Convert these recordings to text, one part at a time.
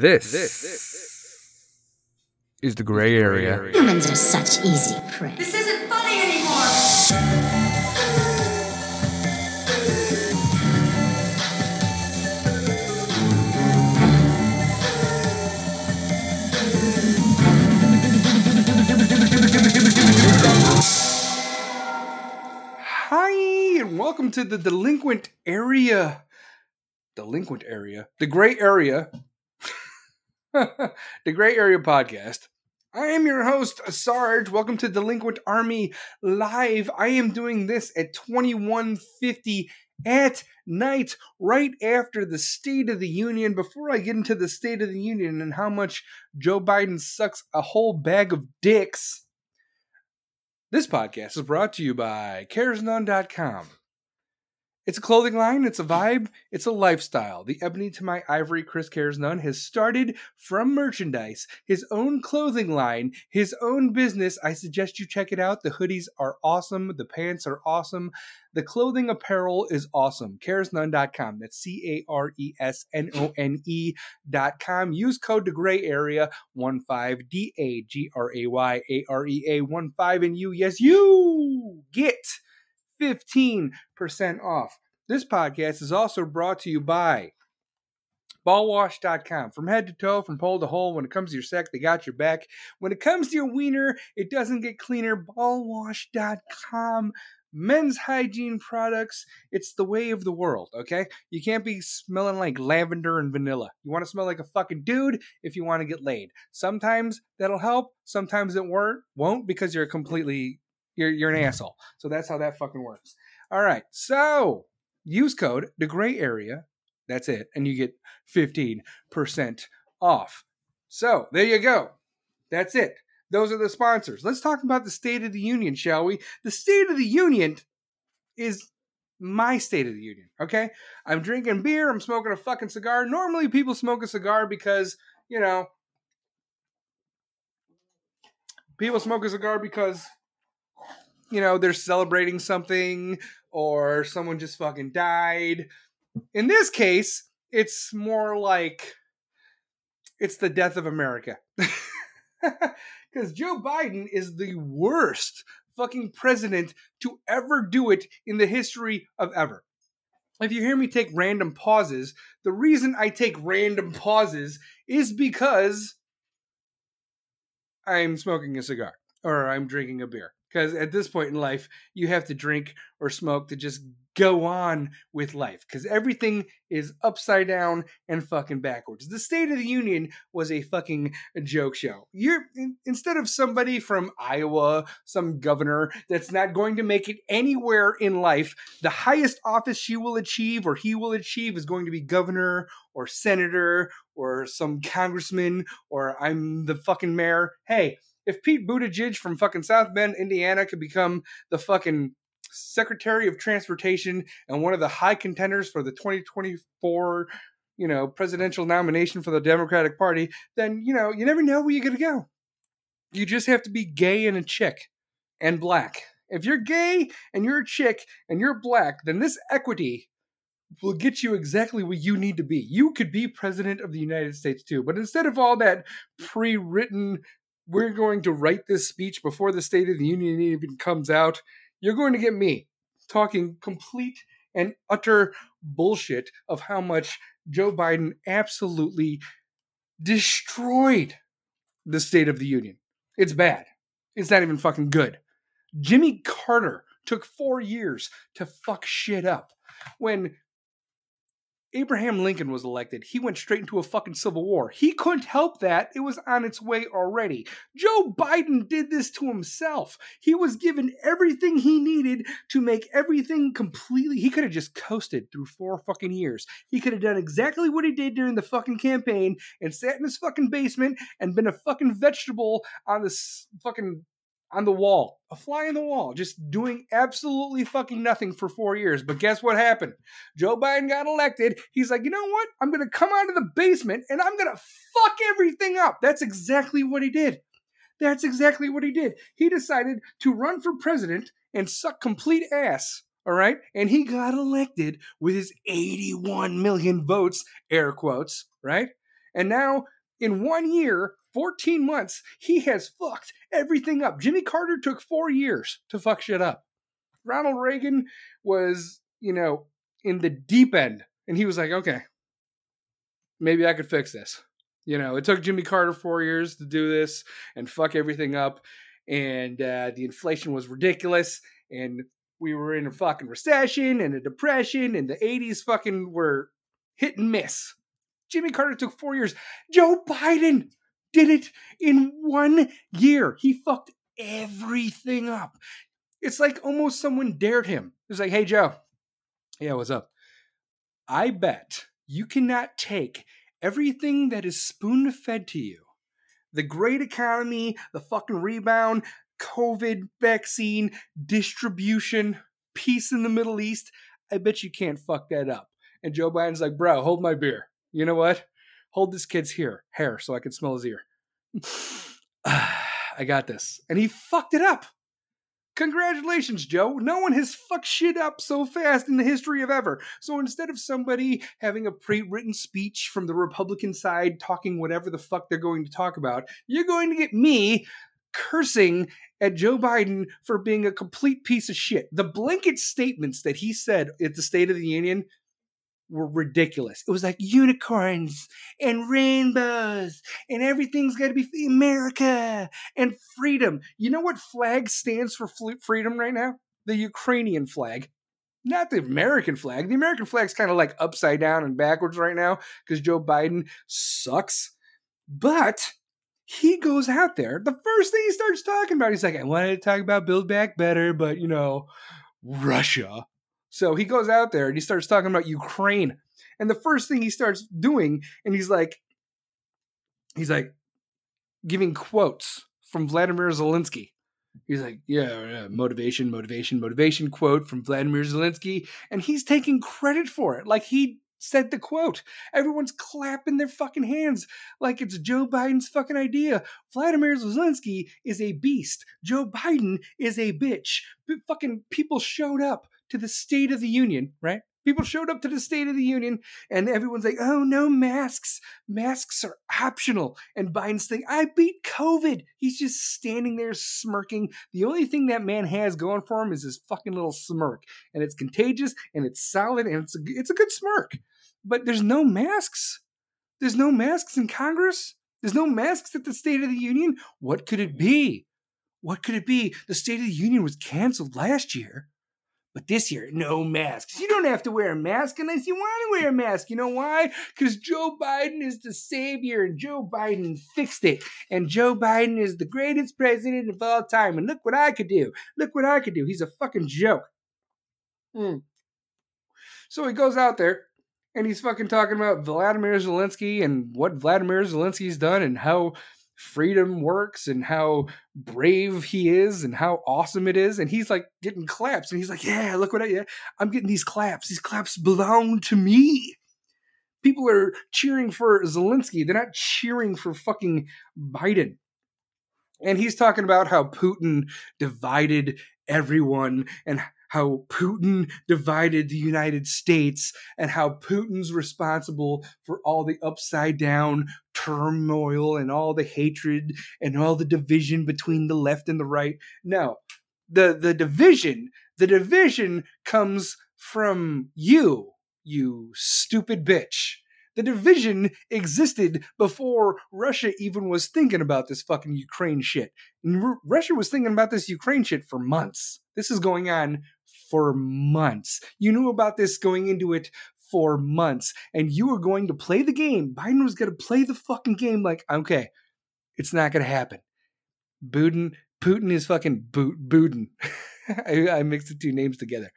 This, is the gray area. Humans are such easy prey. This isn't funny anymore! Hi, and welcome to the delinquent area. Delinquent area? The gray area. the gray area podcast. I am your host, Sarge. Welcome to Delinquent Army Live. I am doing this at 2150 at night, right after the State of the Union. Before I get into the State of the Union and how much Joe Biden sucks a whole bag of dicks. This podcast is brought to you by caresnone.com. It's a clothing line, it's a vibe, it's a lifestyle. The Ebony to My Ivory Chris Cares None has started from merchandise, his own clothing line, his own business. I suggest you check it out. The hoodies are awesome, the pants are awesome, the clothing apparel is awesome. Caresnone.com. That's C A R E S N O N E.com. Use code to gray area 15 D A G R A Y A R E A 15 and you, yes, you get 15% off. This podcast is also brought to you by ballwash.com. From head to toe, from pole to hole, when it comes to your sex, they got your back. When it comes to your wiener, it doesn't get cleaner. Ballwash.com. Men's hygiene products, it's the way of the world, okay? You can't be smelling like lavender and vanilla. You want to smell like a fucking dude if you want to get laid. Sometimes that'll help, sometimes it won't, won't because you're completely you're you're an asshole. So that's how that fucking works. All right. So use code the gray area. That's it, and you get fifteen percent off. So there you go. That's it. Those are the sponsors. Let's talk about the State of the Union, shall we? The State of the Union is my State of the Union. Okay, I'm drinking beer. I'm smoking a fucking cigar. Normally, people smoke a cigar because you know people smoke a cigar because you know, they're celebrating something or someone just fucking died. In this case, it's more like it's the death of America. Because Joe Biden is the worst fucking president to ever do it in the history of ever. If you hear me take random pauses, the reason I take random pauses is because I'm smoking a cigar or I'm drinking a beer because at this point in life you have to drink or smoke to just go on with life because everything is upside down and fucking backwards. The state of the union was a fucking joke show. You're in, instead of somebody from iowa some governor that's not going to make it anywhere in life the highest office she will achieve or he will achieve is going to be governor or senator or some congressman or i'm the fucking mayor. Hey if Pete Buttigieg from fucking South Bend, Indiana, could become the fucking Secretary of Transportation and one of the high contenders for the 2024, you know, presidential nomination for the Democratic Party, then you know you never know where you're gonna go. You just have to be gay and a chick and black. If you're gay and you're a chick and you're black, then this equity will get you exactly what you need to be. You could be president of the United States too, but instead of all that pre-written we're going to write this speech before the State of the Union even comes out. You're going to get me talking complete and utter bullshit of how much Joe Biden absolutely destroyed the State of the Union. It's bad. It's not even fucking good. Jimmy Carter took four years to fuck shit up. When Abraham Lincoln was elected, he went straight into a fucking civil war. He couldn't help that. It was on its way already. Joe Biden did this to himself. He was given everything he needed to make everything completely. He could have just coasted through four fucking years. He could have done exactly what he did during the fucking campaign and sat in his fucking basement and been a fucking vegetable on this fucking on the wall, a fly in the wall, just doing absolutely fucking nothing for four years. But guess what happened? Joe Biden got elected. He's like, you know what? I'm going to come out of the basement and I'm going to fuck everything up. That's exactly what he did. That's exactly what he did. He decided to run for president and suck complete ass. All right. And he got elected with his 81 million votes, air quotes, right? And now, in one year, 14 months, he has fucked everything up. Jimmy Carter took four years to fuck shit up. Ronald Reagan was, you know, in the deep end. And he was like, okay, maybe I could fix this. You know, it took Jimmy Carter four years to do this and fuck everything up. And uh, the inflation was ridiculous. And we were in a fucking recession and a depression. And the 80s fucking were hit and miss. Jimmy Carter took four years. Joe Biden did it in one year. He fucked everything up. It's like almost someone dared him. It was like, hey, Joe. Yeah, what's up? I bet you cannot take everything that is spoon fed to you the great economy, the fucking rebound, COVID vaccine, distribution, peace in the Middle East. I bet you can't fuck that up. And Joe Biden's like, bro, hold my beer. You know what? Hold this kid's hair, hair so I can smell his ear. I got this. And he fucked it up. Congratulations, Joe. No one has fucked shit up so fast in the history of ever. So instead of somebody having a pre written speech from the Republican side talking whatever the fuck they're going to talk about, you're going to get me cursing at Joe Biden for being a complete piece of shit. The blanket statements that he said at the State of the Union were ridiculous. It was like unicorns and rainbows and everything's got to be America and freedom. You know what flag stands for freedom right now? The Ukrainian flag. Not the American flag. The American flag's kind of like upside down and backwards right now because Joe Biden sucks. But he goes out there. The first thing he starts talking about, he's like, I wanted to talk about Build Back Better, but you know, Russia. So he goes out there and he starts talking about Ukraine. And the first thing he starts doing, and he's like, he's like giving quotes from Vladimir Zelensky. He's like, yeah, yeah, motivation, motivation, motivation quote from Vladimir Zelensky. And he's taking credit for it. Like he said the quote. Everyone's clapping their fucking hands like it's Joe Biden's fucking idea. Vladimir Zelensky is a beast. Joe Biden is a bitch. Fucking people showed up to the State of the Union, right? People showed up to the State of the Union and everyone's like, oh, no masks. Masks are optional. And Biden's saying, I beat COVID. He's just standing there smirking. The only thing that man has going for him is his fucking little smirk. And it's contagious and it's solid and it's a, it's a good smirk. But there's no masks. There's no masks in Congress. There's no masks at the State of the Union. What could it be? What could it be? The State of the Union was canceled last year. But this year, no masks. You don't have to wear a mask unless you want to wear a mask. You know why? Because Joe Biden is the savior and Joe Biden fixed it. And Joe Biden is the greatest president of all time. And look what I could do. Look what I could do. He's a fucking joke. Hmm. So he goes out there and he's fucking talking about Vladimir Zelensky and what Vladimir Zelensky's done and how freedom works and how brave he is and how awesome it is and he's like getting claps and he's like yeah look what i yeah i'm getting these claps. These claps belong to me. People are cheering for zelensky. They're not cheering for fucking biden. And he's talking about how putin divided everyone and how Putin divided the United States and how Putin's responsible for all the upside down turmoil and all the hatred and all the division between the left and the right. No. The the division, the division comes from you, you stupid bitch. The division existed before Russia even was thinking about this fucking Ukraine shit. Russia was thinking about this Ukraine shit for months. This is going on for months. You knew about this going into it for months, and you were going to play the game. Biden was going to play the fucking game like, okay, it's not going to happen. Putin, Putin is fucking boot, Putin. I, I mixed the two names together.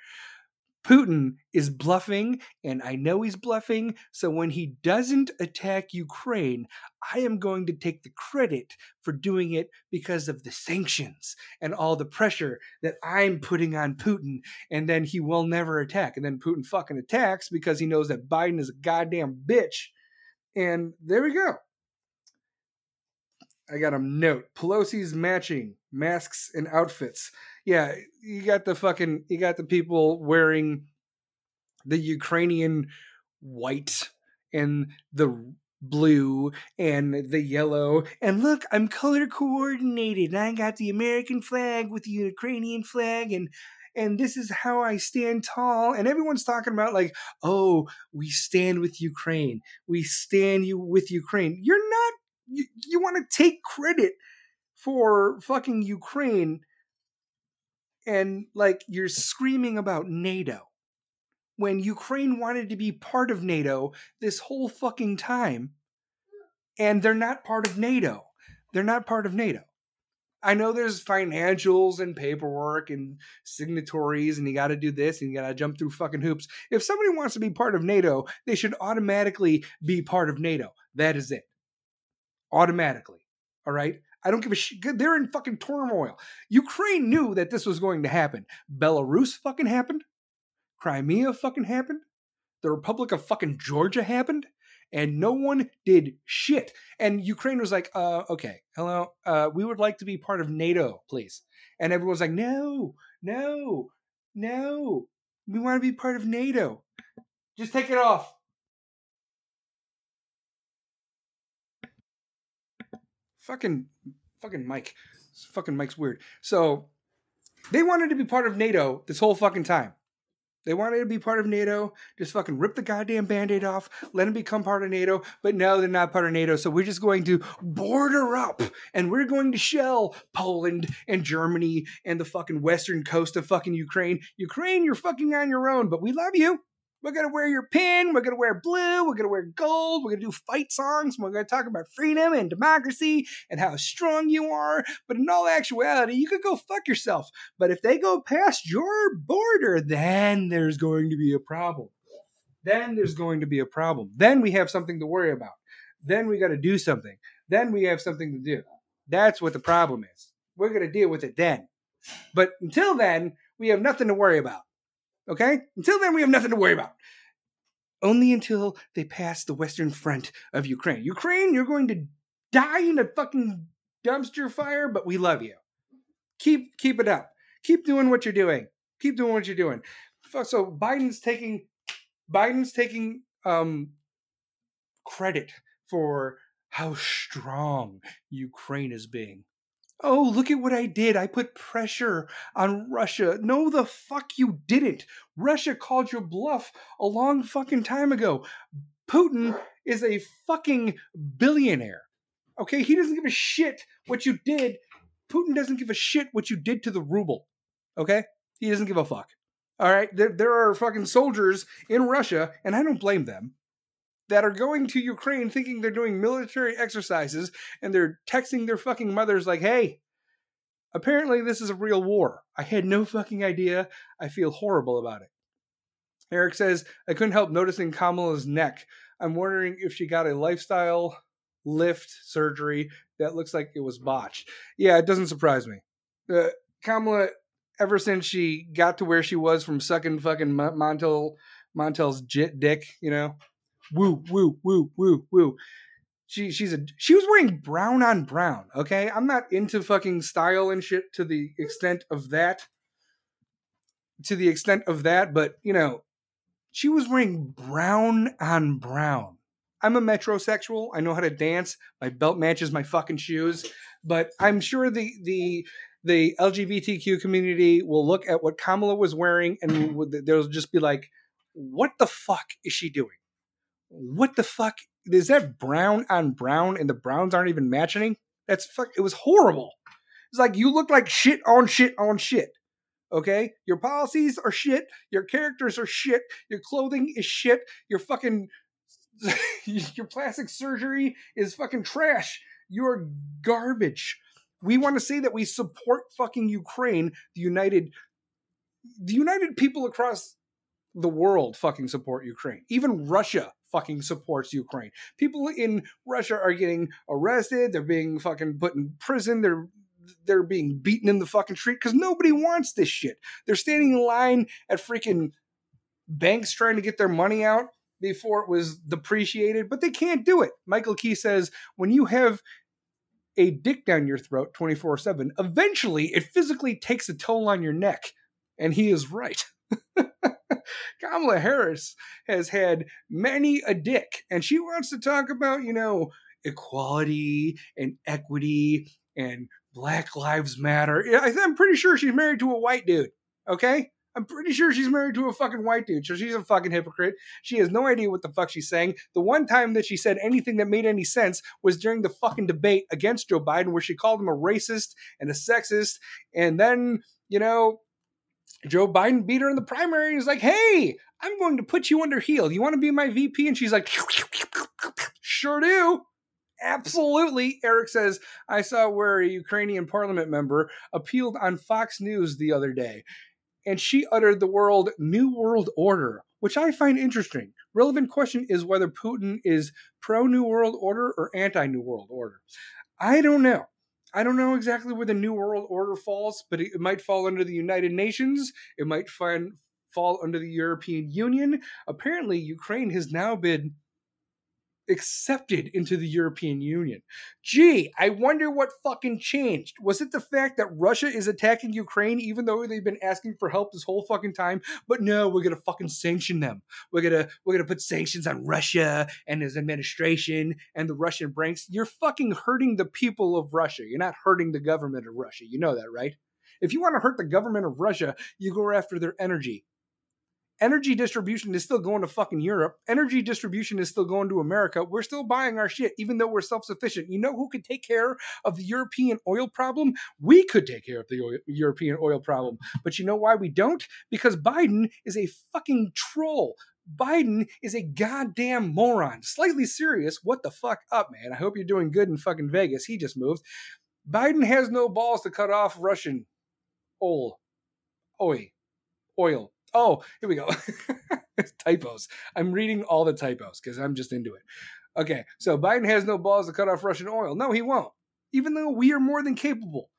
Putin is bluffing, and I know he's bluffing. So when he doesn't attack Ukraine, I am going to take the credit for doing it because of the sanctions and all the pressure that I'm putting on Putin. And then he will never attack. And then Putin fucking attacks because he knows that Biden is a goddamn bitch. And there we go. I got a note. Pelosi's matching masks and outfits yeah, you got the fucking you got the people wearing the Ukrainian white and the blue and the yellow. And look, I'm color coordinated. I got the American flag with the Ukrainian flag and and this is how I stand tall. And everyone's talking about like, oh, we stand with Ukraine. We stand you with Ukraine. You're not you, you want to take credit for fucking Ukraine and like you're screaming about NATO when Ukraine wanted to be part of NATO this whole fucking time and they're not part of NATO. They're not part of NATO. I know there's financials and paperwork and signatories, and you got to do this and you got to jump through fucking hoops. If somebody wants to be part of NATO, they should automatically be part of NATO. That is it. Automatically. All right? I don't give a shit. They're in fucking turmoil. Ukraine knew that this was going to happen. Belarus fucking happened. Crimea fucking happened. The Republic of fucking Georgia happened and no one did shit. And Ukraine was like, uh, okay, hello, uh, we would like to be part of NATO, please. And everyone's like, no, no, no, we want to be part of NATO. Just take it off. Fucking, fucking Mike. Fucking Mike's weird. So they wanted to be part of NATO this whole fucking time. They wanted to be part of NATO. Just fucking rip the goddamn band aid off, let them become part of NATO. But no, they're not part of NATO. So we're just going to border up and we're going to shell Poland and Germany and the fucking western coast of fucking Ukraine. Ukraine, you're fucking on your own, but we love you. We're gonna wear your pin. We're gonna wear blue. We're gonna wear gold. We're gonna do fight songs. We're gonna talk about freedom and democracy and how strong you are. But in all actuality, you could go fuck yourself. But if they go past your border, then there's going to be a problem. Then there's going to be a problem. Then we have something to worry about. Then we got to do something. Then we have something to do. That's what the problem is. We're gonna deal with it then. But until then, we have nothing to worry about. Okay? Until then, we have nothing to worry about. Only until they pass the western front of Ukraine. Ukraine, you're going to die in a fucking dumpster fire, but we love you. Keep keep it up. Keep doing what you're doing. Keep doing what you're doing. So Biden's taking Biden's taking um credit for how strong Ukraine is being. Oh, look at what I did. I put pressure on Russia. No, the fuck you didn't. Russia called your bluff a long fucking time ago. Putin is a fucking billionaire. Okay? He doesn't give a shit what you did. Putin doesn't give a shit what you did to the ruble. Okay? He doesn't give a fuck. All right? There, there are fucking soldiers in Russia, and I don't blame them that are going to Ukraine thinking they're doing military exercises and they're texting their fucking mothers like, "Hey, apparently this is a real war. I had no fucking idea. I feel horrible about it." Eric says, "I couldn't help noticing Kamala's neck. I'm wondering if she got a lifestyle lift surgery that looks like it was botched." Yeah, it doesn't surprise me. Uh, Kamala ever since she got to where she was from sucking fucking Montel Montel's jit dick, you know, woo, woo, woo, woo, woo. She she's a she was wearing brown on brown. Okay, I'm not into fucking style and shit to the extent of that. To the extent of that, but you know, she was wearing brown on brown. I'm a metrosexual. I know how to dance. My belt matches my fucking shoes. But I'm sure the the the LGBTQ community will look at what Kamala was wearing and they'll just be like, "What the fuck is she doing?" What the fuck is that brown on brown and the browns aren't even matching? That's fuck. It was horrible. It's like you look like shit on shit on shit. Okay, your policies are shit. Your characters are shit. Your clothing is shit. Your fucking your plastic surgery is fucking trash. You're garbage. We want to say that we support fucking Ukraine, the United, the United people across the world fucking support Ukraine. Even Russia fucking supports Ukraine. People in Russia are getting arrested, they're being fucking put in prison, they're they're being beaten in the fucking street because nobody wants this shit. They're standing in line at freaking banks trying to get their money out before it was depreciated, but they can't do it. Michael Key says when you have a dick down your throat 24 7, eventually it physically takes a toll on your neck. And he is right. Kamala Harris has had many a dick, and she wants to talk about, you know, equality and equity and Black Lives Matter. I'm pretty sure she's married to a white dude. Okay, I'm pretty sure she's married to a fucking white dude. So she's a fucking hypocrite. She has no idea what the fuck she's saying. The one time that she said anything that made any sense was during the fucking debate against Joe Biden, where she called him a racist and a sexist, and then you know Joe Biden beat her in the primary. He's like, hey, I'm going to put you under heel. You want to be my VP? And she's like, sure do. Absolutely. Eric says, I saw where a Ukrainian parliament member appealed on Fox News the other day, and she uttered the word New World Order, which I find interesting. Relevant question is whether Putin is pro New World Order or anti New World Order. I don't know. I don't know exactly where the New World Order falls, but it, might fall under the United Nations. It might find, fall under the European Union. Apparently, Ukraine has now been accepted into the European Union. Gee, I wonder what fucking changed. Was it the fact that Russia is attacking Ukraine even though they've been asking for help this whole fucking time? But no, we're gonna fucking sanction them. We're gonna we're gonna put sanctions on Russia and his administration and the Russian banks. You're fucking hurting the people of Russia. You're not hurting the government of Russia. You know that, right? If you want to hurt the government of Russia, you go after their energy. Energy distribution is still going to fucking Europe. Energy distribution is still going to America. We're still buying our shit, even though we're self sufficient. You know who could take care of the European oil problem? We could take care of the oil, European oil problem. But you know why we don't? Because Biden is a fucking troll. Biden is a goddamn moron. Slightly serious. What the fuck up, man? I hope you're doing good in fucking Vegas. He just moved. Biden has no balls to cut off Russian oil. Oi. Oil. Oh, here we go. typos. I'm reading all the typos because I'm just into it. Okay, so Biden has no balls to cut off Russian oil. No, he won't, even though we are more than capable.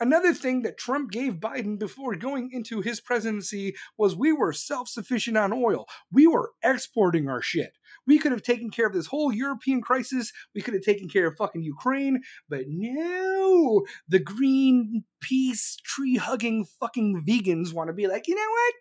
Another thing that Trump gave Biden before going into his presidency was we were self sufficient on oil. We were exporting our shit. We could have taken care of this whole European crisis. We could have taken care of fucking Ukraine. But no, the green peace tree hugging fucking vegans want to be like, you know what?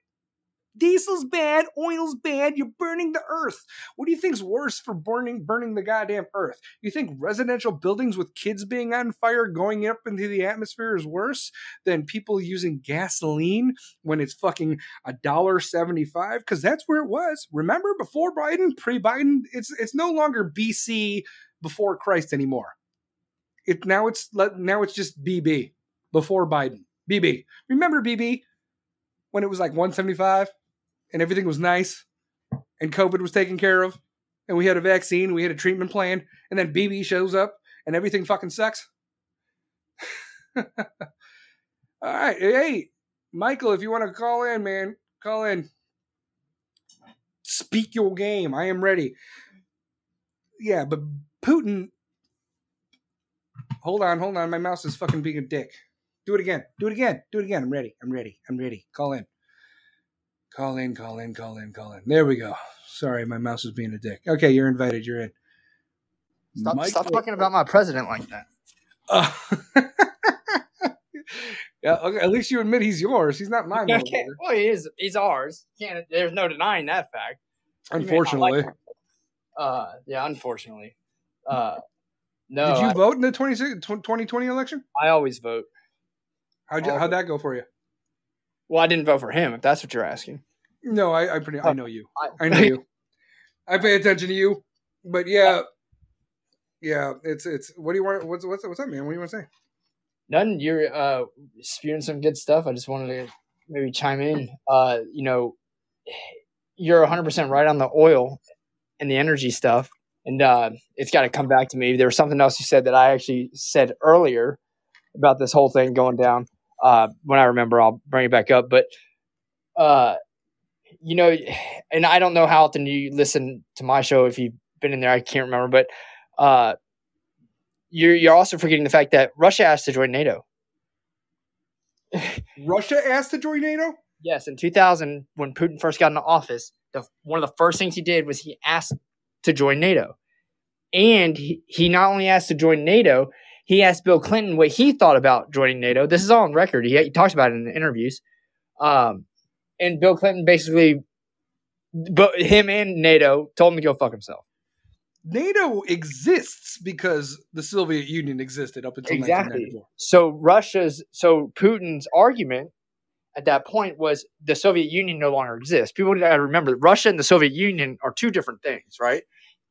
Diesel's bad, oil's bad, you're burning the earth. What do you think's worse for burning burning the goddamn earth? You think residential buildings with kids being on fire going up into the atmosphere is worse than people using gasoline when it's fucking a dollar seventy-five? Because that's where it was. Remember before Biden, pre-Biden, it's it's no longer BC before Christ anymore. It now it's now it's just BB before Biden. BB. Remember BB when it was like 175 and everything was nice and COVID was taken care of and we had a vaccine, we had a treatment plan, and then BB shows up and everything fucking sucks. All right. Hey, Michael, if you want to call in, man, call in. Speak your game. I am ready. Yeah, but Putin. Hold on, hold on. My mouse is fucking being a dick. Do it again. Do it again. Do it again. I'm ready. I'm ready. I'm ready. Call in. Call in, call in, call in, call in. There we go. Sorry, my mouse is being a dick. Okay, you're invited. You're in. Stop, Michael- stop talking about my president like that. Uh, yeah, okay, at least you admit he's yours. He's not mine. Okay, well, he is. He's ours. Can't. There's no denying that fact. You may not Unfortunately. like uh, yeah, unfortunately. Uh, no, Did you I, vote in the 26 2020 election? I always vote. How'd, you, I'll how'd vote. that go for you? Well, I didn't vote for him. If that's what you're asking. No, I, I pretty I know you. I, I know you. I pay attention to you. But yeah, yeah, it's it's. What do you want? What's what's what's up, man? What do you want to say? None. You're uh, spewing some good stuff. I just wanted to maybe chime in. Uh, you know, you're 100 percent right on the oil and the energy stuff, and uh, it's got to come back to me. There was something else you said that I actually said earlier about this whole thing going down. Uh, when I remember, I'll bring it back up. But uh, you know, and I don't know how often you listen to my show if you've been in there. I can't remember, but uh, you're you're also forgetting the fact that Russia asked to join NATO. Russia asked to join NATO. Yes, in 2000, when Putin first got into office, the, one of the first things he did was he asked to join NATO. And he, he not only asked to join NATO, he asked Bill Clinton what he thought about joining NATO. This is all on record. He, he talks about it in the interviews. Um, and Bill Clinton basically but him and NATO told him to go fuck himself. NATO exists because the Soviet Union existed up until Exactly. So Russia's so Putin's argument at that point was the Soviet Union no longer exists. People got to remember that Russia and the Soviet Union are two different things, right?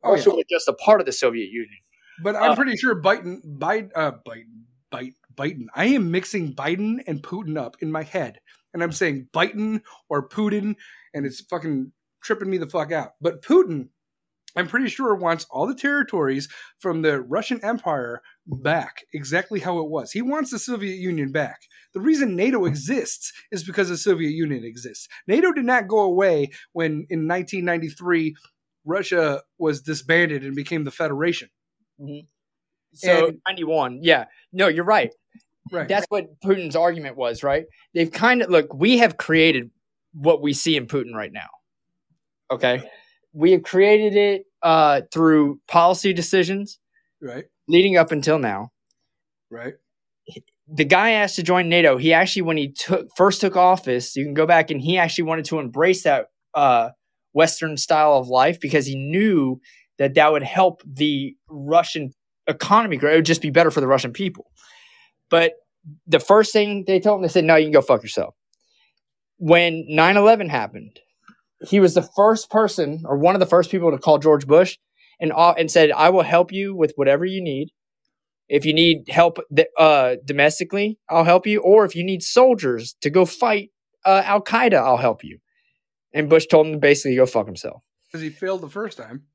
Oh, Russia yeah. was just a part of the Soviet Union. But I'm Uh, pretty sure Biden, Biden, uh, Biden, Biden, Biden. I am mixing Biden and Putin up in my head, and I'm saying Biden or Putin, and it's fucking tripping me the fuck out. But Putin, I'm pretty sure wants all the territories from the Russian Empire back, exactly how it was. He wants the Soviet Union back. The reason NATO exists is because the Soviet Union exists. NATO did not go away when in 1993 Russia was disbanded and became the Federation. So And- 91. Yeah. No, you're right. Right. That's what Putin's argument was, right? They've kind of look, we have created what we see in Putin right now. Okay. We have created it uh, through policy decisions right. leading up until now. Right. The guy asked to join NATO. He actually, when he took first took office, you can go back and he actually wanted to embrace that uh, Western style of life because he knew that that would help the Russian economy grow. It would just be better for the Russian people. But the first thing they told him, they said, no, you can go fuck yourself. When 9 11 happened, he was the first person or one of the first people to call George Bush and, uh, and said, I will help you with whatever you need. If you need help uh, domestically, I'll help you. Or if you need soldiers to go fight uh, Al Qaeda, I'll help you. And Bush told him to basically go fuck himself. Because he failed the first time.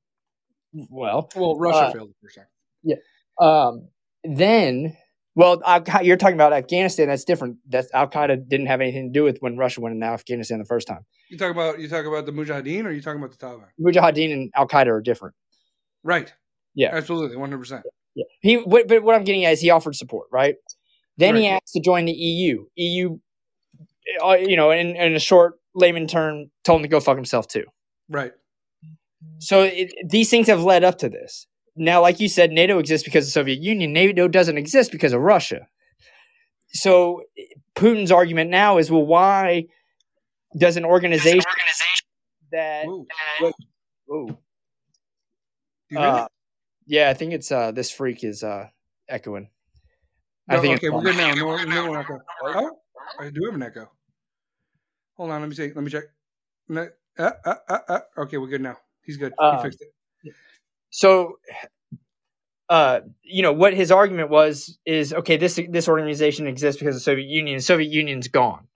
Well, Well, Russia Uh, failed the first time. Um, then, well, you're talking about Afghanistan. That's different. That's Al Qaeda didn't have anything to do with when Russia went into Afghanistan the first time. You talk about you talk about the Mujahideen, or you talking about the Taliban? Mujahideen and Al Qaeda are different. Right. Yeah. Absolutely, one hundred percent. Yeah. He, what, but what I'm getting at is he offered support, right? Then he asked to join the EU. EU, uh, you know, in, in a short layman term, told him to go fuck himself too. Right. So it, these things have led up to this. Now, like you said, NATO exists because of the Soviet Union. NATO doesn't exist because of Russia. So Putin's argument now is, well, why does an organization that Ooh. Ooh. You hear Uh, yeah, I think it's uh this freak is uh echoing. I think okay, we're good now. No, no more echo. Oh, I do have an echo. Hold on, let me see. Let me check. Uh, uh, uh, uh. Okay, we're good now. He's good. He fixed it. so uh you know what his argument was is okay this this organization exists because of the soviet union the soviet union's gone.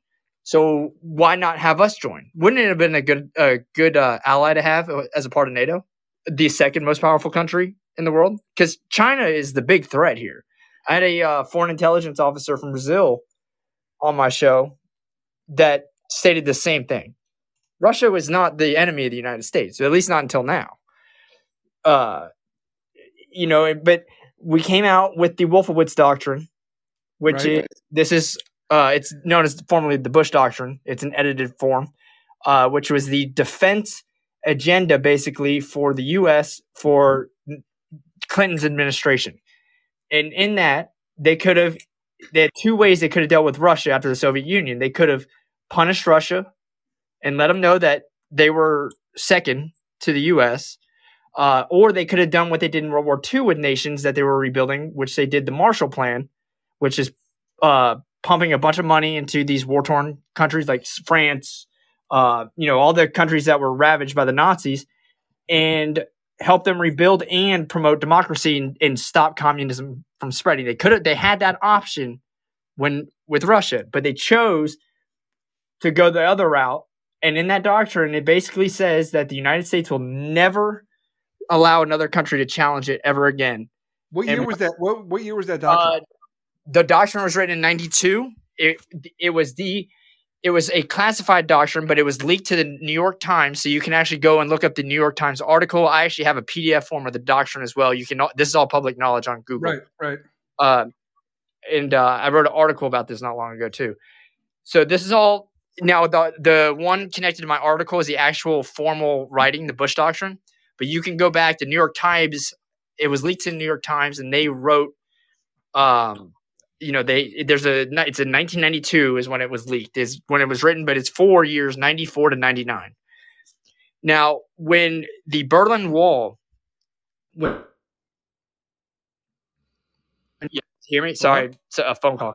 So why not have us join? Wouldn't it have been a good a good uh, ally to have as a part of nato the second most powerful country in the world? Because china is the big threat here. I had a uh, foreign intelligence officer from brazil on my show that stated the same thing russia was not the enemy of the united states at least not until now uh you know, but we came out with the Wolfowitz doctrine, which Right. is this is uh, it's known as formerly the Bush doctrine. It's an edited form, uh, which was the defense agenda basically for the U.S. for Clinton's administration, and in that they could have they had two ways they could have dealt with Russia after the Soviet Union. They could have punished Russia and let them know that they were second to the U.S. Uh, or they could have done what they did in World War II with nations that they were rebuilding, which they did the Marshall Plan, which is uh, pumping a bunch of money into these war torn countries like France, uh, you know, all the countries that were ravaged by the Nazis, and help them rebuild and promote democracy and, and stop communism from spreading. They could have, they had that option when with Russia, but they chose to go the other route. And in that doctrine, it basically says that the United States will never allow another country to challenge it ever again. What and- year was that? What what year was that doctrine? Uh, the doctrine was written in 92. It, it was the it was a classified doctrine, but it was leaked to the New York Times, so you can actually go and look up the New York Times article. I actually have a PDF form of the doctrine as well. You can this is all public knowledge on Google. right. Right. Uh, and uh, I wrote an article about this not long ago too. So this is all now the the one connected to my article is the actual formal writing, the Bush Doctrine. But you can go back. The New York Times. It was leaked to the New York Times, and they wrote. Um, you know, they there's a it's in 1992 is when it was leaked is when it was written, but it's four years, 94 to 99. Now, when the Berlin Wall, when yeah, hear me? Sorry, it's a phone call.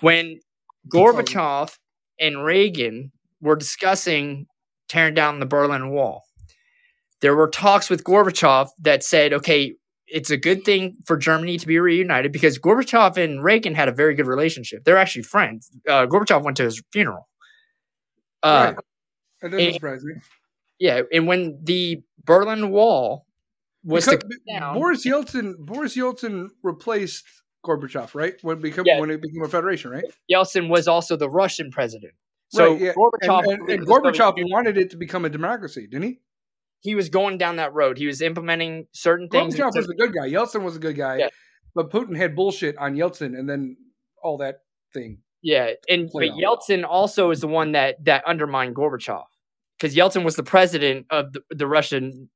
When Gorbachev and Reagan were discussing tearing down the Berlin Wall, there were talks with Gorbachev that said, okay, it's a good thing for Germany to be reunited because Gorbachev and Reagan had a very good relationship. They're actually friends. Uh, Gorbachev went to his funeral. Uh, right. That surprise me. Yeah, and when the Berlin Wall was Because down, Boris Yeltsin, Boris Yeltsin replaced Gorbachev, right? When it became Yeah. when it became a federation, right? Yeltsin was also the Russian president. So right. Yeah. Gorbachev, and, and, and Gorbachev wanted it to become a democracy, didn't he? he was going down that road. He was implementing certain things. Gorbachev was a good guy. Yeltsin was a good guy, Yeah. but Putin had bullshit on Yeltsin, and then all that thing. Yeah, and but on. Yeltsin also is the one that that undermined Gorbachev because Yeltsin was the president of the, the Russian,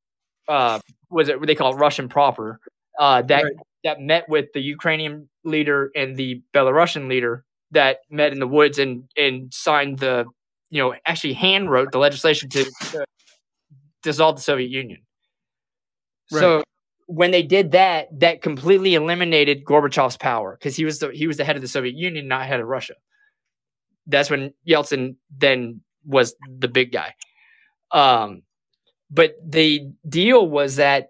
uh, was it what they call it Russian proper, uh, that Right. that met with the Ukrainian leader and the Belarusian leader that met in the woods and and signed the, you know, actually hand wrote the legislation to, to dissolve the Soviet Union. So when they did that, that completely eliminated Gorbachev's power because he was the he was the head of the Soviet Union, not head of Russia. That's when Yeltsin then was the big guy. Um, but the deal was that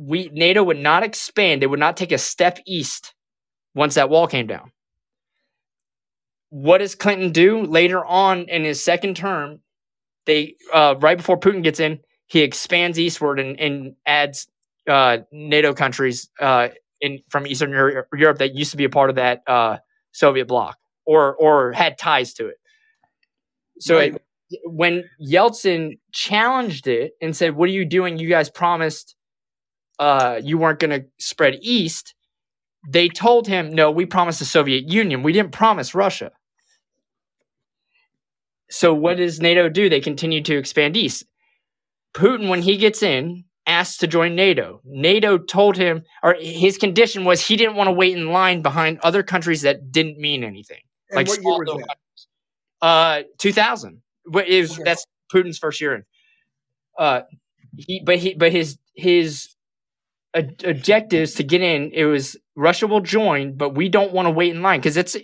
we NATO would not expand; it would not take a step east once that wall came down. What does Clinton do later on in his second term? They uh, right before Putin gets in, he expands eastward and, and adds uh, NATO countries uh, in from Eastern Europe, Europe that used to be a part of that uh, Soviet bloc or or had ties to it. So Right. it, when Yeltsin challenged it and said, "What are you doing? You guys promised uh, you weren't going to spread east." They told him, "No, we promised the Soviet Union. We didn't promise Russia." So what does NATO do? They continue to expand east. Putin, when he gets in, asked to join NATO. NATO told him, or his condition was he didn't want to wait in line behind other countries that didn't mean anything. And like what year was that? countries. Uh, 2000. But it was, Okay. that's Putin's first year in. Uh, he, but he, but his his objectives to get in, it was Russia will join, but we don't want to wait in line because it's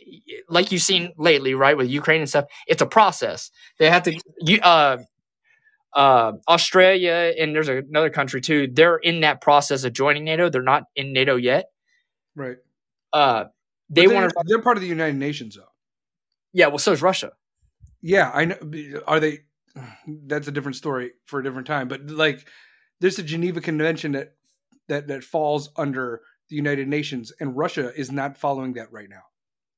like you've seen lately, right, with Ukraine and stuff. It's a process. They have to. You, uh, uh, Australia and there's another country too. They're in that process of joining NATO. They're not in NATO yet. Right. Uh, they But want to. They're part of the United Nations, though. Yeah, well, so is Russia. Yeah, I know. Are they? That's a different story for a different time. But like, there's a Geneva Convention that that that falls under the United Nations, and Russia is not following that right now.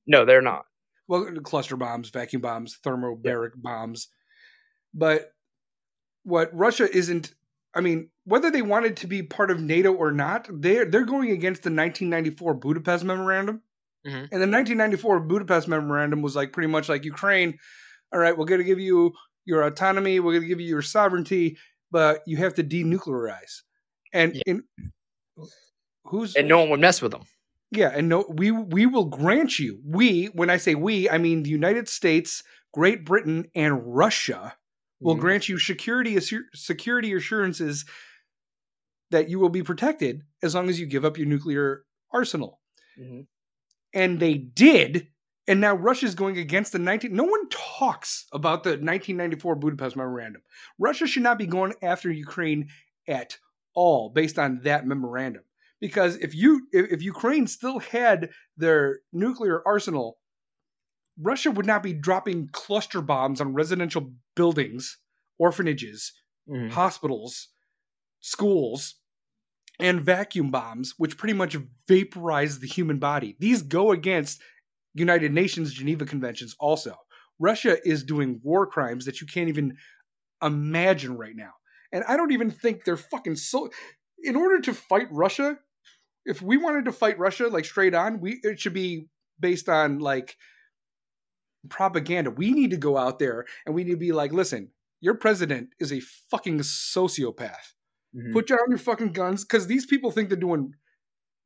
No, they're not. Well, cluster bombs, vacuum bombs, thermobaric bombs, but what Russia isn't. I mean, whether they wanted to be part of NATO or not, they're they're going against the 1994 Budapest Memorandum. Mhm. And the 1994 Budapest Memorandum was like pretty much like Ukraine. All right, we're going to give you your autonomy. We're going to give you your sovereignty, but you have to denuclearize. And Yeah. in who's And no one would mess with them. yeah, and no, we we will grant you. We, when I say we, I mean the United States, Great Britain, and Russia will Mhm. grant you security assur- security assurances that you will be protected as long as you give up your nuclear arsenal. Mhm. And they did. And now Russia's going against the 19 No one talks about the 1994 Budapest Memorandum. Russia should not be going after Ukraine at all based on that memorandum. Because if you if, if Ukraine still had their nuclear arsenal, Russia would not be dropping cluster bombs on residential buildings, orphanages, Mhm. hospitals, schools, and vacuum bombs, which pretty much vaporize the human body. These go against United Nations Geneva Conventions also. Russia is doing war crimes that you can't even imagine right now. And I don't even think they're fucking so in order to fight Russia, if we wanted to fight Russia like straight on, we it should be based on like propaganda. We need to go out there and we need to be like, listen, your president is a fucking sociopath. Mhm. Put down your fucking guns because these people think they're doing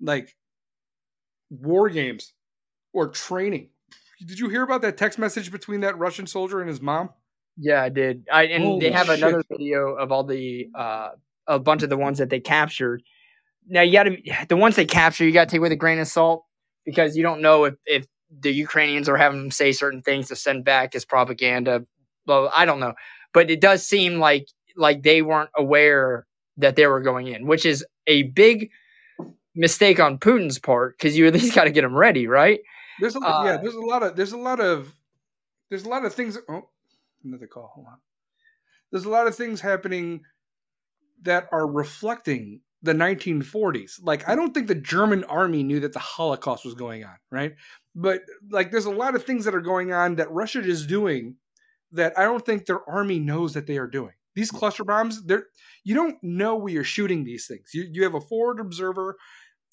like war games or training. Did you hear about that text message between that Russian soldier and his mom? Yeah, I did. I and Holy they have shit. another video of all the uh a bunch of the ones that they captured. Now you got to the ones they capture, you got to take with a grain of salt because you don't know if if the Ukrainians are having them say certain things to send back as propaganda. Well, I don't know, but it does seem like like they weren't aware that they were going in, which is a big mistake on Putin's part because you at least got to get them ready, right? There's a Uh, yeah. There's a lot of there's a lot of there's a lot of things. Oh, another call. Hold on. There's a lot of things happening that are reflecting the 1940s. Like I don't think the German army knew that the Holocaust was going on, right? But like there's a lot of things that are going on that Russia is doing that I don't think their army knows that they are doing. These cluster bombs, they're you don't know where you're shooting these things. You you have a forward observer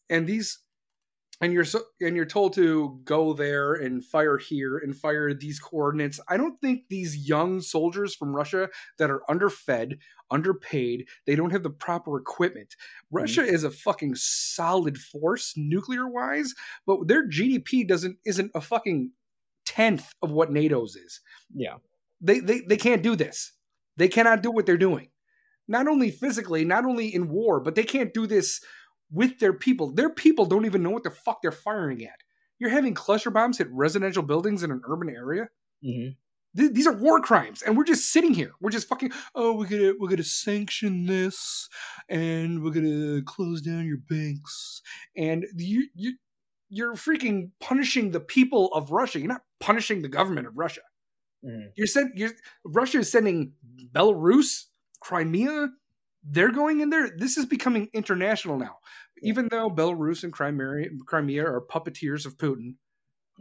and these and you're so and you're told to go there and fire here and fire these coordinates. I don't think these young soldiers from Russia that are underfed, underpaid, they don't have the proper equipment. Hmm. Russia is a fucking solid force nuclear wise, but their GDP doesn't isn't a fucking tenth of what NATO's is. Yeah. They they they can't do this. They cannot do what they're doing. Not only physically, not only in war, but they can't do this with their people. Their people don't even know what the fuck they're firing at. You're having cluster bombs hit residential buildings in an urban area. Mm-hmm. Th- these are war crimes, and we're just sitting here. We're just fucking. Oh, we're gonna we're gonna sanction this, and we're gonna close down your banks, and you you you're freaking punishing the people of Russia. You're not punishing the government of Russia. Mhm. You're send you're Russia is sending Belarus, Crimea. They're going in there. This is becoming international now. Even though Belarus and Crimea, Crimea are puppeteers of Putin,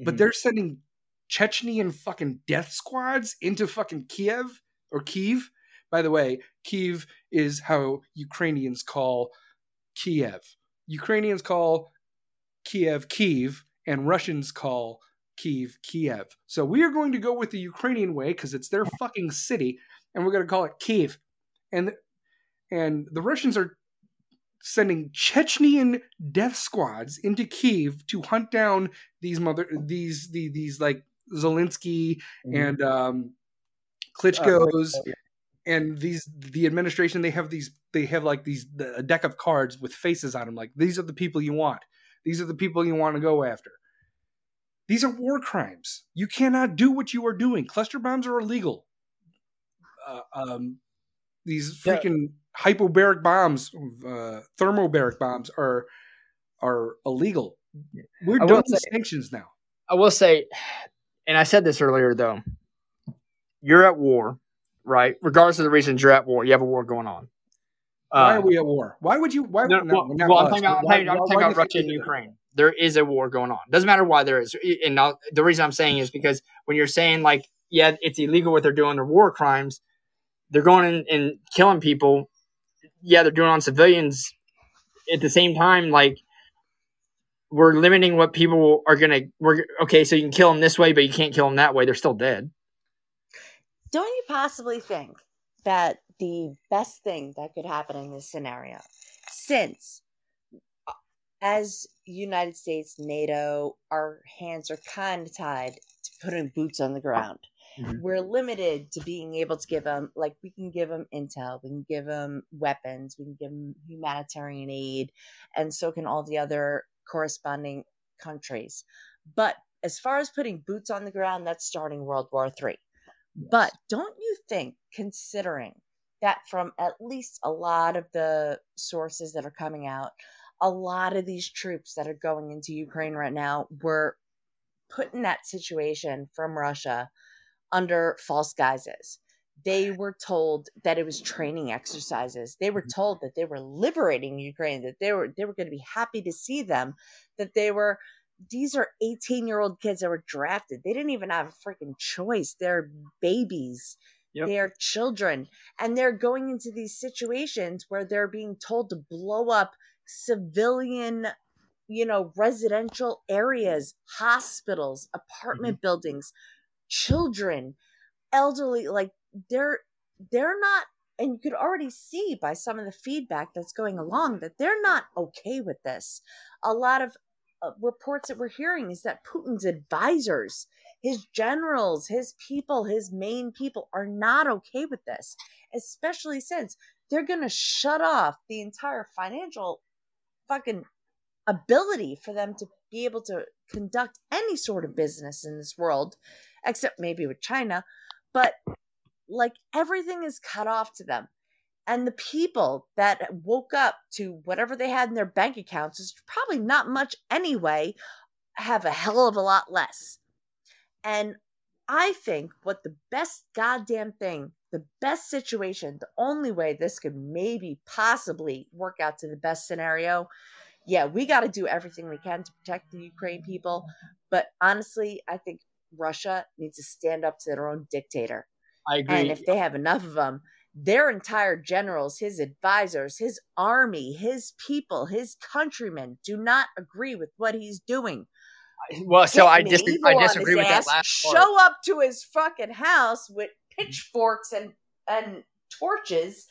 but Mhm. they're sending Chechenian fucking death squads into fucking Kiev or Kiev. By the way, Kyiv is how Ukrainians call Kiev. Ukrainians call Kiev Kyiv, and Russians call Kiev Kiev. So we are going to go with the Ukrainian way because it's their fucking city, and we're going to call it Kyiv. And and the Russians are sending Chechnyan death squads into Kiev to hunt down these mother these the these like Zelensky Mhm. and um, Uh, Klitschko's and these the administration they have these they have like these a deck of cards with faces on them like these are the people you want. These are the people you want to go after. These are war crimes. You cannot do what you are doing. Cluster bombs are illegal. Uh, um, these Yeah. Hypobaric bombs uh, thermobaric bombs are are illegal we're done with sanctions now I will say, and I said this earlier though, you're at war, right? Regardless of the reasons you're at war, you have a war going on. why Uh, are we at war why would you why no, no, well, well, I'm talking about, why- I'm talking why about Russia and Ukraine. There is a war going on. Doesn't matter why there is. And now, the reason I'm saying is because when you're saying like, yeah, it's illegal what they're doing, they're war crimes. They're going in and killing people. Yeah, they're doing on civilians. At the same time, like we're limiting what people are gonna. We're okay, so you can kill them this way, but you can't kill them that way. They're still dead. Don't you possibly think that the best thing that could happen in this scenario, since uh, as United States, NATO, our hands are kind of tied to putting boots on the ground. Mhm. We're limited to being able to give them, like, we can give them intel, we can give them weapons, we can give them humanitarian aid, and so can all the other corresponding countries. But as far as putting boots on the ground, that's starting World War Three. But don't you think, considering that from at least a lot of the sources that are coming out, a lot of these troops that are going into Ukraine right now were put in that situation from Russia under false guises. They were told that it was training exercises. They were mm-hmm. told that they were liberating Ukraine, that they were they were going to be happy to see them, that they were these are 18 year old kids that were drafted. They didn't even have a freaking choice. They're babies. Yep. They're children. And they're going into these situations where they're being told to blow up civilian, you know, residential areas, hospitals, apartment mm-hmm. buildings, children, elderly. Like they're they're not and you could already see by some of the feedback that's going along that they're not okay with this. A lot of uh, reports that we're hearing is that Putin's advisors his generals, his people, his main people are not okay with this, especially since they're going to shut off the entire financial fucking ability for them to be able to conduct any sort of business in this world, except maybe with China. But like everything is cut off to them. And the people that woke up to whatever they had in their bank accounts is probably not much anyway, have a hell of a lot less. And I think what the best goddamn thing, the best situation, the only way this could maybe possibly work out to the best scenario, yeah, we got to do everything we can to protect the Ukraine people. But honestly, I think Russia needs to stand up to their own dictator. I agree. And if they have enough of them, their entire generals, his advisors, his army, his people, his countrymen do not agree with what he's doing. well, so I, dis- I disagree with that ass, last part. Show up to his fucking house with mm-hmm. pitchforks and and torches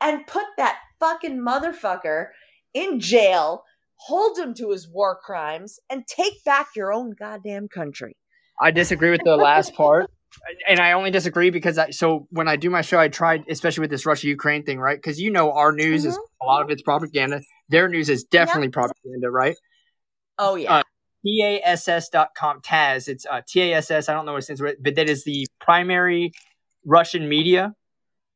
and put that fucking motherfucker in jail, hold him to his war crimes, and take back your own goddamn country. I disagree with the last part. And I only disagree because I so when I do my show, I tried, especially with this Russia Ukraine thing, right? Because you know our news is a lot of it's propaganda. Their news is definitely propaganda, right? Oh yeah. Uh, TASS.com, TASS, it's uh, TASS, I don't know what it stands for, but that is the primary Russian media.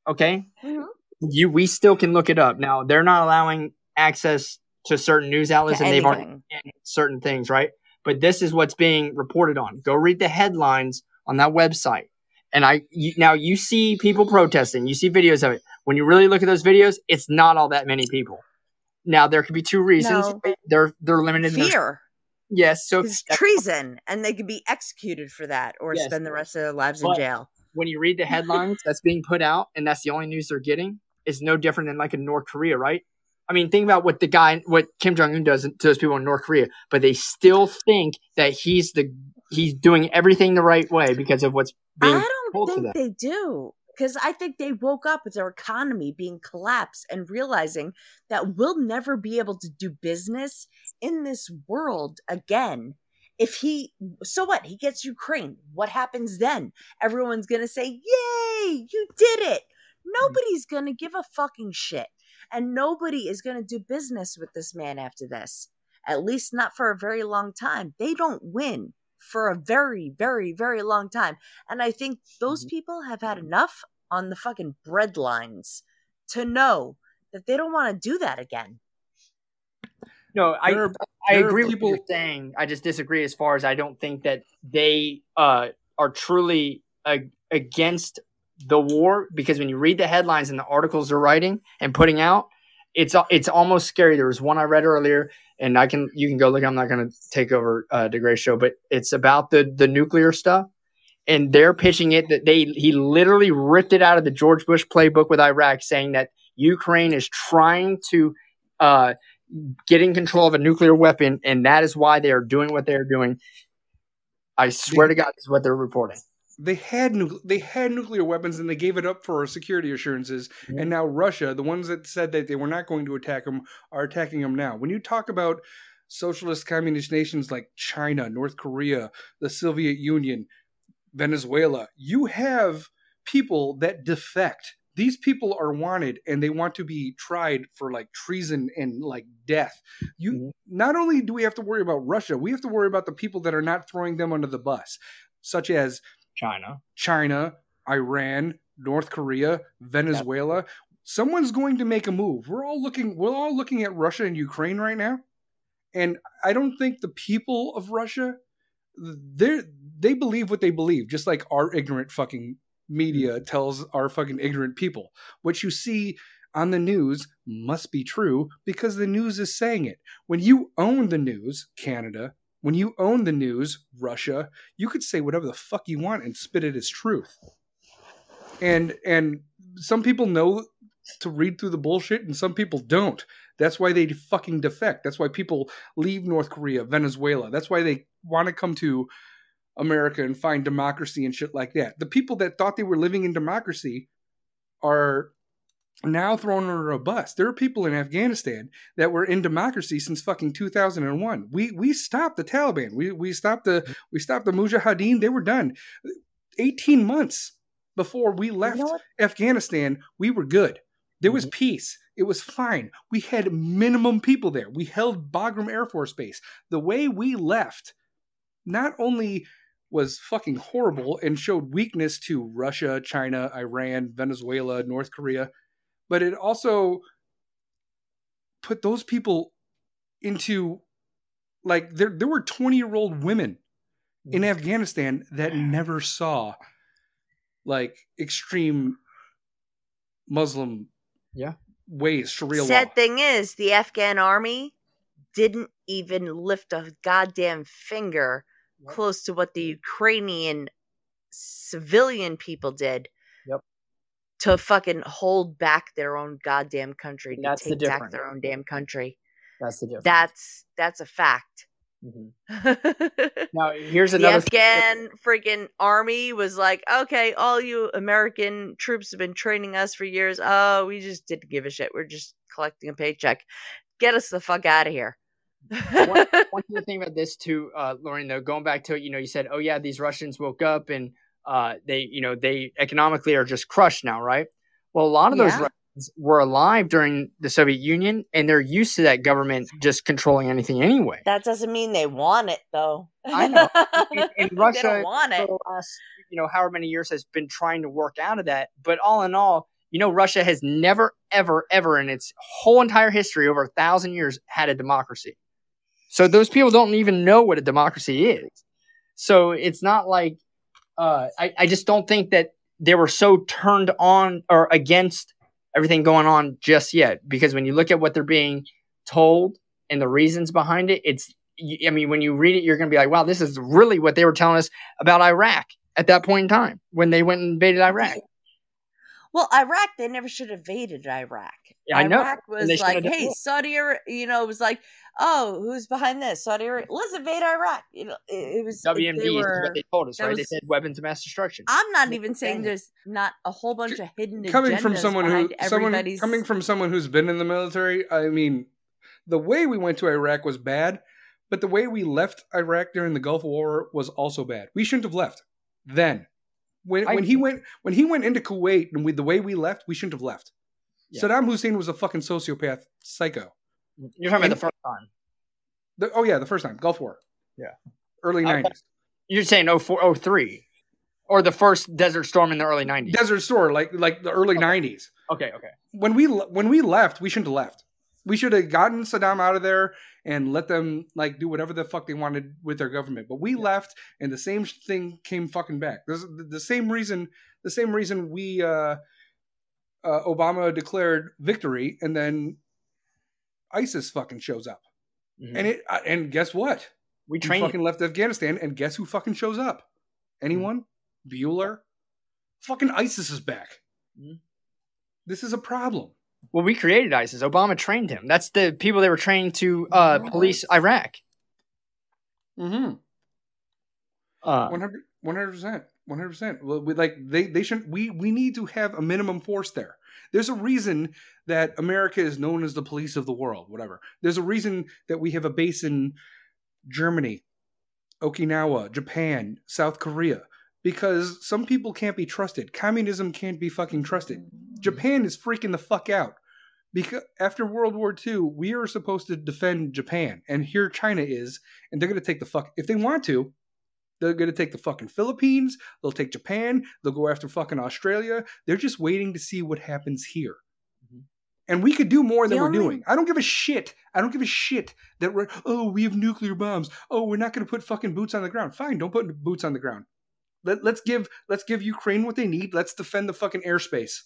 Okay. Mhm. You, we still can look it up. Now, they're not allowing access to certain news outlets To and they've already anything. certain things, right? But this is what's being reported on. Go read the headlines on that website. And I you, now you see people protesting. You see videos of it. When you really look at those videos, it's not all that many people. Now there could be two reasons. No. They're they're limited. in their- yes. So It's treason, and they could be executed for that or Yes. spend the rest of their lives in jail. when you read the headlines that's being put out, and that's the only news they're getting, is no different than like in North Korea, right? I mean, think about what the guy, what Kim Jong Un does to those people in North Korea, but they still think that he's the he's doing everything the right way because of what's being I don't think they do. Because I think they woke up with their economy being collapsed and realizing that we'll never be able to do business in this world again. If he, so what? He gets Ukraine. What happens then? Everyone's going to say, Yay, you did it. Mm-hmm. Nobody's going to give a fucking shit. And nobody is going to do business with this man after this. At least not for a very long time. They don't win for a very, very, very long time. And I think those Mm-hmm. people have had enough on the fucking bread lines to know that they don't want to do that again. No, I There are- I there are agree with people- what you're saying. I just disagree as far as I don't think that they uh, are truly uh, against the war because when you read the headlines and the articles they're writing and putting out, it's it's almost scary. There was one I read earlier, and I can you can go look. I'm not going to take over uh, DeGray's show, but it's about the the nuclear stuff, and they're pitching it that they he literally ripped it out of the George Bush playbook with Iraq, saying that Ukraine is trying to. Uh, get in control of a nuclear weapon, and that is why they are doing what they are doing. I swear to God, this is what they're reporting. They had nu- they had nuclear weapons and they gave it up for security assurances Yeah. and now russia the ones that said that they were not going to attack them are attacking them now when you talk about socialist communist nations like china north korea the soviet union venezuela you have people that defect these people are wanted and they want to be tried for like treason and like death you Mhm. not only do we have to worry about russia we have to worry about the people that are not throwing them under the bus such as China. China, Iran, North Korea, Venezuela. Someone's going to make a move. We're all looking we're all looking at Russia and Ukraine right now. And I don't think the people of Russia they they believe what they believe, just like our ignorant fucking media mm. tells our fucking ignorant people. What you see on the news must be true because the news is saying it. When you own the news, Canada, when you own the news, Russia, you could say whatever the fuck you want and spit it as truth. And and some people know to read through the bullshit and some people don't. That's why they fucking defect. That's why people leave North Korea, Venezuela. That's why they want to come to America and find democracy and shit like that. The people that thought they were living in democracy are now thrown under a bus. There are people in Afghanistan that were in democracy since fucking 2001. We we stopped the Taliban. We we stopped the we stopped the Mujahideen. They were done. 18 months before we left what? Afghanistan, we were good. There was Mhm. peace. It was fine. We had minimum people there. We held Bagram Air Force Base. The way we left not only was fucking horrible and showed weakness to Russia, China, Iran, Venezuela, North Korea, but it also put those people into like there there were 20 year old women in mm. Afghanistan that never saw like extreme Muslim Yeah. ways Sharia law. Sad thing is, the Afghan army didn't even lift a goddamn finger Yep. close to what the Ukrainian civilian people did. To fucking hold back their own goddamn country, to That's the take back their own damn country. That's the difference. That's that's a fact. Mhm. Now here's another thing that- Afghan freaking army was like, okay, all you American troops have been training us for years. Oh, we just didn't give a shit. We're just collecting a paycheck. Get us the fuck out of here. one, one other thing about this too, uh, Lauren, though, going back to it, you know, you said, oh yeah, these Russians woke up and uh, they, you know, they economically are just crushed now, right? Well, a lot of those Russians were alive during the Soviet Union, and they're used to that government just controlling anything anyway. that doesn't mean they want it, though. I know. In- in they Russia, don't want for the last, you know, however many years has been trying to work out of that. But all in all, you know, Russia has never, ever, ever in its whole entire history, over a thousand years, had a democracy. So those people don't even know what a democracy is. So it's not like uh, I, I just don't think that they were so turned on or against everything going on just yet. Because when you look at what they're being told and the reasons behind it, it's I mean, when you read it, you're going to be like, wow, this is really what they were telling us about Iraq at that point in time when they went and invaded Iraq. Well, Iraq, they never should have invaded Iraq. Yeah, I know. Iraq was And they should like, have done hey. Saudi Arabia, you know, it was like, oh, who's behind this? Saudi Arabia, let's invade Iraq. You know, it, it was they WMD is what they told us, that right? They said weapons of mass destruction. I'm not even saying there's not a whole bunch of hidden coming from someone who someone coming from someone who's been in the military i mean the way we went to iraq was bad but the way we left iraq during the gulf war was also bad we shouldn't have left then when I- when he went when he went into kuwait and we, the way we left we shouldn't have left Yeah. saddam hussein was a fucking sociopath psycho You're talking about the first time. The- oh yeah the first time gulf war Yeah. early 90s You're saying 04, 03. or the first Desert Storm in the early 90s. desert storm like like the early Okay. 90s okay, okay. when we when we left, we shouldn't have left. We should have gotten Saddam out of there and let them like do whatever the fuck they wanted with their government. But we left, and the same thing came fucking back. This the same reason. The same reason we uh, uh, Obama declared victory, and then ISIS fucking shows up. Mhm. And it uh, and guess what? we We fucking left Afghanistan, and guess who fucking shows up? Anyone? Bueller? Fucking ISIS is back. Mhm. This is a problem. Well, we created ISIS. Obama trained him. That's the people they were trained to uh, police Iraq. Mm-hmm. Uh, 100 percent, one hundred percent. Well, we like they they should we we need to have a minimum force there. There's a reason that America is known as the police of the world. Whatever. There's a reason that we have a base in Germany, Okinawa, Japan, South Korea, because some people can't be trusted. Communism can't be fucking trusted. Japan is freaking the fuck out. Because after World War II, we are supposed to defend Japan, and here China is, and they're gonna take the fuck if they want to. They're going to take the fucking Philippines. They'll take Japan. They'll go after fucking Australia. They're just waiting to see what happens here. Mhm. And we could do more than we're doing. I don't give a shit. I don't give a shit that we're, oh, we have nuclear bombs. Oh, we're not going to put fucking boots on the ground. Fine, don't put boots on the ground. Let, let's give let's give Ukraine what they need. Let's defend the fucking airspace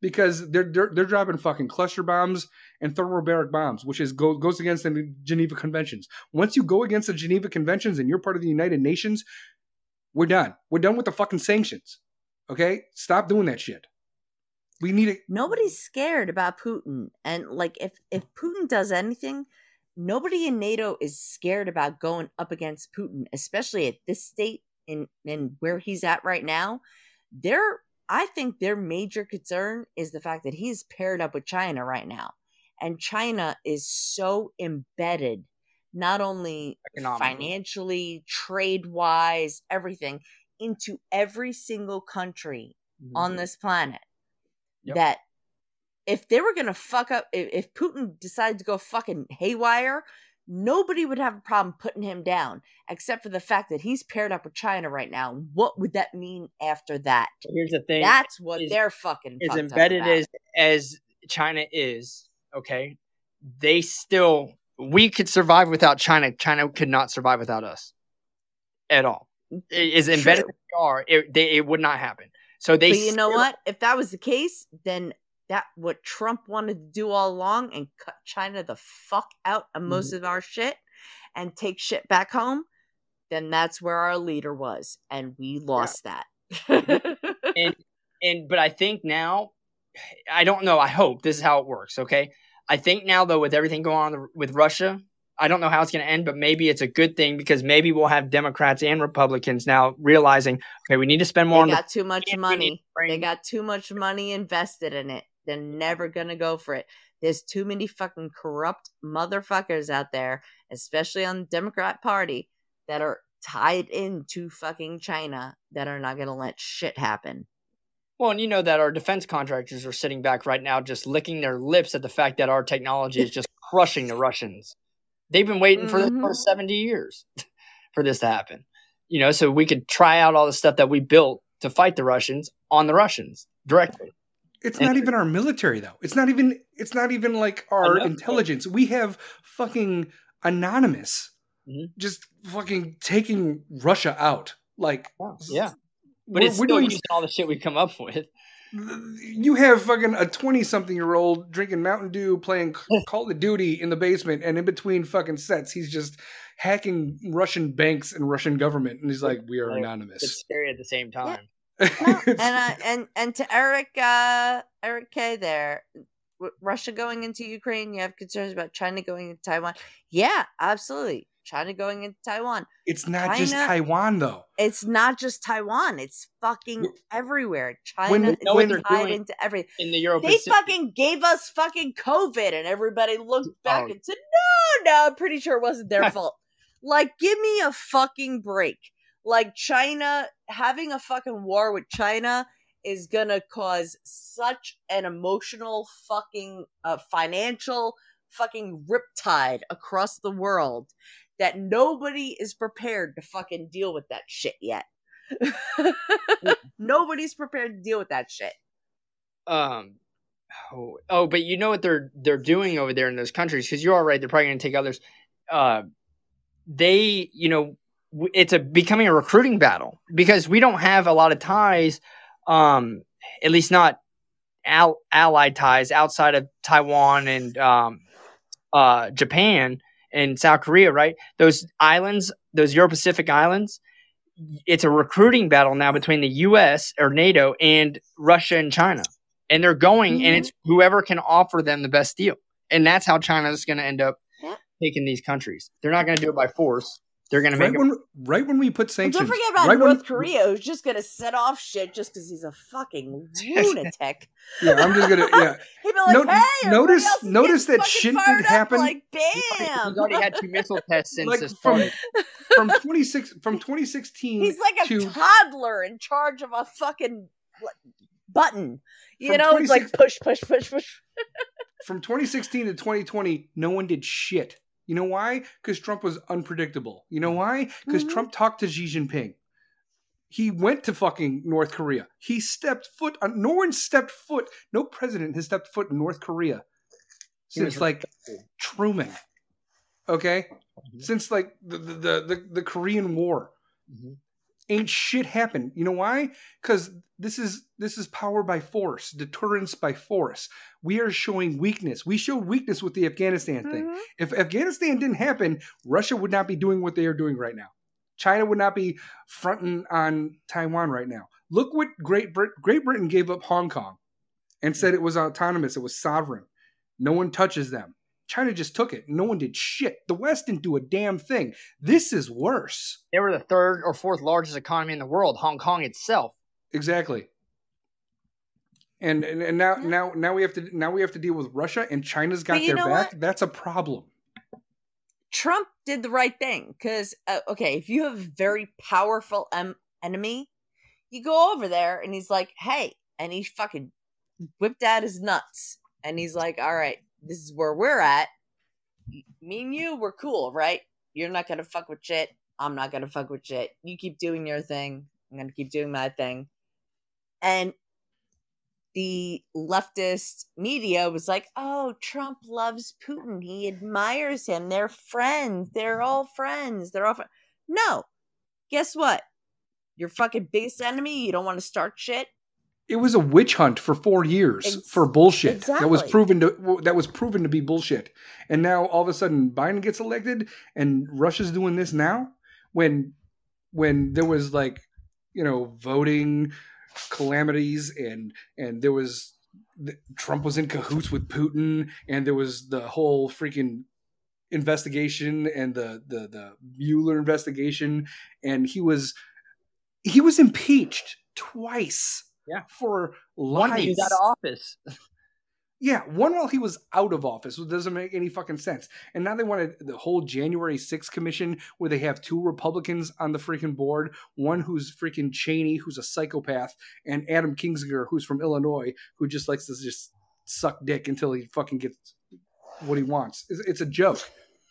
because they're they're, they're dropping fucking cluster bombs and thermobaric bombs, which is go, goes against the Geneva Conventions. Once you go against the Geneva Conventions and you're part of the United Nations, we're done. We're done with the fucking sanctions. Okay, stop doing that shit. We need it. nobody's scared about Putin. And like if if Putin does anything, nobody in NATO is scared about going up against Putin, especially at this state in in where he's at right now. They're I think their major concern is the fact that he's paired up with China right now. And China is so embedded, not only Economically. financially, trade wise, everything, into every single country on mm-hmm. this planet Yep. that if they were going to fuck up, if, if Putin decided to go fucking haywire, nobody would have a problem putting him down, except for the fact that he's paired up with China right now. What would that mean after that? Here's the thing: That's what is- they're fucking as embedded as as China is, okay, they still we could survive without China. China could not survive without us at all. I- mm, As embedded as are, it, they, it would not happen. So they. but you know what? If that was the case, then that what Trump wanted to do all along and cut China the fuck out of most Mm-hmm. of our shit and take shit back home, then that's where our leader was, and we lost that. and and but I think now, I don't know. I hope this is how it works. Okay, I think now though, with everything going on with Russia, I don't know how it's going to end, but maybe it's a good thing because maybe we'll have Democrats and Republicans now realizing, okay, we need to spend more on they the got too much money. They got too much money invested in it. They're never gonna go for it. There's too many fucking corrupt motherfuckers out there, especially on the Democrat Party, that are tied into fucking China that are not gonna let shit happen. Well, and you know that our defense contractors are sitting back right now just licking their lips at the fact that our technology is just crushing the Russians. They've been waiting for this for Mhm. 70 years for this to happen. You know, so we could try out all the stuff that we built to fight the Russians on the Russians directly. It's not even our military though. It's not even it's not even like our intelligence. We have fucking anonymous Mhm. just fucking taking Russia out. Like Yeah. But we're- it's we're still doing- all the shit we come up with. you have fucking a 20 something year old drinking Mountain Dew playing Call of Duty in the basement and in between fucking sets he's just hacking Russian banks and Russian government and he's like we are Right. It's anonymous. scary at the same time. and uh, and and to Eric uh Eric K there Russia going into Ukraine you have concerns about China going into Taiwan? Yeah absolutely China going into Taiwan. It's not just Taiwan though. it's not just Taiwan it's fucking everywhere. When- China what is tied into everything In the Euro they fucking gave us fucking COVID and everybody looked back Oh. and said no no I'm pretty sure it wasn't their fault. Like give me a fucking break like China having a fucking war with China is gonna cause such an emotional fucking uh, financial fucking riptide across the world that nobody is prepared to fucking deal with that shit yet. Nobody's prepared to deal with that shit. um oh, oh but you know what they're they're doing over there in those countries because you're all right they're probably going to take others uh they you know it's a becoming a recruiting battle because we don't have a lot of ties um at least not al- allied ties outside of taiwan and um uh japan and south korea right? Those islands those euro pacific islands it's a recruiting battle now between the us or nato and russia and china. And they're going Mhm. and it's whoever can offer them the best deal. And that's how china's going to end up Yeah. taking these countries. They're not going to do it by force they're going to Right make it when right when we put And sanctions don't forget about right when- North Korea, who's just gonna set off shit just because he's a fucking lunatic. Yeah, I'm just gonna yeah. He'd be like, No- "Hey, notice- else notice that shit did up," happen. Like, he's bam! already had two missile tests since Like this from from 26 from 2016 He's like a to toddler in charge of a fucking button. You From know, it's like push, push, push, push. from 2016 to 2020, no one did shit. You know why? Because Trump was unpredictable. You know why? Because Mhm. Trump talked to Xi Jinping. He went to fucking North Korea. He stepped foot on. No one stepped foot. No president has stepped foot in North Korea since like Truman. Okay, Mhm. since like the the the, the, Korean War. Mhm. Ain't shit happened. You know why? Because this is this is power by force, deterrence by force. We are showing weakness. We showed weakness with the Afghanistan thing. Mhm. If Afghanistan didn't happen, Russia would not be doing what they are doing right now. China would not be fronting on Taiwan right now. Look what Great Brit- Great Britain gave up Hong Kong and said it was autonomous, it was sovereign. No one touches them. China just took it. No one did shit. The West didn't do a damn thing. This is worse. They were the third or fourth largest economy in the world, Hong Kong itself. Exactly. And, and and now now now we have to now we have to deal with Russia and China's got their back. what? That's a problem. Trump did the right thing because uh, okay, if you have a very powerful em- enemy, you go over there and he's like, "Hey," and he fucking whipped out his nuts, and he's like, "All right, this is where we're at. Me and you, we're cool, right? You're not gonna fuck with shit. I'm not gonna fuck with shit. You keep doing your thing. I'm gonna keep doing my thing." And the leftist media was like, "Oh, Trump loves Putin. He admires him. They're friends. They're all friends. They're all fri-" No. Guess what? Your fucking biggest enemy, you don't want to start shit. It was a witch hunt for four years for bullshit. That was proven to that was proven to be bullshit. And now all of a sudden Biden gets elected and Russia's doing this now when when there was like you know voting calamities and and there was Trump was in cahoots with Putin and there was the whole freaking investigation and the the the Mueller investigation and he was he was impeached twice Yeah. for One lies. that he's out of office. Yeah, one while he was out of office, which doesn't make any fucking sense. And now they wanted the whole January 6th commission where they have two Republicans on the freaking board, one who's freaking Cheney, who's a psychopath, and Adam Kinzinger, who's from Illinois, who just likes to just suck dick until he fucking gets what he wants. It's, it's a joke.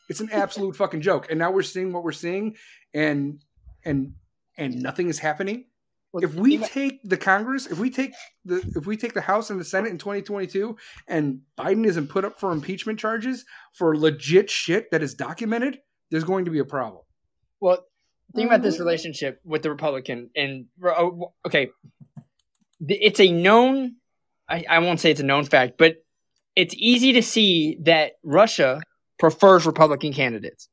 It's an absolute fucking joke. And now we're seeing what we're seeing, and and and nothing is happening if we take the Congress, if we take the if we take the House and the Senate in 2022 and Biden isn't put up for impeachment charges for legit shit that is documented, there's going to be a problem. Well, think about this mm-hmm. relationship with the Republican and oh, okay, it's a known. I, I won't say it's a known fact, but it's easy to see that Russia prefers Republican candidates.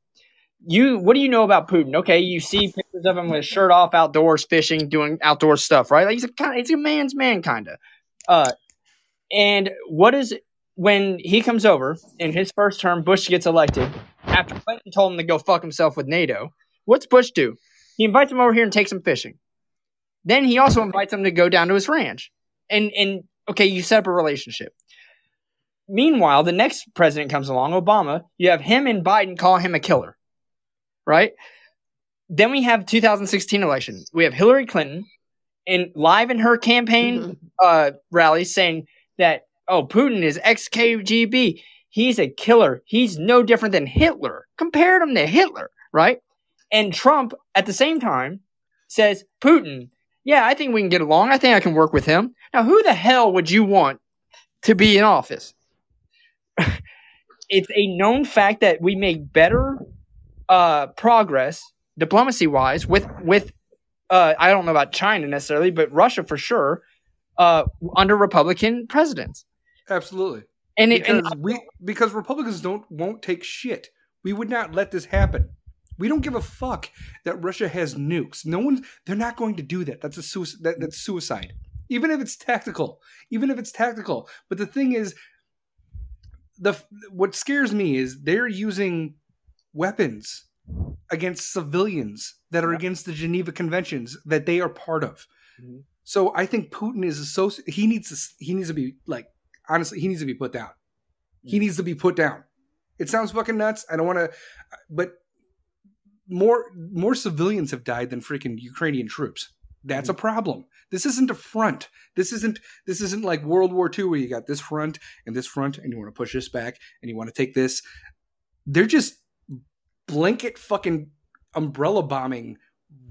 You, what do you know about Putin? Okay, you see pictures of him with his shirt off, outdoors fishing, doing outdoor stuff, right? Like he's a kind, he's a man's man, kind of. Uh, and what is when he comes over in his first term? Bush gets elected after Clinton told him to go fuck himself with NATO. What's Bush do? He invites him over here and takes him fishing. Then he also invites him to go down to his ranch. And and okay, you set up a relationship. Meanwhile, the next president comes along, Obama. You have him and Biden call him a killer, right? Then we have 2016 election. We have Hillary Clinton in live in her campaign uh, rallies saying that oh, Putin is ex KGB. He's a killer. He's no different than Hitler. Compared him to Hitler, right? And Trump at the same time says Putin. Yeah, I think we can get along. I think I can work with him. Now, who the hell would you want to be in office? it's a known fact that we make better uh, progress diplomacy wise with with uh, I don't know about China necessarily, but Russia for sure uh, under Republican presidents. Absolutely. And, it, Because and we because Republicans don't won't take shit. We would not let this happen. We don't give a fuck that Russia has nukes. No one they're not going to do that. That's a suicide that, that's suicide. Even if it's tactical. Even if it's tactical. But the thing is the what scares me is they're using weapons against civilians that are against the Geneva Conventions that they are part of. Mhm. So I think Putin is associ- he needs to he needs to be like honestly he needs to be put down. He needs to be put down. It sounds fucking nuts. I don't want to but more more civilians have died than freaking Ukrainian troops. That's a problem. This isn't a front. This isn't this isn't like World War II where you got this front and this front and you want to push this back and you want to take this. They're just blanket fucking umbrella bombing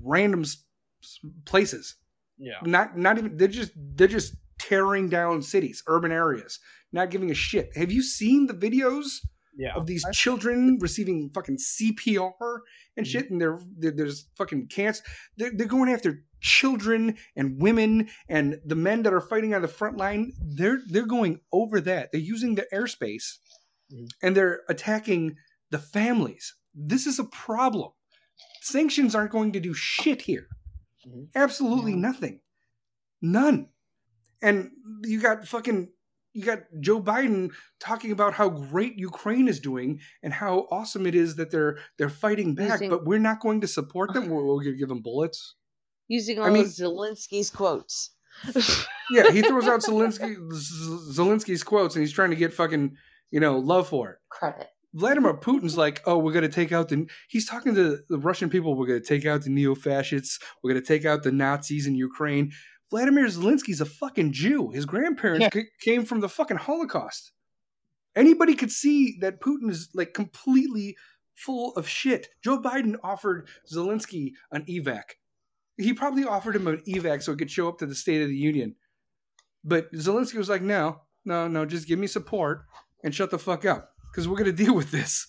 random s- s- places. yeah, Not not even they're just they're just tearing down cities, urban areas, not giving a shit. Have you seen the videos yeah, of these children receiving fucking CPR and Mm-hmm. shit, and they're, they're- there's fucking cancer. They're, they're going after children and women and the men that are fighting on the front line. They're they're going over that. They're using the airspace, Mhm. and they're attacking the families. This is a problem. Sanctions aren't going to do shit here. Mhm. Absolutely nothing. None. And you got fucking you got Joe Biden talking about how great Ukraine is doing and how awesome it is that they're they're fighting back, Using- but we're not going to support them. We'll, we'll give them bullets. Using all I mean- of Zelensky's quotes. Yeah, he throws out Zelensky Z- Zelensky's quotes, and he's trying to get fucking you know love for it. Credit. Vladimir Putin's like, oh, we're going to take out the. He's talking to the Russian people. We're going to take out the neo fascists. We're going to take out the Nazis in Ukraine. Vladimir Zelensky's a fucking Jew. His grandparents Yeah. c- came from the fucking Holocaust. Anybody could see that Putin is like completely full of shit. Joe Biden offered Zelensky an evac. He probably offered him an evac so he could show up to the State of the Union. But Zelensky was like, no, no, no, just give me support and shut the fuck up because we're going to deal with this.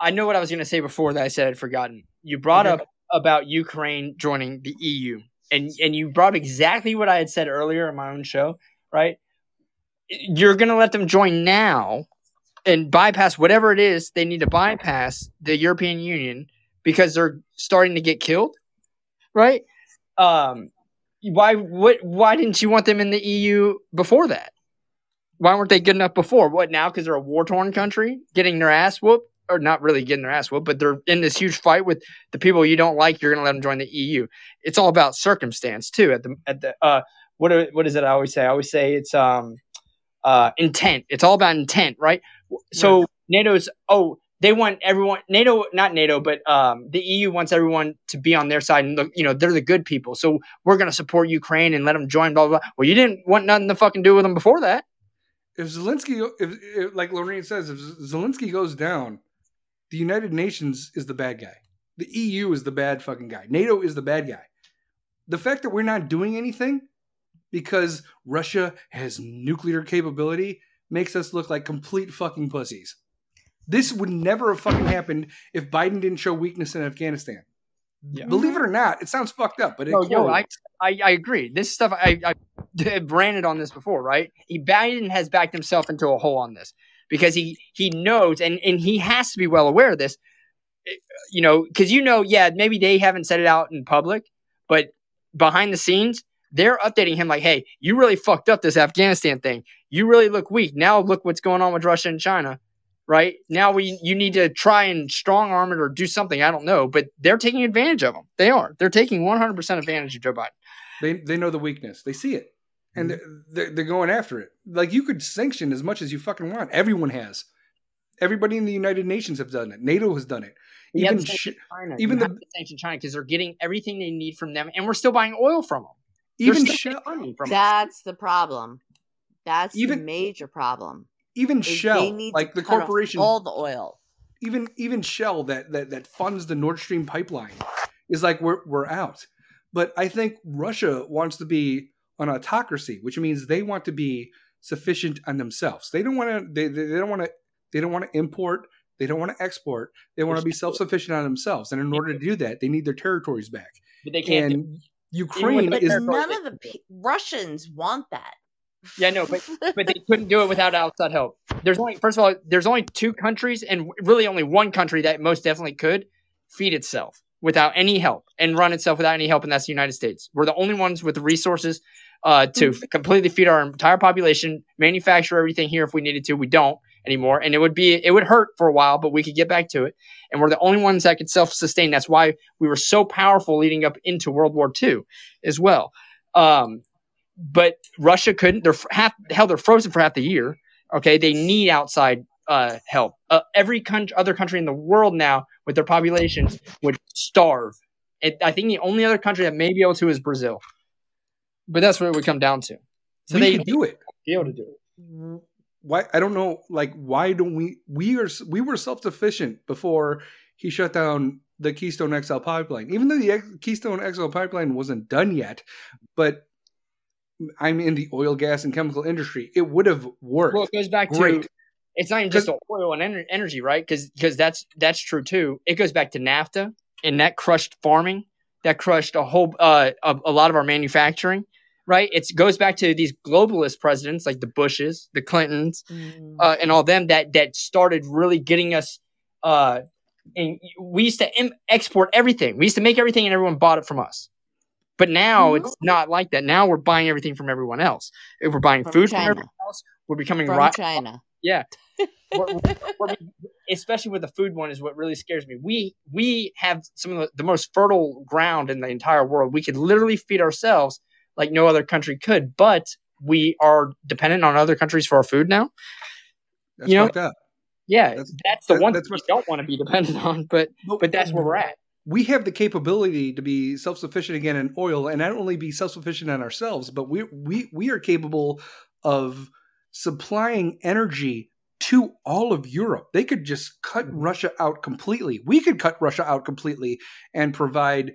I know what I was going to say before that I said I'd forgotten. You brought Okay. up about Ukraine joining the EU, and and you brought exactly what I had said earlier in my own show. Right? You're going to let them join now and bypass whatever it is they need to bypass the European Union because they're starting to get killed. Right? Um, why? What? Why didn't you want them in the EU before that? Why weren't they good enough before? What now? Because they're a war torn country getting their ass whooped, or not really getting their ass whooped, but they're in this huge fight with the people you don't like. You're going to let them join the EU. It's all about circumstance too. At the at the uh, what are- what is it? I always say. I always say it's um uh intent. It's all about intent, right? So NATO's oh they want everyone NATO not NATO but um the EU wants everyone to be on their side and look you know they're the good people. So we're going to support Ukraine and let them join. Blah blah. blah. Well, you didn't want nothing to fucking do with them before that. If Zelensky, if, if like Lorraine says, if Zelensky goes down, the United Nations is the bad guy. The EU is the bad fucking guy. NATO is the bad guy. The fact that we're not doing anything because Russia has nuclear capability makes us look like complete fucking pussies. This would never have fucking happened if Biden didn't show weakness in Afghanistan. Yeah. Believe it or not, it sounds fucked up, but it No, yo, I. I, I agree. This stuff I, I ranted on this before, right? He Biden has backed himself into a hole on this because he he knows and and he has to be well aware of this. eh, You know, because you know, yeah, maybe they haven't said it out in public, but behind the scenes, they're updating him like, "Hey, you really fucked up this Afghanistan thing. You really look weak. Now look what's going on with Russia and China." Right now, we you need to try and strong arm it or do something. I don't know, but they're taking advantage of him. They are. They're taking one hundred percent advantage of Joe Biden. They they know the weakness. They see it, and Mm-hmm. they're, they're they're going after it. Like you could sanction as much as you fucking want. Everyone has. Everybody in the United Nations have done it. NATO has done it. You have Even to sh- China. even you the- to sanction China because they're getting everything they need from them, and we're still buying oil from them. even Shell, getting money from 'em. That's the problem. That's the Even- major problem. Even is they Shell, need like to the cut off corporation, all the oil. even even Shell that that that funds the Nord Stream pipeline is like we're we're out. But I think Russia wants to be an autocracy, which means they want to be sufficient on themselves. They don't want to. They, they, they don't want to. They don't want to import. They don't want to export. They want to be self sufficient on themselves. And in order to do that, they need their territories back. but they can't. do And Ukraine their is None of the pe- Russians want that. Yeah, no, but but they couldn't do it without outside help. There's only first of all, there's only two countries, and really only one country that most definitely could feed itself without any help and run itself without any help, and that's the United States. We're the only ones with the resources uh, to completely feed our entire population, manufacture everything here if we needed to. We don't anymore, and it would be it would hurt for a while, but we could get back to it. And we're the only ones that could self sustain. That's why we were so powerful leading up into World War II as well. Um, but Russia couldn't. They're half hell. They're frozen for half the year. Okay, they need outside uh, help. Uh, every country, other country in the world now, with their populations, would starve. And I think the only other country that may be able to is Brazil. But that's what it would come down to. So we they can do it. be able to do it. why I don't know like why don't we we are we were self sufficient before he shut down the Keystone XL pipeline even though the Keystone XL pipeline wasn't done yet but I'm in the oil gas and chemical industry it would have worked Well, it goes back to it's not even just oil and ener- energy, right? Because that's that's true too. It goes back to NAFTA and that crushed farming, that crushed a whole uh, a, a lot of our manufacturing, right? It goes back to these globalist presidents like the Bushes, the Clintons, uh, and all them that that started really getting us. Uh, and we used to Im- export everything. We used to make everything, and everyone bought it from us. But now mm-hmm. it's not like that. Now we're buying everything from everyone else. If we're buying From food China. from everyone else, we're becoming From ri- China. yeah. We're- we're- we're- especially with the food one is what really scares me. We we have some of the, the most fertile ground in the entire world. We could literally feed ourselves like no other country could. But we are dependent on other countries for our food now. That's You know- fucked up. Yeah, That's- that's, the that- one that's thing we don't want to be dependent on. But but that's where we're at. We have the capability to be self-sufficient again in oil and not only be self-sufficient on ourselves but we we we are capable of supplying energy to all of Europe. They could just cut Mm-hmm. Russia out completely. We could cut Russia out completely and provide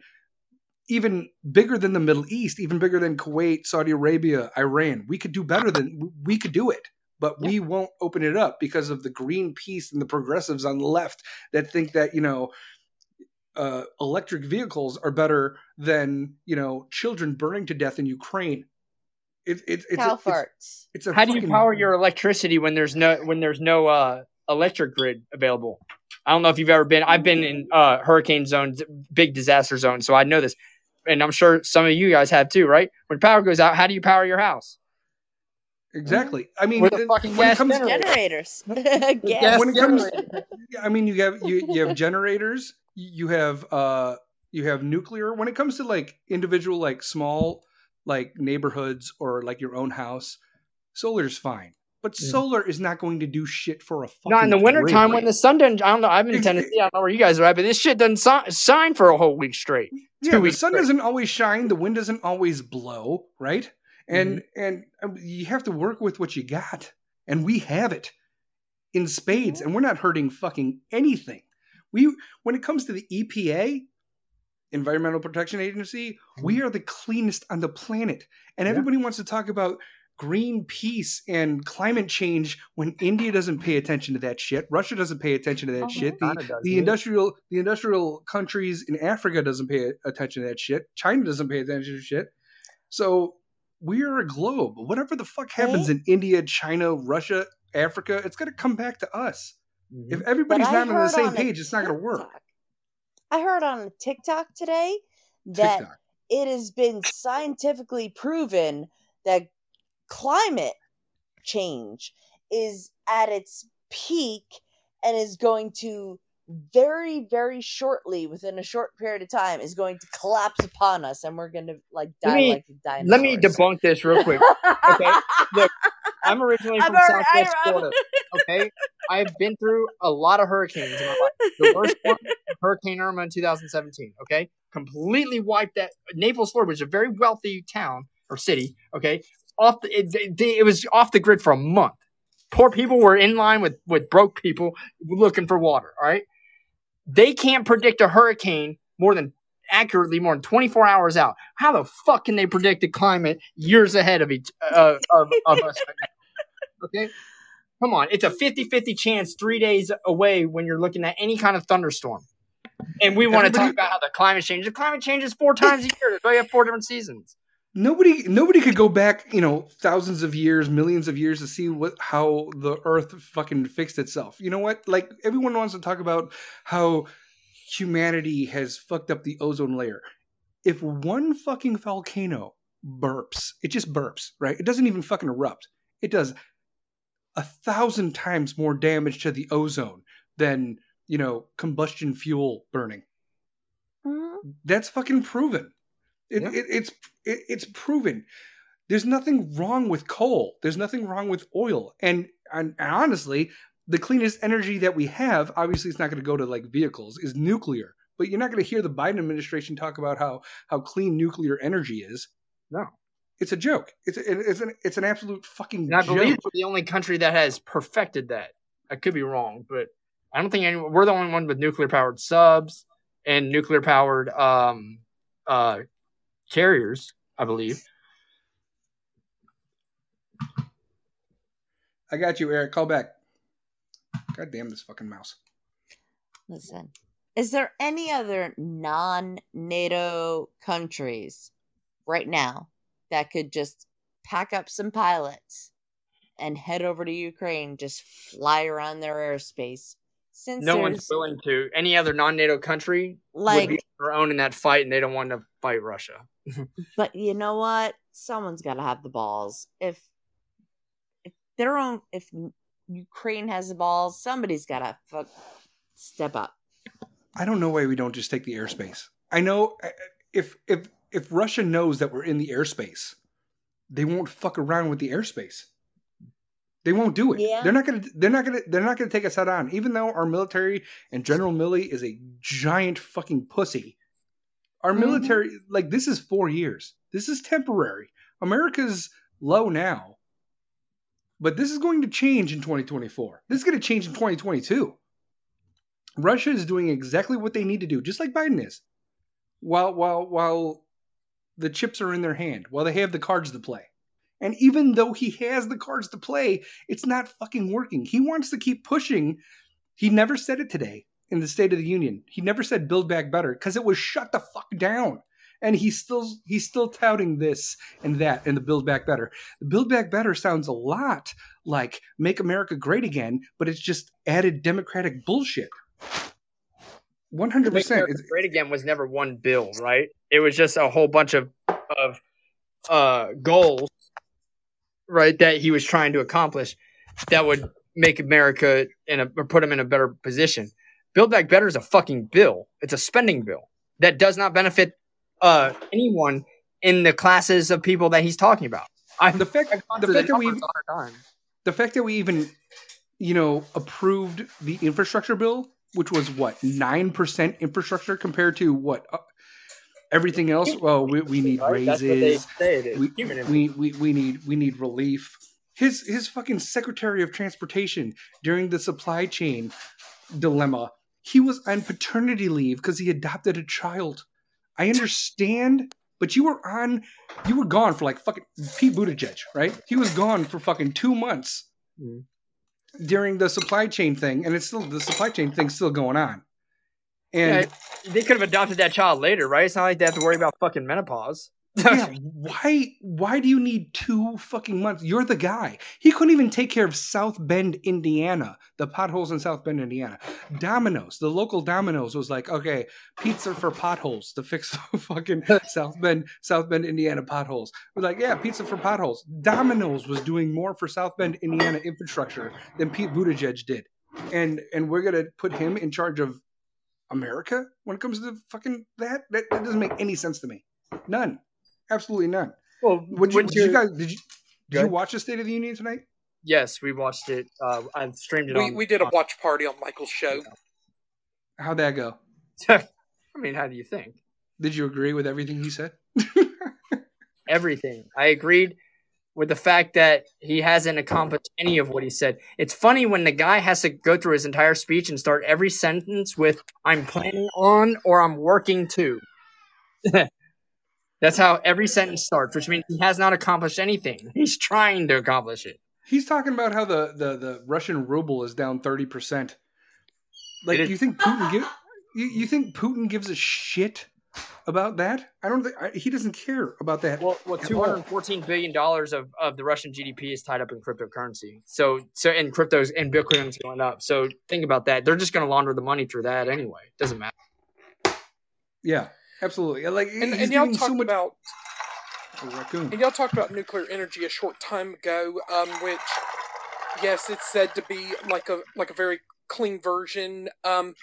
even bigger than the Middle East, even bigger than Kuwait, Saudi Arabia, Iran. We could do better than we could do it. But we won't open it up because of the Greenpeace and the progressives on the left that think that, you know, uh, electric vehicles are better than you know children burning to death in Ukraine. It, it, it's, Cow a, it's, farts. it's a How do you power your electricity when there's no when there's no uh, electric grid available? I don't know if you've ever been. I've been in uh, hurricane zones, big disaster zones, so I know this, and I'm sure some of you guys have too, right? When power goes out, how do you power your house? exactly? I mean, With a it- fucking when it gas comes. Generators. Gas Gas. when it comes- I mean, you have you you have generators, you have uh you have nuclear. When it comes to like individual like small like neighborhoods or like your own house, solar's fine. But Mhm. solar is not going to do shit for a fucking Not in the wintertime when the sun doesn't. I don't know. I'm in Tennessee. I don't know where you guys are at, but this shit doesn't si- shine for a whole week straight. yeah, the sun straight. doesn't always shine, the wind doesn't always blow, right? And Mm-hmm. and um, you have to work with what you got, and we have it in spades, and we're not hurting fucking anything. We when it comes to the EPA, Environmental Protection Agency, we are the cleanest on the planet, and Mm-hmm. Yeah. everybody wants to talk about Greenpeace and climate change when India doesn't pay attention to that shit. Russia doesn't pay attention to that Oh, shit. The, does, the industrial the industrial countries in Africa doesn't pay attention to that shit. China doesn't pay attention to shit. So we're a globe. Whatever the fuck happens in India, China, Russia, Africa, it's gonna come back to us. Mm-hmm. If everybody's I not on the same on page, it's not gonna work. I heard on TikTok today that TikTok. it has been scientifically proven that climate change is at its peak and is going to very very shortly within a short period of time is going to collapse upon us and we're going to like Let die me- like the dinosaurs. Let me debunk this real quick. Okay, look, I'm originally from already- Southwest I- Florida. Okay, I've been through a lot of hurricanes in my life. The worst one, Hurricane Irma in 2017. Okay, completely wiped that Naples, Florida, which is a very wealthy town or city. Okay, off the, it, it, it was off the grid for a month. Poor people were in line with with broke people looking for water. All right, they can't predict a hurricane more than accurately more than 24 hours out. How the fuck can they predict the climate years ahead of each uh, of, of us? Okay? Come on, it's a 50-50 chance 3 days away when you're looking at any kind of thunderstorm. And we want to talk about how the climate change. The climate changes four times a year. That's why you have four different seasons. Nobody nobody could go back, you know, thousands of years, millions of years to see what how the earth fucking fixed itself. You know what? Like everyone wants to talk about how humanity has fucked up the ozone layer. If one fucking volcano burps, it just burps, right? It doesn't even fucking erupt. It does a thousand times more damage to the ozone than, you know, combustion fuel burning Mhm. that's fucking proven. It, Yeah. it, it's it, it's proven. There's nothing wrong with coal. There's nothing wrong with oil. And, and and honestly, the cleanest energy that we have, obviously, it's not going to go to like vehicles, is nuclear. But you're not going to hear the Biden administration talk about how how clean nuclear energy is. No. It's a joke. It's a, it's an it's an absolute fucking And I joke. believe we're the only country that has perfected that. I could be wrong, but I don't think anyone, we're the only one with nuclear powered subs and nuclear powered um, uh, carriers, I believe. I got you, Eric. Call back. God damn this fucking mouse. Listen, is there any other non NATO countries right now that could just pack up some pilots and head over to Ukraine, just fly around their airspace? Since No one's willing to. Any other non NATO country would like, be their own in that fight, and they don't want to fight Russia. but you know what? Someone's got to have the balls. If if their own, if Ukraine has the balls, somebody's got to fuck step up. I don't know why we don't just take the airspace. I know if if if Russia knows that we're in the airspace, they won't fuck around with the airspace. They won't do it. Yeah. They're not gonna. They're not gonna. They're not gonna take us head on. Even though our military and General Milley is a giant fucking pussy. Our Mhm. military, like this, is four years. This is temporary. America's low now, but this is going to change in 2024. This is going to change in 2022. Russia is doing exactly what they need to do, just like Biden is. While while while the chips are in their hand, while they have the cards to play. And even though he has the cards to play, it's not fucking working. He wants to keep pushing. He never said it today in the State of the Union. He never said build back better because it was shut the fuck down. And he's still he's still touting this and that and the build back better. The build back better sounds a lot like make America great again, but it's just added democratic bullshit. One hundred Make percent. America Great again was never one bill, right? It was just a whole bunch of of uh, goals, right? That he was trying to accomplish that would make America in a or put him in a better position. Build Back Better is a fucking bill. It's a spending bill that does not benefit uh, anyone in the classes of people that he's talking about. I, The fact the fact that we numbers a hundred times. the fact that we even you know approved the infrastructure bill which was what 9% infrastructure compared to what uh, everything else well we, we need Right? That's what they raises say it is. we, we, we, we need we need relief his his fucking secretary of transportation during the supply chain dilemma he was on paternity leave because he adopted a child i understand but you were on you were gone for like fucking pete buttigieg right he was gone for fucking two months Mhm. during the supply chain thing and it's still the supply chain thing's still going on and They could have adopted that child later, right? It's not like they have to worry about fucking menopause. Yeah, why why do you need two fucking months? You're the guy. He couldn't even take care of South Bend, Indiana, the potholes in South Bend, Indiana. Domino's, the local Domino's was like, okay, pizza for potholes to fix the fucking South Bend, South Bend, Indiana potholes. We're like, yeah, pizza for potholes. Domino's was doing more for South Bend, Indiana infrastructure than Pete Buttigieg did. And and we're gonna put him in charge of America when it comes to fucking that? That, that doesn't make any sense to me. None. Absolutely none. well, Would you, did you you- guys did you did you watch the State of the Union tonight? Yes, we watched it. Uh, I streamed it We, on. we did a watch party on Michael's show. How'd that go? I mean, how do you think? Did you agree with everything he said? Everything. I agreed with the fact that he hasn't accomplished any of what he said. It's funny when the guy has to go through his entire speech and start every sentence with "I'm planning on" or "I'm working to." That's how every sentence starts, which means he has not accomplished anything. He's trying to accomplish it. He's talking about how the, the, the Russian ruble is down thirty percent. Like, you think Putin give you, you think Putin gives a shit about that? I don't think I, he doesn't care about that. Well, well, two hundred fourteen billion dollars of, of the Russian GDP is tied up in cryptocurrency. So, so and cryptos and Bitcoin's going up. So think about that. They're just going to launder the money through that anyway. Doesn't matter. yeah, absolutely. Like, And, and y'all talked so much about a raccoon. and y'all talked about nuclear energy a short time ago, um, which yes, it's said to be like a like a very clean version. Um,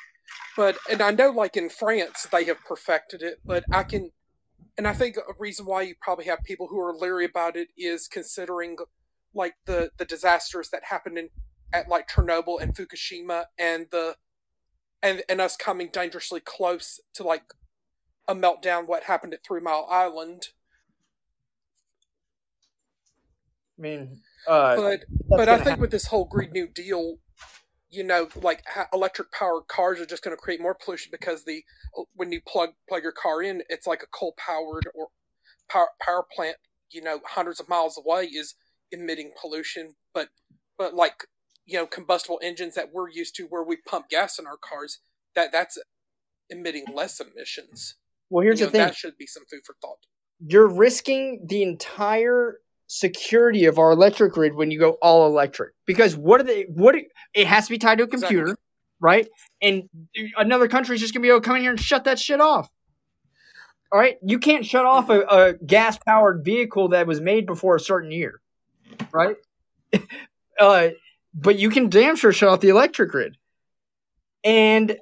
but and I know like in France they have perfected it, but I can and I think a reason why you probably have people who are leery about it is considering like the the disasters that happened in at like Chernobyl and Fukushima and the and and us coming dangerously close to like a meltdown what happened at Three Mile Island. I mean, uh, but but I think happen. with this whole Green New Deal, you know, like ha- electric powered cars are just going to create more pollution because the when you plug plug your car in, it's like a coal powered or power power plant, you know, hundreds of miles away is emitting pollution. But but like you know, combustible engines that we're used to, where we pump gas in our cars, that that's emitting less emissions. Well, here's you the know, thing: that should be some food for thought. you're risking the entire security of our electric grid when you go all electric. Because what are they? What do- it has to be tied to a computer, Exactly. right? And another country is just gonna be able to come in here and shut that shit off. All right, you can't shut off a, a gas powered vehicle that was made before a certain year, right? uh, but you can damn sure shut off the electric grid. And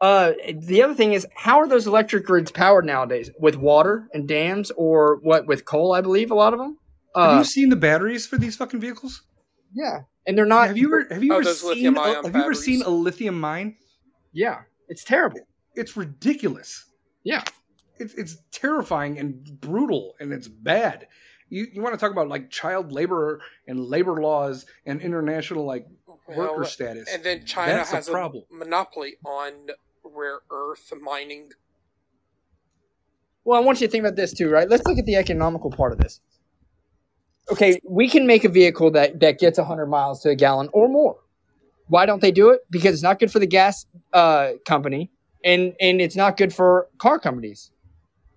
Uh, the other thing is, how are those electric grids powered nowadays? With water and dams, or what? With coal, I believe a lot of them. Have Uh, you seen the batteries for these fucking vehicles? yeah, and they're not. have you ever have you Oh, ever seen a, have you ever seen a lithium mine? Yeah, it's terrible. It's ridiculous. Yeah. It's it's terrifying and brutal and it's bad. You you want to talk about like child labor and labor laws and international like worker Well, status. and then China That's a has problem. monopoly on rare earth mining. Well, I want you to think about this too, right? Let's look at the economical part of this. Okay, we can make a vehicle that that gets 100 miles to a gallon or more. Why don't they do it? Because it's not good for the gas uh, company, and and it's not good for car companies,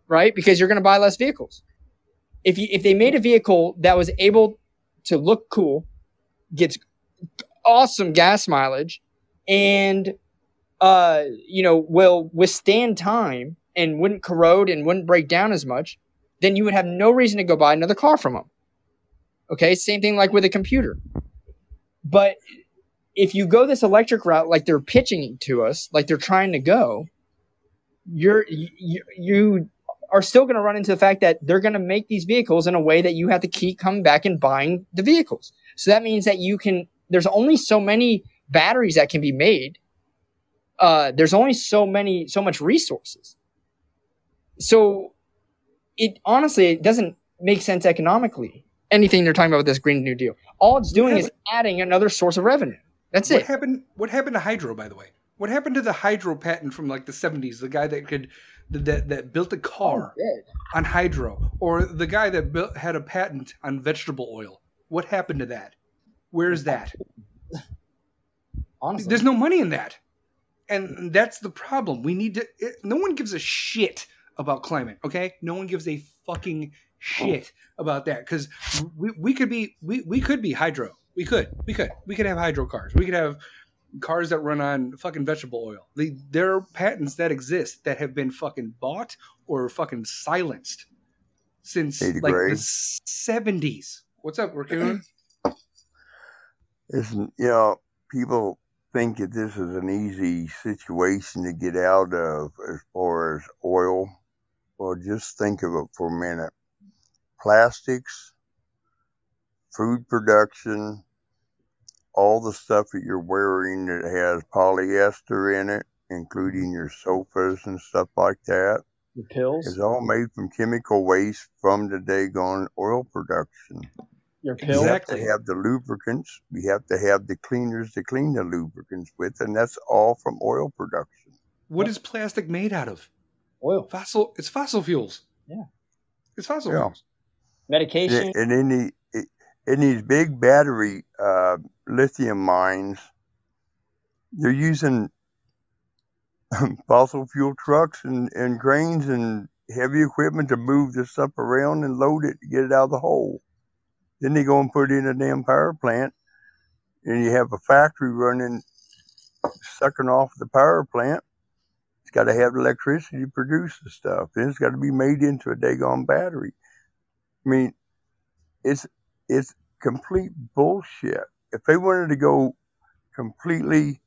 right? Because you're going to buy less vehicles. If you if they made a vehicle that was able to look cool, gets awesome gas mileage, and uh, you know will withstand time and wouldn't corrode and wouldn't break down as much, then you would have no reason to go buy another car from them. Okay, same thing like with a computer. But if you go this electric route, like they're pitching to us, like they're trying to go, you're you, you are still going to run into the fact that they're going to make these vehicles in a way that you have to keep coming back and buying the vehicles. So that means that you can. There's only so many batteries that can be made. Uh, there's only so many, so much resources. So it honestly it doesn't make sense economically. Anything they're talking about with this Green New Deal, all it's doing is adding another source of revenue. That's what it. happened? What happened to hydro? By the way, what happened to the hydro patent from like the seventies? The guy that could that that built a car Dead. on hydro, or the guy that built, had a patent on vegetable oil. What happened to that? Where's that? Honestly, There's no money in that, and that's the problem. We need to. It, no one gives a shit about climate. Okay, no one gives a fucking shit about that because we, we could be we, we could be hydro. We could we could we could have hydro cars. We could have cars that run on fucking vegetable oil. The, there are patents that exist that have been fucking bought or fucking silenced since like the seventies. What's up, Raccoon? Isn't you know people think that this is an easy situation to get out of as far as oil. Well, just think of it for a minute. Plastics, food production, all the stuff that you're wearing that has polyester in it, including your sofas and stuff like that, the pills, is all made from chemical waste from the daggone oil production. Your We have to have the lubricants. We have to have the cleaners to clean the lubricants with, and that's all from oil production. What is plastic made out of? oil, Fossil. It's fossil fuels. Yeah. It's fossil Yeah. fuels. medication. And in the in these big battery uh, lithium mines, they're using fossil fuel trucks and, and cranes and heavy equipment to move this stuff around and load it to get it out of the hole. Then they go and put in a damn power plant, and you have a factory running, sucking off the power plant. It's got to have electricity to produce the stuff. Then it's got to be made into a daggone battery. I mean, it's it's complete bullshit. If they wanted to go completely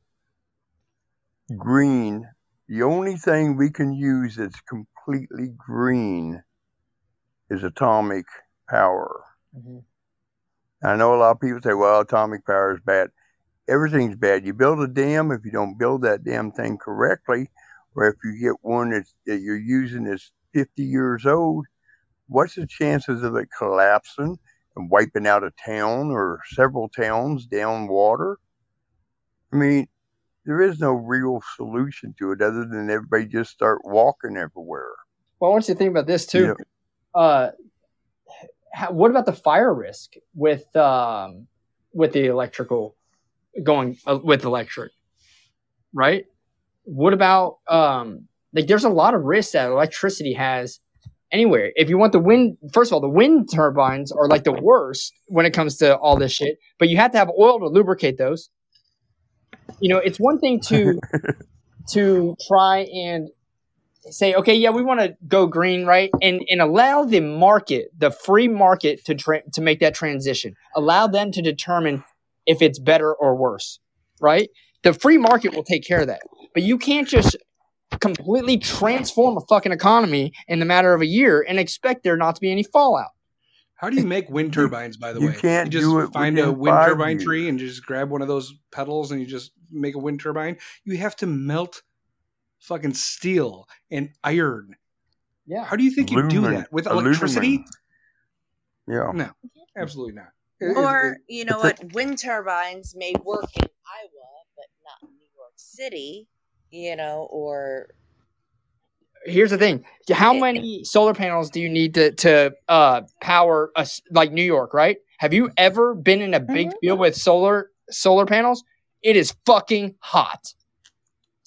green, the only thing we can use that's completely green is atomic power. Mhm. I know a lot of people say, well, atomic power is bad. Everything's bad. You build a dam, if you don't build that damn thing correctly, or if you get one that's, that you're using that's 50 years old, what's the chances of it collapsing and wiping out a town or several towns down water? I mean, there is no real solution to it other than everybody just start walking everywhere. Well, I want you to think about this too. Know, Uh, how, what about the fire risk with um, with the electrical going uh, with electric, right? What about um, like? There's a lot of risks that electricity has anywhere. If you want the wind, first of all, the wind turbines are like the worst when it comes to all this shit. But you have to have oil to lubricate those. You know, it's one thing to to try and say, okay, yeah, we want to go green, right? And and allow the market, the free market, to tra- to make that transition. Allow them to determine if it's better or worse, right? The free market will take care of that. But you can't just completely transform a fucking economy in the matter of a year and expect there not to be any fallout. How do you make wind turbines? By the you way, can't you just do it find a wind turbine years. tree and just grab one of those pedals and you just make a wind turbine. You have to melt fucking steel and iron. Yeah. How do you think you do that with electricity? Yeah. No, absolutely not. It- it- Or it- you know what? Wind turbines may work in Iowa, but not in New York City. You know, or Here's the thing: how many solar panels do you need to to uh, power a s like New York? Right? Have you ever been in a big Mhm. field with solar solar panels? It is fucking hot.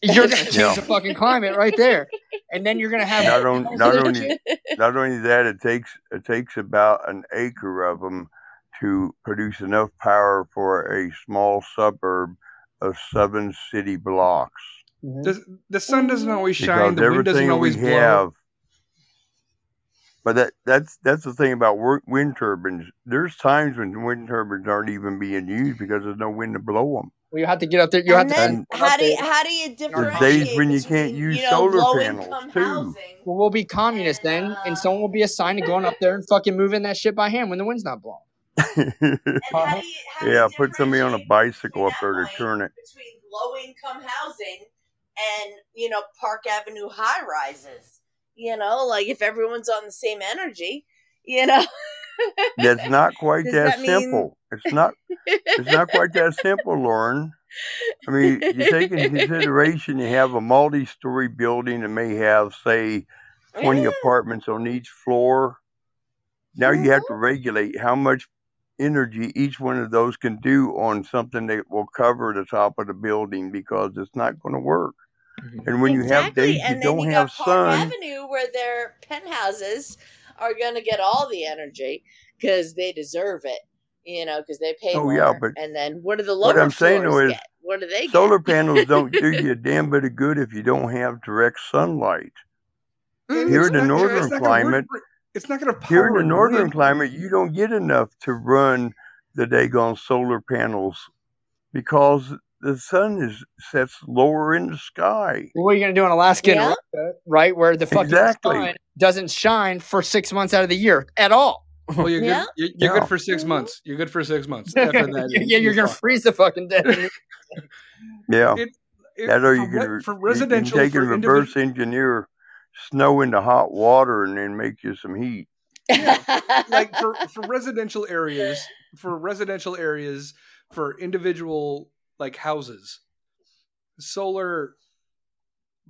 You're gonna change Yeah. the fucking climate right there, and then you're gonna have Not on- not only- Not only that, it takes it takes about an acre of them to produce enough power for a small suburb of seven city blocks. Mhm. the, the sun doesn't always shine. Because The wind doesn't always we blow. have. But that that's that's the thing about wind turbines. There's times when wind turbines aren't even being used because there's no wind to blow them. Well, you have to get up there. You and have to. then get how do you, there. how do you There's differentiate days when you can't use you know, solar panels, too. housing? Well, we'll be communists then, and someone will be assigned to going up there and fucking moving that shit by hand when the wind's not blowing. And how you, yeah, you put somebody on a bicycle up there to turn it. between low income housing and you know Park Avenue high rises. You know, like if everyone's on the same energy, you know. That's not quite Does that, that mean- simple. It's not. It's not quite that simple, Lauren. I mean, you take into consideration you have a multi-story building that may have, say, 20 apartments on each floor. Now you have to mm-hmm. regulate how much energy each one of those can do on something that will cover the top of the building because it's not going to work. Mm-hmm. And when you have Exactly, days you and then don't you have got Park sun, Avenue where their penthouses are going to get all the energy because they deserve it. You know, because they pay Oh, more. yeah, but and then what do the lower what I'm saying though floors is get? What do they solar get? panels don't do you a damn bit of good if you don't have direct sunlight. Mm, Here it's in the northern it's not gonna work climate- it's not going to Here in the northern wind. climate, you don't get enough to run the daggone solar panels because the sun is sets lower in the sky. What are you gonna do in Alaska, Yeah. Alaska, right, where the fucking Exactly. sun doesn't shine for six months out of the year at all? Well, you're Yeah. good. You're, you're Yeah. good for six Mhm. months. You're good for six months. After that, yeah, you're gonna freeze the fucking dead. Yeah, It- it- that or you for, can, re- re- for you can take for and individual- reverse engineer snow into hot water and then make you some heat. like for, for residential areas for residential areas for individual like houses solar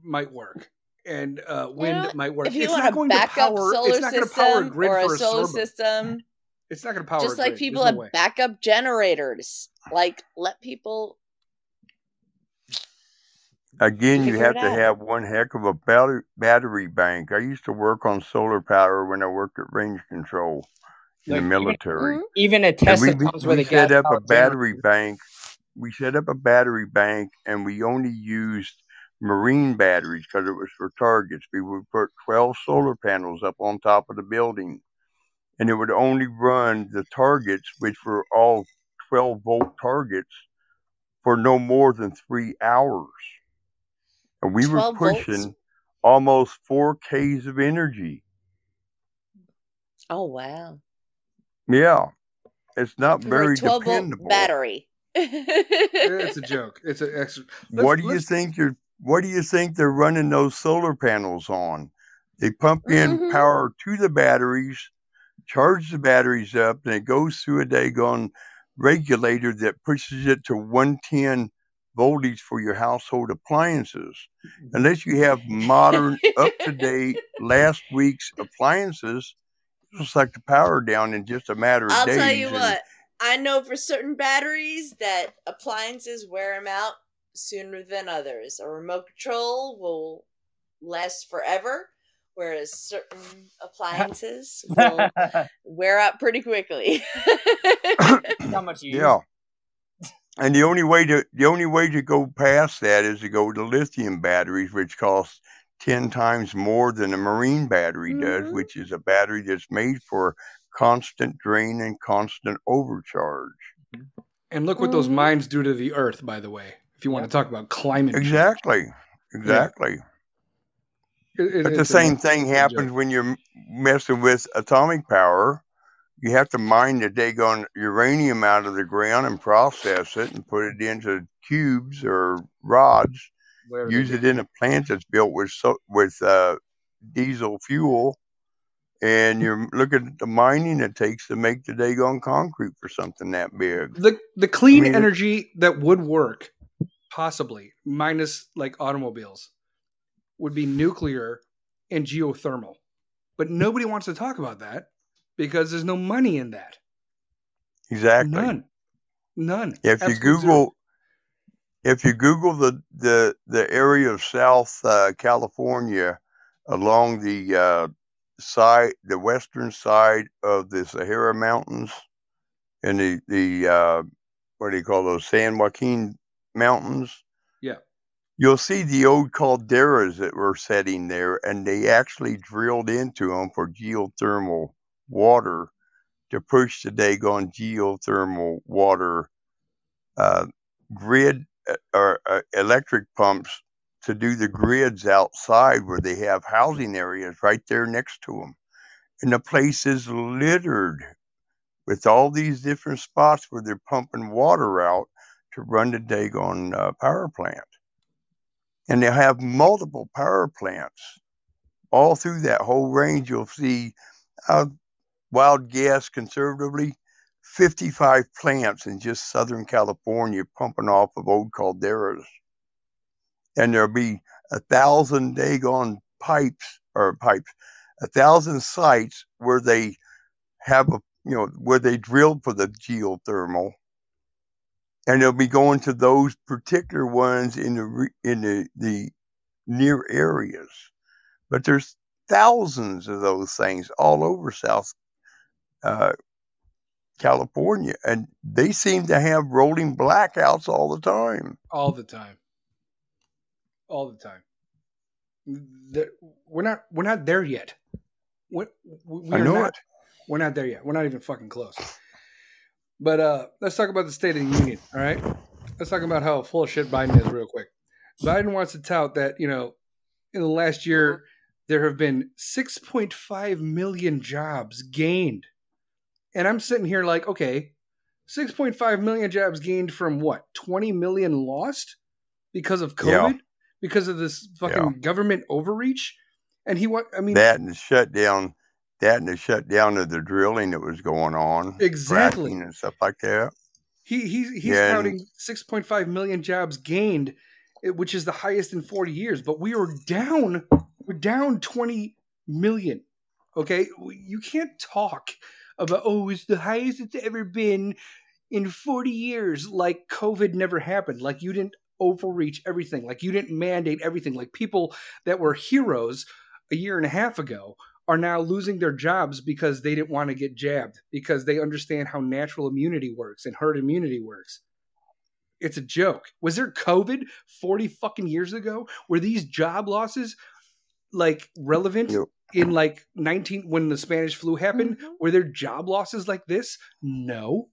might work and uh wind know, might work if you it's want not a going to backup power solar it's not going to power a system grid or for a a solar server. system, it's not going to power just a like people There's have no backup generators. Like let people. Again, you have to out. have one heck of a battery, battery bank. I used to work on solar power when I worked at range control in Like, the military. Mhm. Even a And Tesla we, comes we, with we a set up a battery generator. bank. We set up a battery bank and we only used marine batteries because it was for targets. We would put 12 solar panels up on top of the building and it would only run the targets, which were all 12 volt targets, for no more than three hours. And we were 12 volts? pushing almost 4 Ks of energy. Oh wow! Yeah. It's not very a twelve volt battery. It's a joke it's an extra let's- what do you think you're what do you think they're running those solar panels on they pump in Mhm. power to the batteries charge the batteries up and it goes through a daggone regulator that pushes it to 110 voltage for your household appliances unless you have modern up to date last week's appliances it's like the power down in just a matter of I'll days tell you and- what. I know for certain batteries that appliances wear them out sooner than others. A remote control will last forever, whereas certain appliances will wear out pretty quickly. How much you use? Yeah. And the only way to the only way to go past that is to go to lithium batteries, which cost ten times more than a marine battery does, Mhm. which is a battery that's made for constant drain and constant overcharge. and look what those Mhm. mines do to the earth by the way If you want to talk about climate, change. Exactly. Exactly. It- it- But the it's a- same thing happens joke. when you're messing with atomic power. You have to mine the daggone uranium out of the ground and process it and put it into cubes or rods. Use it in a plant that's built with so, with uh, diesel fuel, and you're looking at the mining it takes to make the daggone concrete for something that big. the the clean I mean, energy that would work possibly minus like automobiles would be nuclear and geothermal but nobody wants to talk about that because there's no money in that Exactly. none none If you zero. Google, if you Google the the the area of South uh, California along the uh, side, the western side of the Sahara Mountains, and the the uh, what do you call those San Joaquin Mountains? Yeah. You'll see the old calderas that were setting there, and they actually drilled into them for geothermal water to push the daggone geothermal water uh, grid uh, or uh, electric pumps to do the grids outside where they have housing areas right there next to them. And the place is littered with all these different spots where they're pumping water out to run the daggone uh, power plant. And they have multiple power plants all through that whole range. You'll see uh, wild guess conservatively 55 plants in just Southern California pumping off of old calderas. And there'll be a thousand daggone pipes or pipes, a thousand sites where they have a, you know, where they drilled for the geothermal. And they'll be going to those particular ones in the, in the, the near areas. But there's thousands of those things all over South uh, California, and they seem to have rolling blackouts all the time. all the time all the time. There- we're not we're not there yet. We, we I are know not. it. we're not there yet. We're not even fucking close. But uh let's talk about the state of the union all right? Let's talk about how full of shit biden is real quick. Biden wants to tout that you know in the last year there have been 6.5 million jobs gained. And i'm sitting here like okay 6.5 million jobs gained from what? 20 million lost because of covid? Yeah. Because of this fucking Yeah. government overreach and he want i mean That and the shutdown, that and the shutdown of the drilling that was going on, Exactly. and stuff like that. he he's he's Yeah, counting 6.5 million jobs gained which is the highest in 40 years but we are down we're down 20 million okay you can't talk about oh it's the highest it's ever been in 40 years like covid never happened like you didn't overreach everything. Like you didn't mandate everything. Like people that were heroes a year and a half ago are now losing their jobs because they didn't want to get jabbed because they understand how natural immunity works and herd immunity works. It's a joke. Was there covid 40 fucking years ago? Were these job losses like relevant Yep. in like 19 when the spanish flu happened? Mhm. were there job losses like this? No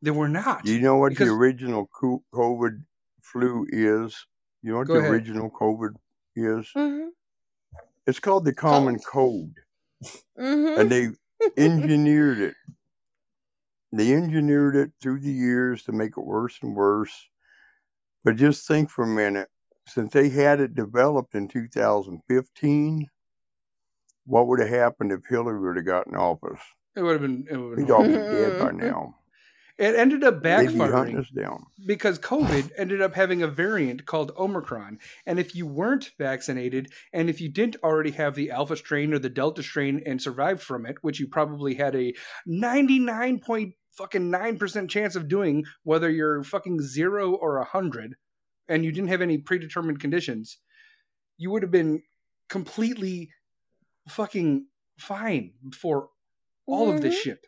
there were not. Do you know what Because- the original COVID flu is? You know what Go the ahead. original COVID is? Mhm. It's called the common cold. Mhm. and they engineered it. They engineered it through the years to make it worse and worse. But just think for a minute, since they had it developed in 2015, what would have happened if Hillary would have gotten office? it would have been it would have We'd been all be dead by now. It ended up They'd be hunting backfiring down. because COVID ended up having a variant called Omicron. And if you weren't vaccinated, and if you didn't already have the Alpha strain or the Delta strain and survived from it, which you probably had a 99 point fucking 9% chance of doing, whether you're fucking zero or a hundred, and you didn't have any predetermined conditions, you would have been completely fucking fine for all of this Mhm. shit.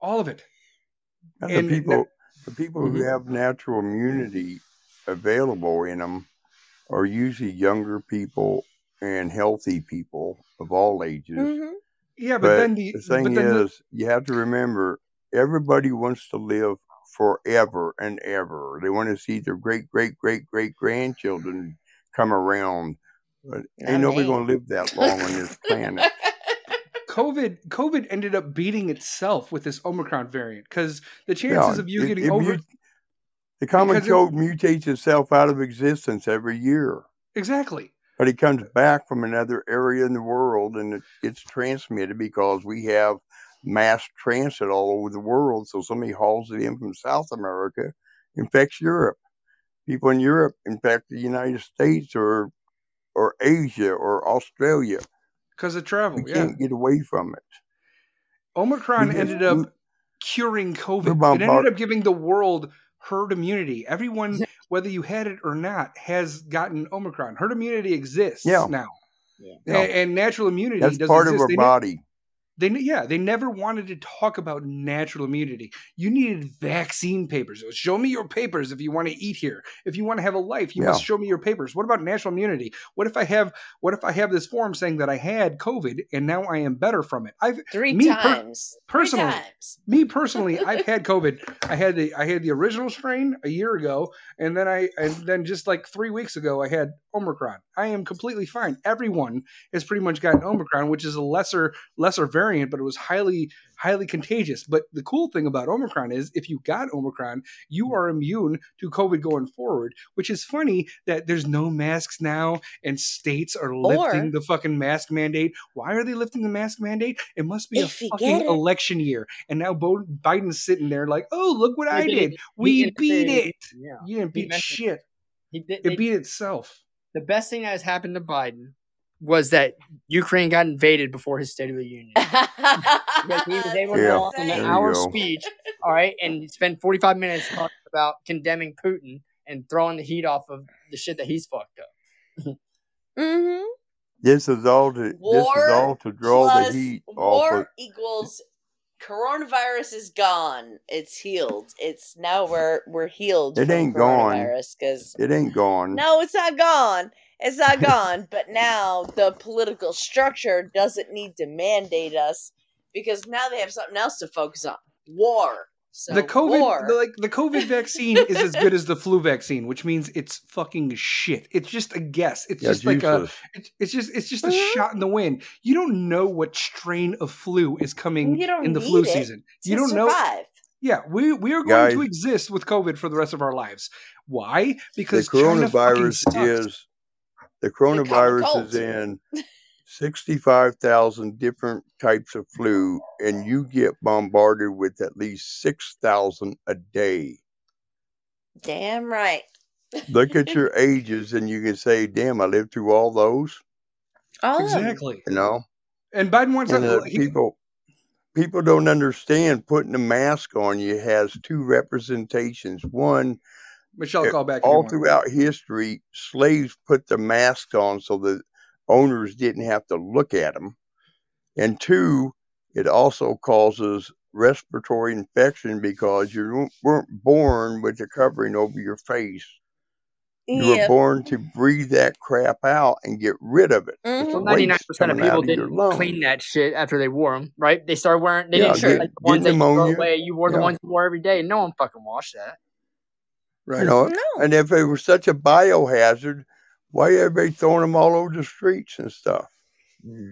All of it. And And the people, that- the people who Mhm. have natural immunity available in them are usually younger people and healthy people of all ages. Mhm. Yeah, but, But then the, the thing but then the- is, you have to remember everybody wants to live forever and ever. They want to see their great great great great grandchildren come around. But ain't nobody gonna live that long on this planet. COVID COVID ended up beating itself with this Omicron variant because the chances Yeah, of you it- getting it over mut- the common because it- cold mutates itself out of existence every year. exactly. but it comes back from another area in the world and it gets transmitted because we have mass transit all over the world. So somebody hauls it in from South America, infects Europe. People in Europe infect the United States or or Asia or Australia. Because of travel, We yeah. can't get away from it. Omicron We just- ended up we- curing COVID. we're It bombard- ended up giving the world herd immunity. Everyone, whether you had it or not, has gotten Omicron. Herd immunity exists Yeah. now. Yeah. Yeah. And, and natural immunity That's doesn't part of exist. our They ne- body. They yeah, they never wanted to talk about natural immunity. You needed vaccine papers. It was show me your papers if you want to eat here. If you want to have a life, you must show me your papers. What about natural immunity? What if I have what if I have this form saying that I had COVID and now I am better from it? I've Three Me per- times. Three personally- times. me personally, I've had COVID. I had the I had the original strain a year ago, and then I and then just like three weeks ago, I had Omicron. I am completely fine. Everyone has pretty much gotten Omicron, which is a lesser lesser variant, but it was highly highly contagious. But the cool thing about Omicron is if you got Omicron, you are immune to COVID going forward, which is funny that there's no masks now and states are lifting Or- the fucking mask mandate. Why are they lifting the mask mandate? It must be a fucking election year. And now Bo- Biden's sitting there like, oh, look what I did. We beat it. Yeah. You didn't beat shit. He did, It beat itself. The best thing that has happened to Biden was that Ukraine got invaded before his State of the Union. Because he was able to Yeah, go on an hour speech, all right, and spend 45 minutes talking about condemning Putin and throwing the heat off of the shit that he's fucked up. hmm This is all to this is War all to draw the heat off war of equals coronavirus is gone. It's healed. It's now we're we're healed. It ain't gone. because it ain't gone. no, it's not gone. It's not gone. But now the political structure doesn't need to mandate us because now they have something else to focus on: war. So the COVID, war. the, like the COVID vaccine is as good as the flu vaccine, which means it's fucking shit. It's just a guess. It's Yeah, just like a, useless. it's, it's just, it's just a shot in the wind. You don't know what strain of flu is coming in the flu season. You don't know. Yeah, we we are going to exist with COVID for the rest of our lives. Why? Because China fucking coronavirus sucks. is the coronavirus is in 65,000 different types of flu and you get bombarded with at least 6,000 a day. Damn right. Look at your ages and you can say, "Damn, I lived through all those." All exactly. You know? And Biden wants And uh, to. he- people people don't understand putting a mask on you has two representations. One, Michelle, eh, call back. all want. throughout history, slaves put the mask on so the owners didn't have to look at them. And two, it also causes respiratory infection because you weren't born with the covering over your face. You were born to breathe that crap out and get rid of it. It's Mhm. 99% of people didn't clean that shit after they wore them, right? They started wearing, they Yeah, didn't get- like the ones that get you throw away. You wore the Yeah. ones you wore every day. No one fucking washed that. Right. You know, No. and if it was such a biohazard, why everybody throwing them all over the streets and stuff? hmm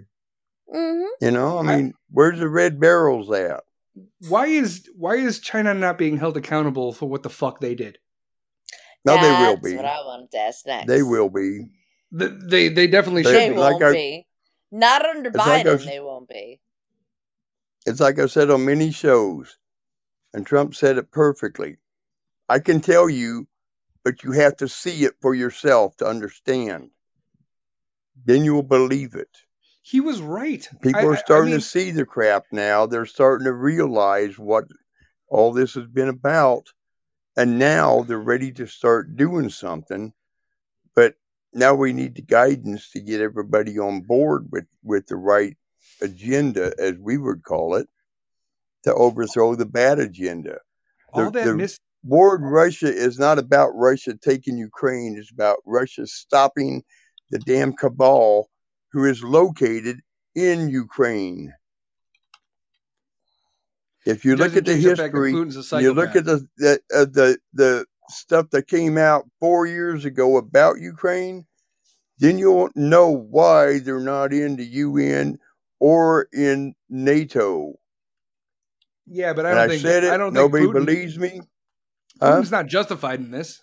You know, I I- mean, where's the red barrels at? Why is why is China not being held accountable for what the fuck they did? No, they will That's be. what I wanted to ask next. They will be. The, they they definitely They- should They be. like won't I- be. Not under It's like I Biden. they won't be. It's like I said on many shows, and Trump said it perfectly. I can tell you, but you have to see it for yourself to understand. Then you will believe it. He was right. People I- I- are I starting mean, to see the crap now. They're starting to realize what all this has been about. And now they're ready to start doing something. But now we need the guidance to get everybody on board with, with the right agenda, as we would call it, to overthrow the bad agenda. all the- that the- mis- War in Russia is not about Russia taking Ukraine. It's about Russia stopping the damn cabal who is located in Ukraine. If you look at the history, you look at the the, uh, the the stuff that came out four years ago about Ukraine, then you'll know why they're not in the UN or in NATO. Yeah, but I don't I think said it. I don't nobody think Putin, believes me. Huh? Putin's not justified in this.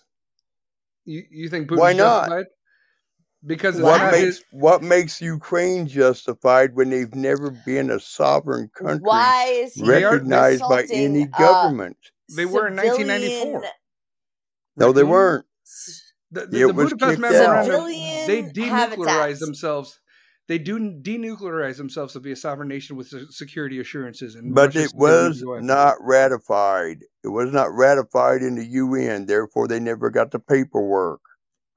You you think Putin's Why not? justified? Because What makes his, what makes Ukraine justified when they've never been a sovereign country Why is he They are recognized by any insulting, uh, government? They were in 1994. no, they weren't. the, the, the Budapest memorandum. They denuclearized habitats. themselves. They do denuclearize themselves to be a sovereign nation with security assurances. And But Russia it was not ratified. It was not ratified in the UN. Therefore, they never got the paperwork.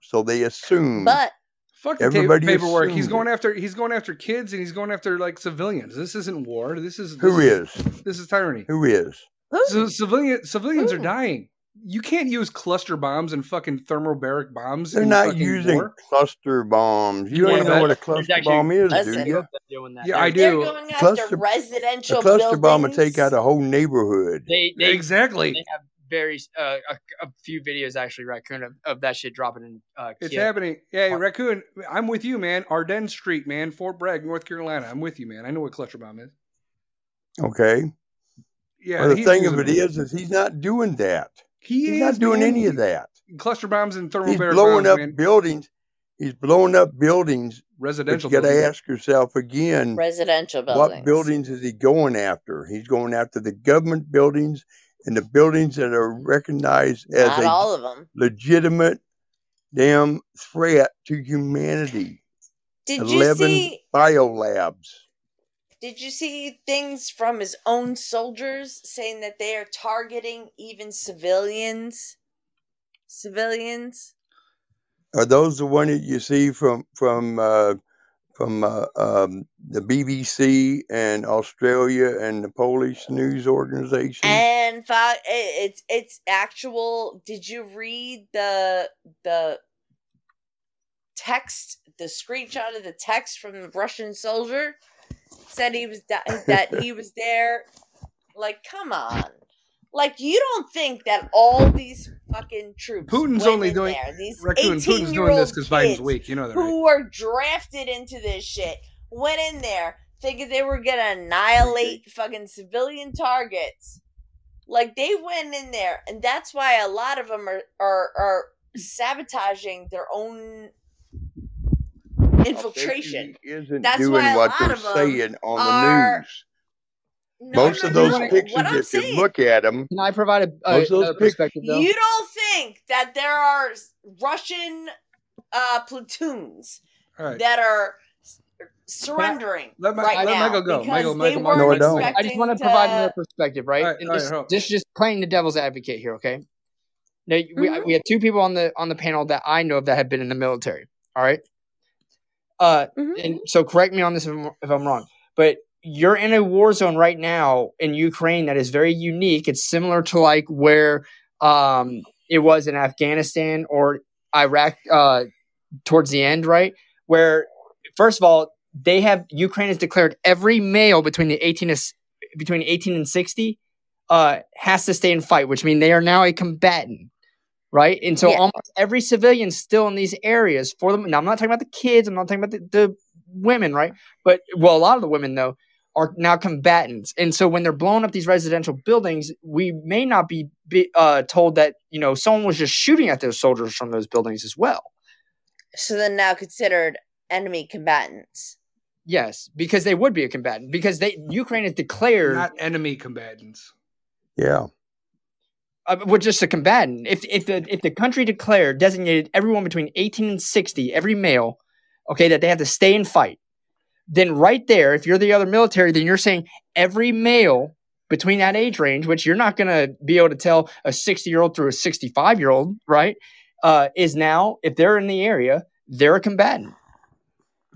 So they assumed. But Fuck the ta- paperwork. He's going after he's going after kids and he's going after like civilians. This isn't war. This is who this is? this is tyranny. Who is? So civilian civilians are dying. You can't use cluster bombs and fucking thermobaric bombs. They're not using war. cluster bombs. You You don't know what a cluster actually- bomb is, Listen. do you? doing that. Yeah, I they're do. going after Cluster- residential A cluster bomb would buildings. take out a whole neighborhood. They they, exactly. they have very uh, a, a few videos actually raccoon of, of that shit dropping in uh, It's Kyiv. happening. Hey, Fuck. raccoon, I'm with you, man. Ardennes Street, man. Fort Bragg, North Carolina. I'm with you, man. I know what cluster bomb is. Okay. Yeah. well, the thing of using it them. is, is he's not doing that. He He's is not doing man. any of that. Cluster bombs and thermal He's blowing bombs, up man. buildings. He's blowing up buildings. Residential. you got to buildings. ask yourself again. residential buildings. What buildings is he going after? He's going after the government buildings and the buildings that are recognized as Not a all of them. legitimate damn threat to humanity. Did you 11 see? biolabs. Did you see things from his own soldiers saying that they are targeting even civilians? Civilians. Are those the one that you see from from uh, from uh, um, the BBC and Australia and the Polish news organization? And it's it's actual. Did you read the the text, the screenshot of the text from the Russian soldier? Said he was da- that he was there. Like, come on. Like, you don't think that all these fucking troops Putin's only in doing there, these Raccoon, Putin's doing 18-year-old this because Biden's weak. You know that, right? who were drafted into this shit went in there thinking they were gonna annihilate fucking civilian targets. Like they went in there, and that's why a lot of them are are, are sabotaging their own infiltration. Isn't That's doing why a what lot they're of 'em saying on are- the news. No, Most no, of those no. pictures, What I'm if you look at them, Can I provide a, a Most of those another pic- perspective though? you don't think that there are Russian uh, platoons All right. that are surrendering Let Mi- right let now Michael go. because Michael, they Michael, weren't No, I don't. I just want to provide to- another perspective, right? All right, and all right, this, this is just playing the devil's advocate here, okay? Now we Mhm. we have two people on the on the panel that I know of that have been in the military. All right, uh, Mhm. and so correct me on this if I'm, if I'm wrong, but you're in a war zone right now in Ukraine that is very unique. It's similar to like where um, it was in Afghanistan or Iraq uh, towards the end, right? Where first of all, they have Ukraine has declared every male between the 18 to, between 18 and 60 uh, has to stay and fight, which means they are now a combatant, right? And so Yeah. almost every civilian still in these areas for them. Now I'm not talking about the kids. I'm not talking about the, the women, right? But well, a lot of the women though are now combatants, and so when they're blowing up these residential buildings, we may not be, be uh, told that you know someone was just shooting at those soldiers from those buildings as well. So then now considered enemy combatants. Yes, because they would be a combatant because they Ukraine has declared Not enemy combatants. yeah. Uh, just a combatant. If if the if the country declared designated everyone between 18 and 60, every male, okay, that they have to stay and fight, then right there, if you're the other military, then you're saying every male between that age range, which you're not going to be able to tell a 60 year old through a 65 year old, right? Uh, is now if they're in the area, they're a combatant.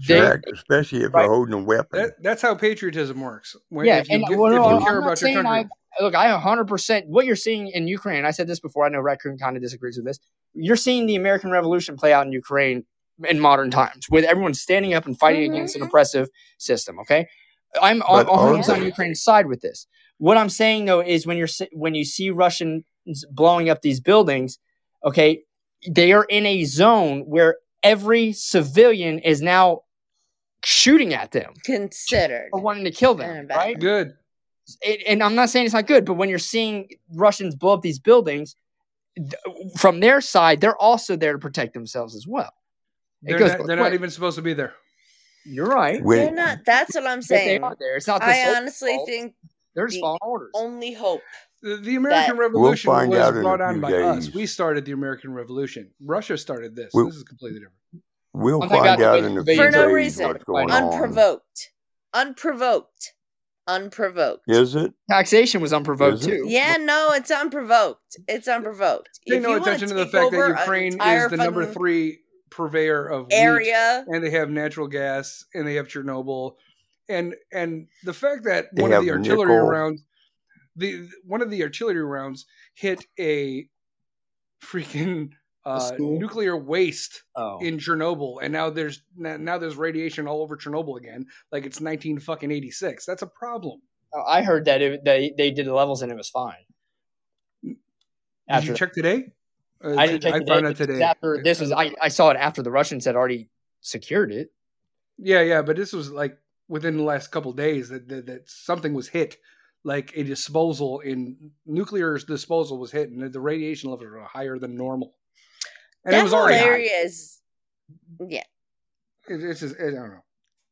They- Correct, especially if Right. they're holding a weapon. That, that's how patriotism works. When, yeah, if you, and get- well, if no, you I'm about your saying country. I look. I 100 percent what you're seeing in Ukraine. I said this before. I know Raccoon kind of disagrees with this. You're seeing the American Revolution play out in Ukraine in modern times, with everyone standing up and fighting mm-hmm. against an oppressive system. Okay, I'm on But are 100 on they? Ukraine's side with this. What I'm saying though is when you're when you see Russians blowing up these buildings, okay, they are in a zone where every civilian is now shooting at them Considered. or wanting to kill them, right? Good. it, and I'm not saying it's not good, but when you're seeing Russians blow up these buildings, th- from their side, they're also there to protect themselves as well. It They're, not, they're not even supposed to be there. You're right. Wait, They're not. That's what I'm But they saying. are there. It's not. The I honestly fault. think they're just the following orders. only hope. The, the American Revolution We'll was out in a brought on few by us. We started the American Revolution. Russia started this. We'll- this is completely different. we'll find about out in a way- few For no reason. what's going Un- on. Unprovoked. Unprovoked. Unprovoked. Is it? Taxation was unprovoked too. Yeah, no, it's unprovoked. It's unprovoked. Pay no attention to the fact that Ukraine is the number three purveyor of wheat, area. and they have natural gas, and they have Chernobyl, and and the fact that They one of the artillery nickel. rounds, the one of the artillery rounds hit a freaking uh, nuclear waste Oh. in Chernobyl, and now there's now there's radiation all over Chernobyl again, like it's nineteen fucking eighty six. That's a problem. Oh, I heard that it, they they did the levels and it was fine. Did After you check today? Uh, I didn't check I today, found out but this is today. After this was I, I saw it after the Russians had already secured it. Yeah, yeah, but this was like within the last couple days that, that that something was hit, like a disposal in nuclear disposal was hit, and the radiation levels were higher than normal. And that it was whole already high. area is. Yeah. It- it's just I don't know.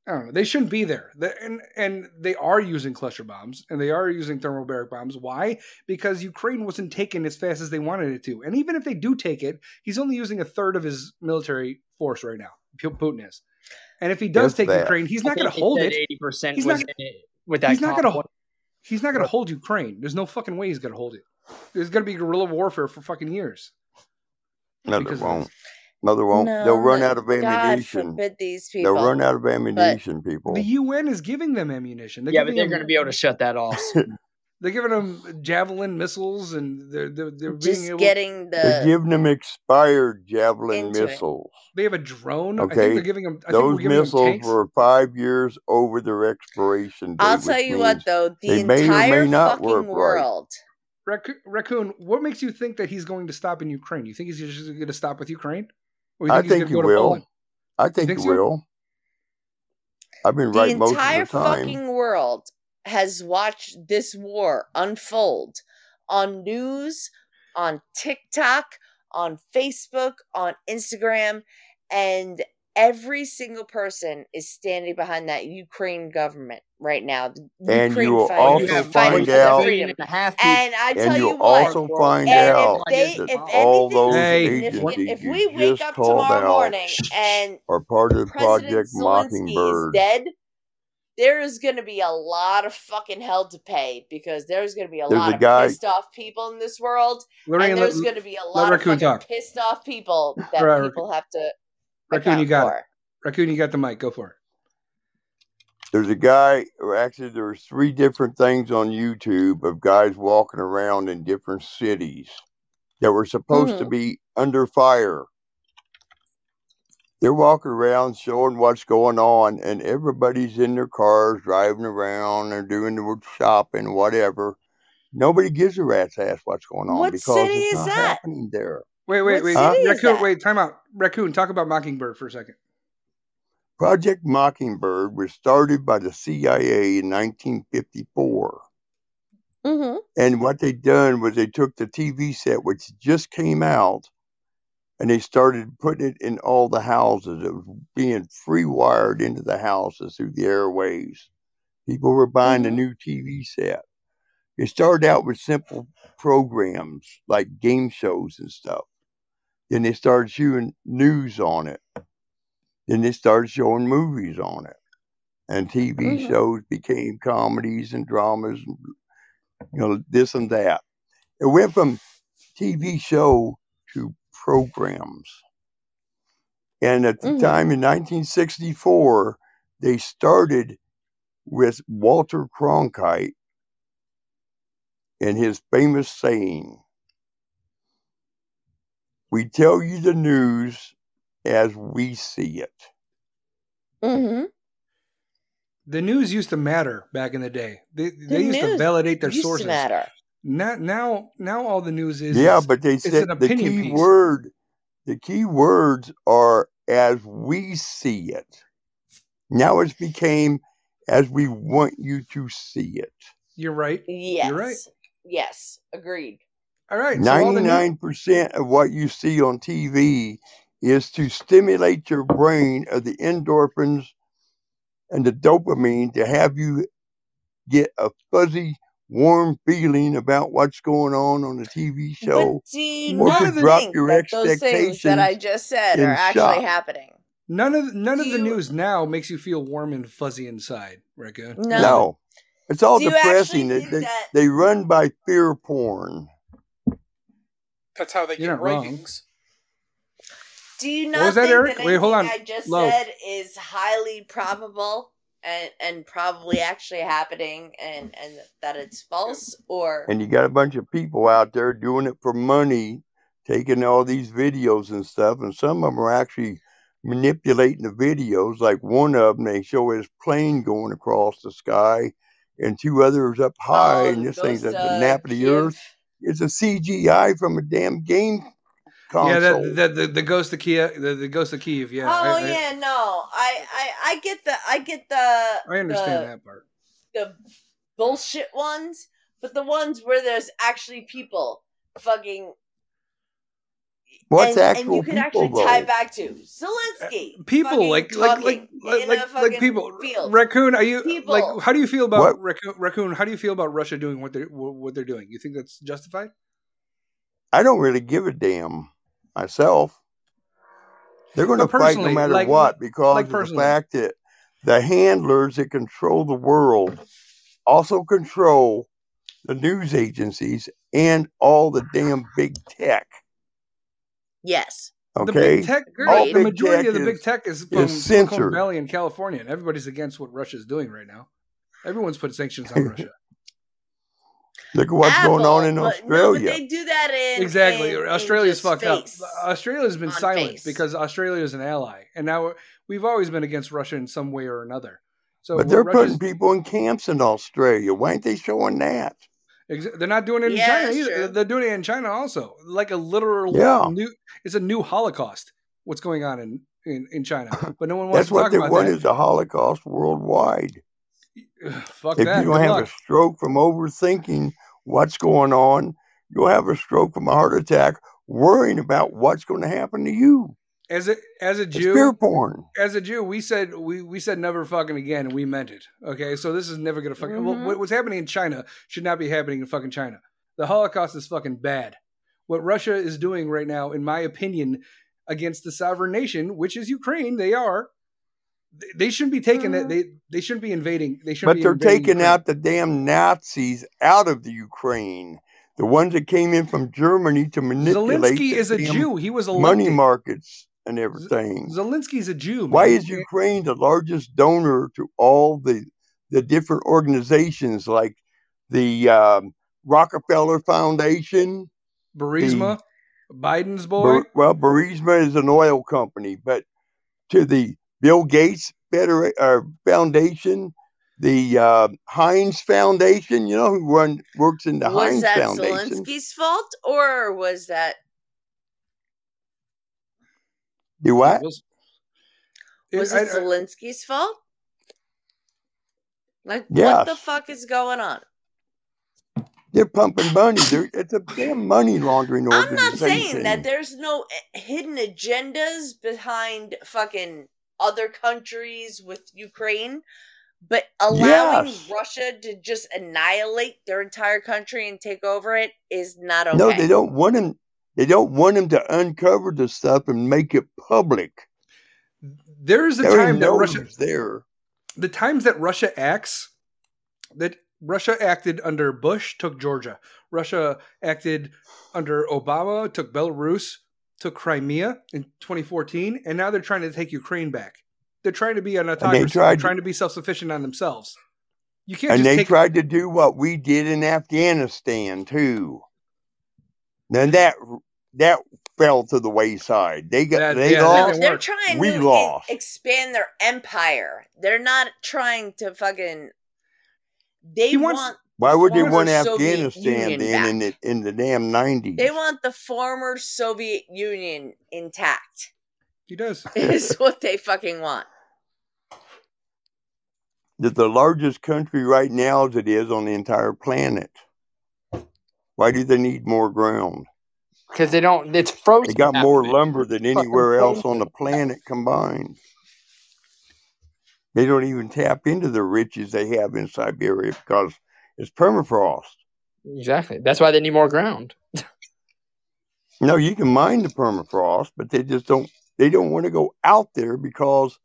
I don't know. They shouldn't be there. The- and and they are using cluster bombs and they are using thermobaric bombs. Why? Because Ukraine wasn't taken as fast as they wanted it to. And even if they do take it, he's only using a third of his military force right now. Putin is. And if he does Just take that. Ukraine, he's not going to to hold it. Eighty percent He's was not- in it with that. he's not gonna he's not gonna hold Ukraine. There's no fucking way he's gonna hold it. There's gonna be guerrilla warfare for fucking years. No, they won't. this. No, they won't. No, They'll run out of God ammunition. forbid these people. They'll run out of ammunition, people. The UN is giving them ammunition. They're yeah, but they're them- going to be able to shut that off. soon. They're giving them javelin missiles, and they're they're, they're being just able. getting They're giving them mm. expired javelin Into it. missiles. they have a drone. I think Okay, they're giving them. I think we're Those giving missiles tanks. were five years over their expiration date. I'll tell you what, though, the they may or entire may not fucking right. world. Raccoon, Raccoon, what makes you think that he's going to stop in Ukraine? You think he's just going to stop with Ukraine? Or you I he's think gonna he go to will. Poland? I think think he so? will. I've been The right most of the time. fucking world has watched this war unfold on news, on TikTok, on Facebook, on Instagram, and every single person is standing behind that Ukraine government right now. The And Ukraine you will fighting- also You find out- freedom. and a half people And I tell and you you'll what, also find and out if they, that if all anything those Hey. significant, if agencies we wake just up called tomorrow morning and are part of President Project Zelensky Mockingbird. is dead, there is going to be a lot of fucking hell to pay because there's going to be a There's lot a of guy- pissed off people in this world, Lorraine, and let, there's going to be a lot of fucking talk. pissed off people that Right, people have to Raccoon, you got for. it. Raccoon, you got the mic. Go for it. There's a guy, or actually, there's three different things on YouTube of guys walking around in different cities that were supposed to Mhm. be under fire. They're walking around showing what's going on, and everybody's in their cars driving around or doing the shopping, whatever. Nobody gives a rat's ass what's going on What because city it's is not that? happening there. Wait, wait, wait. city is Raccoon, that? wait, time out. Raccoon, talk about Mockingbird for a second. Project Mockingbird was started by the CIA in 1954. Mm-hmm. And what they done was they took the TV set, which just came out, and they started putting it in all the houses. It was being free wired into the houses through the airways. People were buying Mhm. the new TV set. It started out with simple programs like game shows and stuff. Then they started showing news on it. Then they started showing movies on it. And TV Mhm. shows became comedies and dramas and you know, this and that. It went from TV show to programs. And at the Mhm. time in 1964, they started with Walter Cronkite and his famous saying We tell you the news as we see it. Mm-hmm. The news used to matter back in the day. They, The they used to validate their sources. to matter. Now, now, now, all the news is Yeah, but they said the key piece. word, the key words are as we see it. Now it's became as we want you to see it. You're right. Yes. You're right. Yes. Agreed. All right. So all the new- Ninety-nine percent of what you see on TV is to stimulate your brain of the endorphins and the dopamine to have you get a fuzzy, warm feeling about what's going on on the TV show. But do you Or not drop think your that those things that I just said are actually shock. happening? none of none of the you- news now makes you feel warm and fuzzy inside, Raccoon. No. No, it's all Do depressing. They, they, that- they run by fear porn. That's how they You're get not wrong. ratings. Do you What not was that, think Eric? that Wait, hold anything on. I just Low. said is highly probable and and probably actually happening and and that it's false or And you got a bunch of people out there doing it for money, taking all these videos and stuff. And some of them are actually manipulating the videos. Like one of them, they show his plane going across the sky, and two others up high. Oh, and this thing's at the nap of the earth. It's a CGI from a damn game console. Yeah, that, that the, the ghost of Kyiv, the, the ghost of Kyiv. Yeah, oh I, I, yeah, no. I, I I get the I get the I understand the, that part. the bullshit ones, but the ones where there's actually people fucking What's and, actual and you can people actually tie though? back to Zelensky. Uh, people like like like like like, like people. field. Raccoon, are you People. like? How do you feel about raccoon, raccoon? How do you feel about Russia doing what they're what what they're doing? You think that's justified? I don't really give a damn myself. They're going to But fight no matter like- what because like of the fact that the handlers that control the world also control the news agencies and all the damn big tech. Yes. The Okay, big tech, All the big majority tech of the big tech is from is Silicon censored. Valley in California, and everybody's against what Russia's doing right now. Everyone's put sanctions on Russia. Look at what's going on in but- Australia. No, but they do that in exactly. in- in Australia's just fucked face. up. Australia's been On silent face. because Australia is an ally, and now we've always been against Russia in some way or another. So but they're Russia's- putting people in camps in Australia. Why ain't they showing that? They're not doing it in Yeah, China either. true. They're doing it in China also. Like a literal Yeah. new. It's a new Holocaust. What's going on in in, in China? But no one wants That's to what talk they about want that. is a Holocaust worldwide. Fuck if that. you don't Good have luck. a stroke from overthinking what's going on, you'll have a stroke from a heart attack worrying about what's going to happen to you. As a as a It's Jew, fear porn. as a Jew, we said we, we said never fucking again, and we meant it. Okay, so this is never gonna fucking. Well, Mhm. what, what's happening in China should not be happening in fucking China. The Holocaust is fucking bad. What Russia is doing right now, in my opinion, against the sovereign nation, which is Ukraine, they are. They- They shouldn't be taking that. Mhm. They they shouldn't be invading. They shouldn't. But be they're taking Ukraine. out the damn Nazis out of the Ukraine. The ones that came in from Germany to manipulate Zelensky the is a Jew. He was a money markets and everything. Zelensky's a Jew. Why is Ukraine the largest donor to all the the different organizations like the um, Rockefeller Foundation? Burisma, Biden's boy? Bur- well, Burisma is an oil company, but to the Bill Gates Federa- uh, Foundation, the uh, Heinz Foundation, you know who run works in the was Heinz that Foundation. Zelensky's fault or was that Do what? Was, was I- it I- Zelensky's fault? Like Yes. what the fuck is going on? They're pumping money. They're, it's a damn money laundering I'm not saying that there's no eh, hidden agendas behind fucking other countries with Ukraine, but allowing Yes. Russia to just annihilate their entire country and take over it is not okay. No, they don't want them. They don't want them to uncover the stuff and make it public. there is a They already time that know Russia there. the times that Russia acts, that Russia acted under Bush, took Georgia. Russia acted under Obama, took Belarus, took Crimea in 2014, and now they're trying to take Ukraine back. They're trying to be an autocracy. They're tried- trying to be self-sufficient on themselves. You can't And just they take. tried to do what we did in Afghanistan too. Then that that fell to the wayside. They got That- they yeah, lost. they're trying We to lost. expand their empire. They're not trying to fucking. They He wants- want. Why would they want Afghanistan then in the in the damn nineties? They want the former Soviet Union intact. He does. Is what they fucking want. that the largest country right now as it is on the entire planet. Why do they need more ground? because they don't. It's frozen. They got more lumber than anywhere else on the planet combined. They don't even tap into the riches they have in Siberia because it's permafrost. Exactly. That's why they need more ground. No, you can mine the permafrost, but they just don't. They don't want to go out there because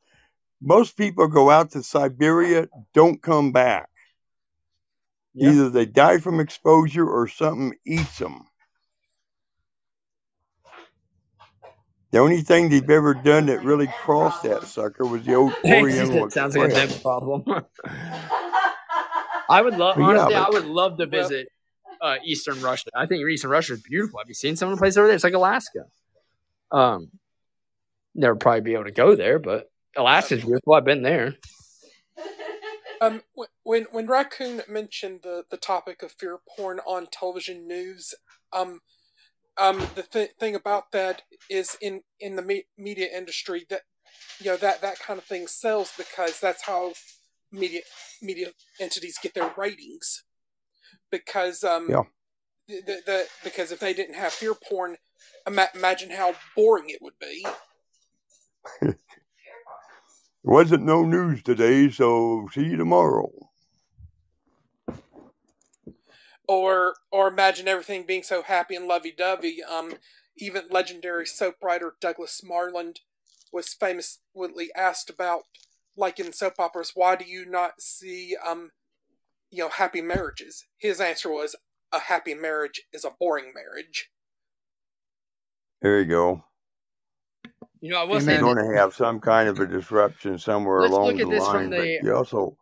most people go out to Siberia, don't come back. Yeah. Either they die from exposure or something eats them. The only thing they've ever done that really crossed that sucker was the old Oriental it sounds like a them problem. I would love, Well, yeah, honestly, I would love to Well- visit uh, Eastern Russia. I think Eastern Russia is beautiful. Have you seen some of the places over there? It's like Alaska. Um, never probably be able to go there, but Alaska's beautiful. I've been there. Um, when when Raccoon mentioned the, the topic of fear porn on television news, um, um, the th- thing about that is in in the me- media industry that you know that that kind of thing sells because that's how media media entities get their ratings. Because um, Yeah. the, the, the because if they didn't have fear porn, ima- imagine how boring it would be. There wasn't no news today, so see you tomorrow. or or imagine everything being so happy and lovey-dovey. Um, even legendary soap writer Douglas Marland was famously asked about, like in soap operas, why do you not see um, you know, happy marriages? His answer was, a happy marriage is a boring marriage. There you go. You know, I was You're going to have some kind of a disruption somewhere Let's along look at the this from line, but the- you also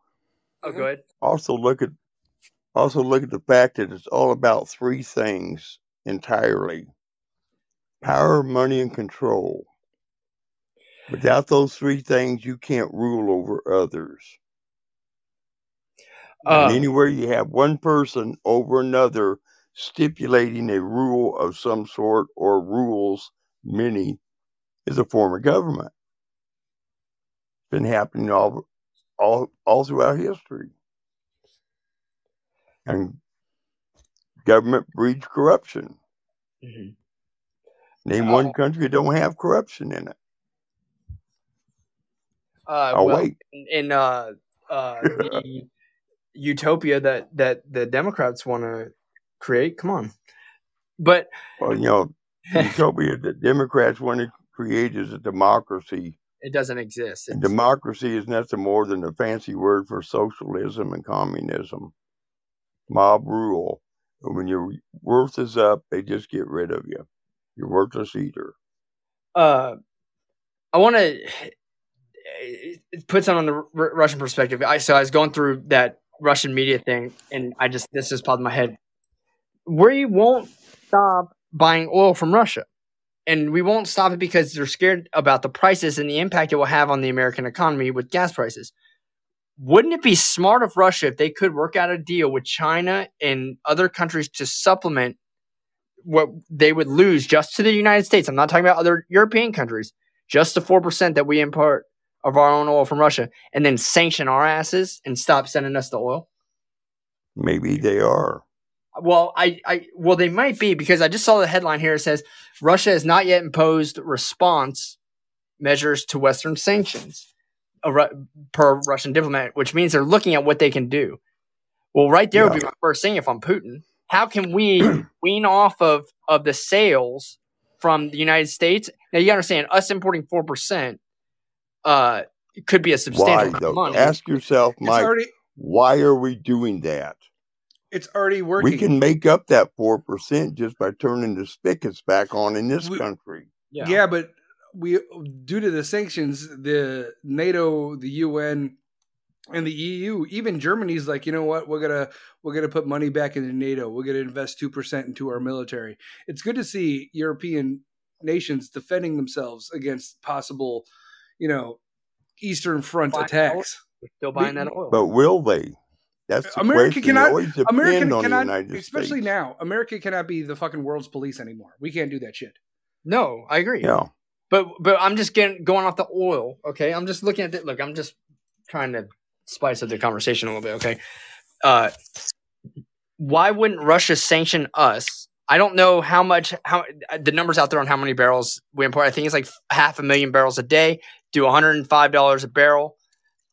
oh, good. also look at also look at the fact that it's all about three things entirely power money and control without those three things you can't rule over others Uh, and anywhere you have one person over another stipulating a rule of some sort or rules many is a form of government It's been happening all all all throughout history and government breeds corruption mhm. name Oh. one country that don't have corruption in it uh, i'll well, wait in uh, uh, the utopia that that the Democrats want to create. Come on, but well you know utopia that democrats want to create is a democracy it doesn't exist. It's- democracy is nothing more than a fancy word for socialism and communism. Mob rule. When your worth is up, they just get rid of you. You're worthless either. uh, I want to put some on the R- Russian perspective. I so I was going through that Russian media thing, and I just this just popped in my head. We won't stop buying oil from Russia, and we won't stop it because they're scared about the prices and the impact it will have on the American economy with gas prices. Wouldn't it be smart of Russia if they could work out a deal with China and other countries to supplement what they would lose just to the United States? I'm not talking about other European countries, just the 4% that we import of our own oil from Russia, and then sanction our asses and stop sending us the oil? Maybe they are. Well, I, I, well, they might be because I just saw the headline here. It says Russia has not yet imposed response measures to Western sanctions, Ru- per Russian diplomat, which means they're looking at what they can do. Well, right there would be my first thing if I'm Putin. How can we wean off of of the sales from the United States? Now you understand, us importing four percent, uh, could be a Why substantial amount of money. Ask yourself, It's Mike, already why are we doing that? it's already working. We can make up that four percent just by turning the spigots back on in this We- country. yeah. but we due to the sanctions, the NATO, the UN, and the EU, even Germany's like, you know what, we're gonna we're gonna put money back into NATO. We're gonna invest two percent into our military. It's good to see European nations defending themselves against possible, you know, Eastern Front Fine. attacks. We're still buying that oil. But will they? That's the America question. cannot- They always depend America cannot, especially States. now. America cannot be the fucking world's police anymore. We can't do that shit. no, I agree. Yeah. But but I'm just getting going off the oil. Okay, I'm just looking at it. Look, I'm just trying to spice up the conversation a little bit. Okay, uh, why wouldn't Russia sanction us? I don't know how much how the numbers out there on how many barrels we import. I think it's like half a million barrels a day. Do 105 dollars a barrel,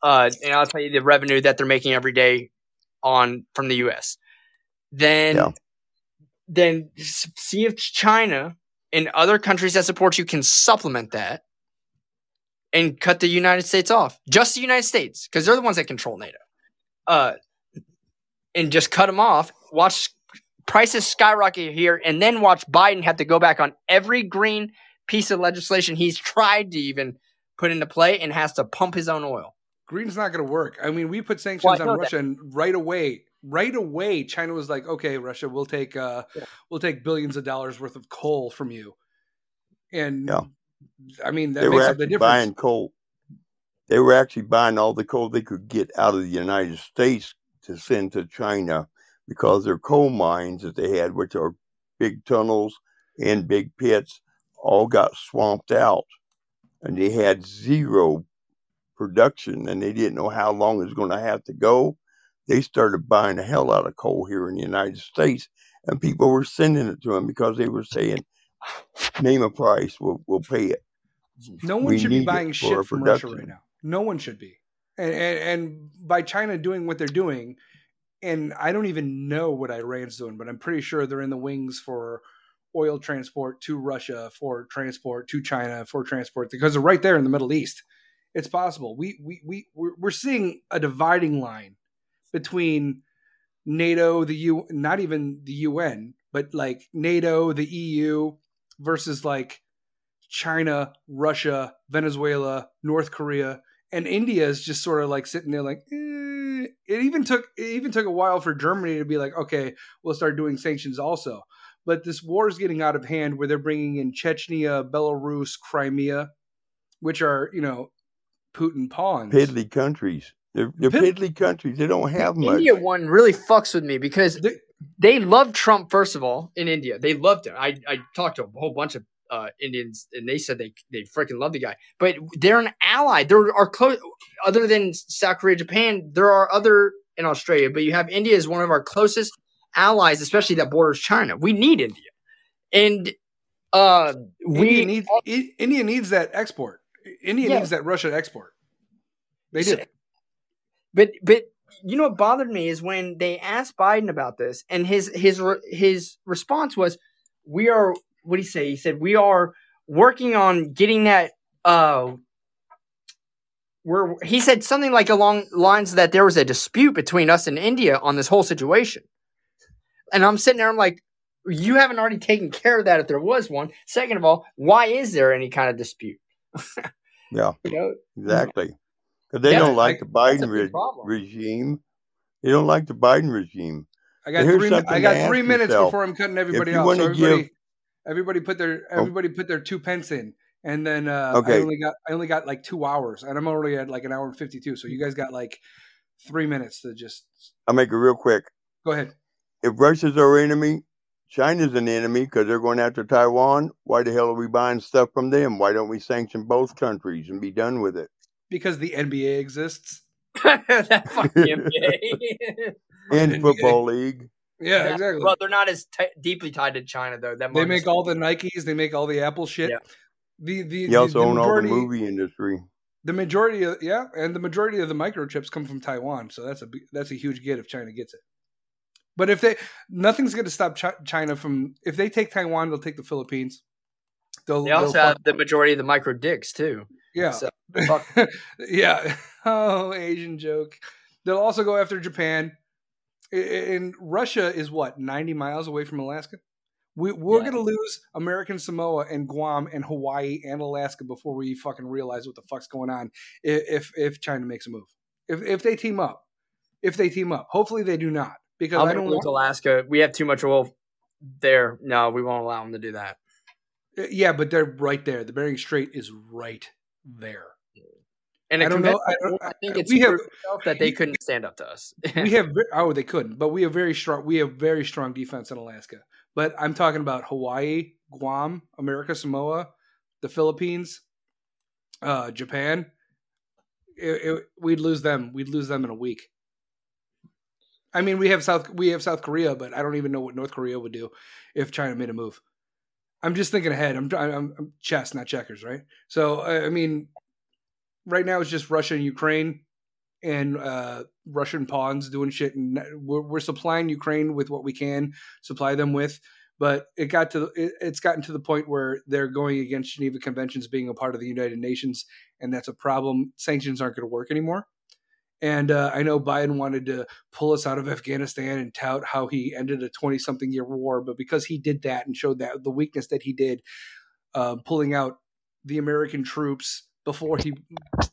uh, and I'll tell you the revenue that they're making every day on from the U.S. Then Yeah. then see if China and other countries that support you can supplement that and cut the United States off. Just the United States, because they're the ones that control NATO. Uh, and just cut them off. Watch prices skyrocket here, and then watch Biden have to go back on every green piece of legislation he's tried to even put into play and has to pump his own oil. Green's not going to work. I mean, we put sanctions Well, on know Russia, and right away, right away, China was like, "Okay, Russia, we'll take uh, Yeah. we'll take billions of dollars worth of coal from you." And Yeah. I mean, that they were makes up the actually difference. buying coal. They were actually buying all the coal they could get out of the United States to send to China because their coal mines that they had, which are big tunnels and big pits, all got swamped out. And they had zero production and they didn't know how long it was going to have to go. They started buying the hell out of coal here in the United States and people were sending it to them because they were saying, ah, name a price, we'll, we'll pay it. No one We should be buying shit from Russia right now. No one should be. And, and and by China doing what they're doing, and I don't even know what Iran's doing, but I'm pretty sure they're in the wings for oil transport to Russia, for transport to China, for transport because they're right there in the Middle East. It's possible. We we we we're, seeing a dividing line between NATO, the U, not even the UN, but like NATO, the EU versus like China, Russia, Venezuela, North Korea, and India is just sort of like sitting there like eh. it even took it even took a while for Germany to be like okay we'll start doing sanctions also but this war is getting out of hand where they're bringing in Chechnya, Belarus, Crimea which are you know Putin pawns Piddly countries. They're, they're Pid- piddly countries. They don't have The much. India one really fucks with me because They- they love Trump first of all in India. They loved him. I, I talked to a whole bunch of uh, Indians and they said they they freaking love the guy. But they're an ally. There are close other than South Korea, Japan. There are other in Australia, but you have India as one of our closest allies, especially that borders China. We need India, and uh, we India needs I- India needs that export India Yeah. needs that Russia export they do But but you know what bothered me is when they asked Biden about this, and his his his response was, "We are what did he say? He said we are working on getting that." Uh, we're he said something like along lines that there was a dispute between us and India on this whole situation, and I'm sitting there, I'm like. You haven't already taken care of that if there was one. Second of all, why is there any kind of dispute? Yeah, You know, exactly. Because they Yeah, don't like I- the Biden re- regime. They don't like the Biden regime. I got Here's three. mi- I got three minutes yourself. before I'm cutting everybody you off. So everybody, give- everybody put their Oh. everybody put their two pence in, and then uh, I only got I only got like two hours, and I'm already at like an hour and fifty two. So you guys got like three minutes to just I'll make it real quick. go ahead. If Russia's our enemy, China's an enemy because they're going after Taiwan. Why the hell are we buying stuff from them? Why don't we sanction both countries and be done with it? Because the NBA exists. that fucking NBA. And NBA. football league. Yeah, That- exactly. Well, they're not as t- deeply tied to China though. That they make all the Nikes. They make all the Apple shit. Yeah. The the You the, also the own all the majority, movie industry. the majority of yeah, and the majority of the microchips come from Taiwan. So that's a big- that's a huge get if China gets it. But if they nothing's going to stop Chi- China from if they take Taiwan, they'll take the Philippines. They'll, They also have the majority of the micro dicks too. yeah So, fuck. yeah. Oh, Asian joke. They'll also go after Japan. And Russia is what ninety miles away from Alaska. We, we're Yeah. going to lose American Samoa and Guam and Hawaii and Alaska before we fucking realize what the fuck's going on. i- If if China makes a move, if if they team up, if they team up, hopefully they do not because I don't lose want. Alaska. We have too much oil there. No, we won't allow them to do that. Uh, Yeah, but they're right there. The Bering Strait is right there. And I don't know. I, don't, I think it's we have that they couldn't stand up to us. we have oh they couldn't, but we have very strong. We have very strong defense in Alaska. But I'm talking about Hawaii, Guam, America Samoa, the Philippines, uh, Japan. It- it- we'd lose them. We'd lose them in a week. I mean, we have South we have South Korea, but I don't even know what North Korea would do if China made a move. I'm just thinking ahead. I'm I'm, I'm chess, not checkers, right? So I mean, right now it's just Russia and Ukraine and uh, Russian pawns doing shit, and we're, we're supplying Ukraine with what we can supply them with. But it got to it, it's gotten to the point where they're going against Geneva Conventions being a part of the United Nations, and that's a problem. Sanctions aren't going to work anymore. And uh, I know Biden wanted to pull us out of Afghanistan and tout how he ended a 20 something year war. But because he did that and showed that the weakness that he did, uh, pulling out the American troops before he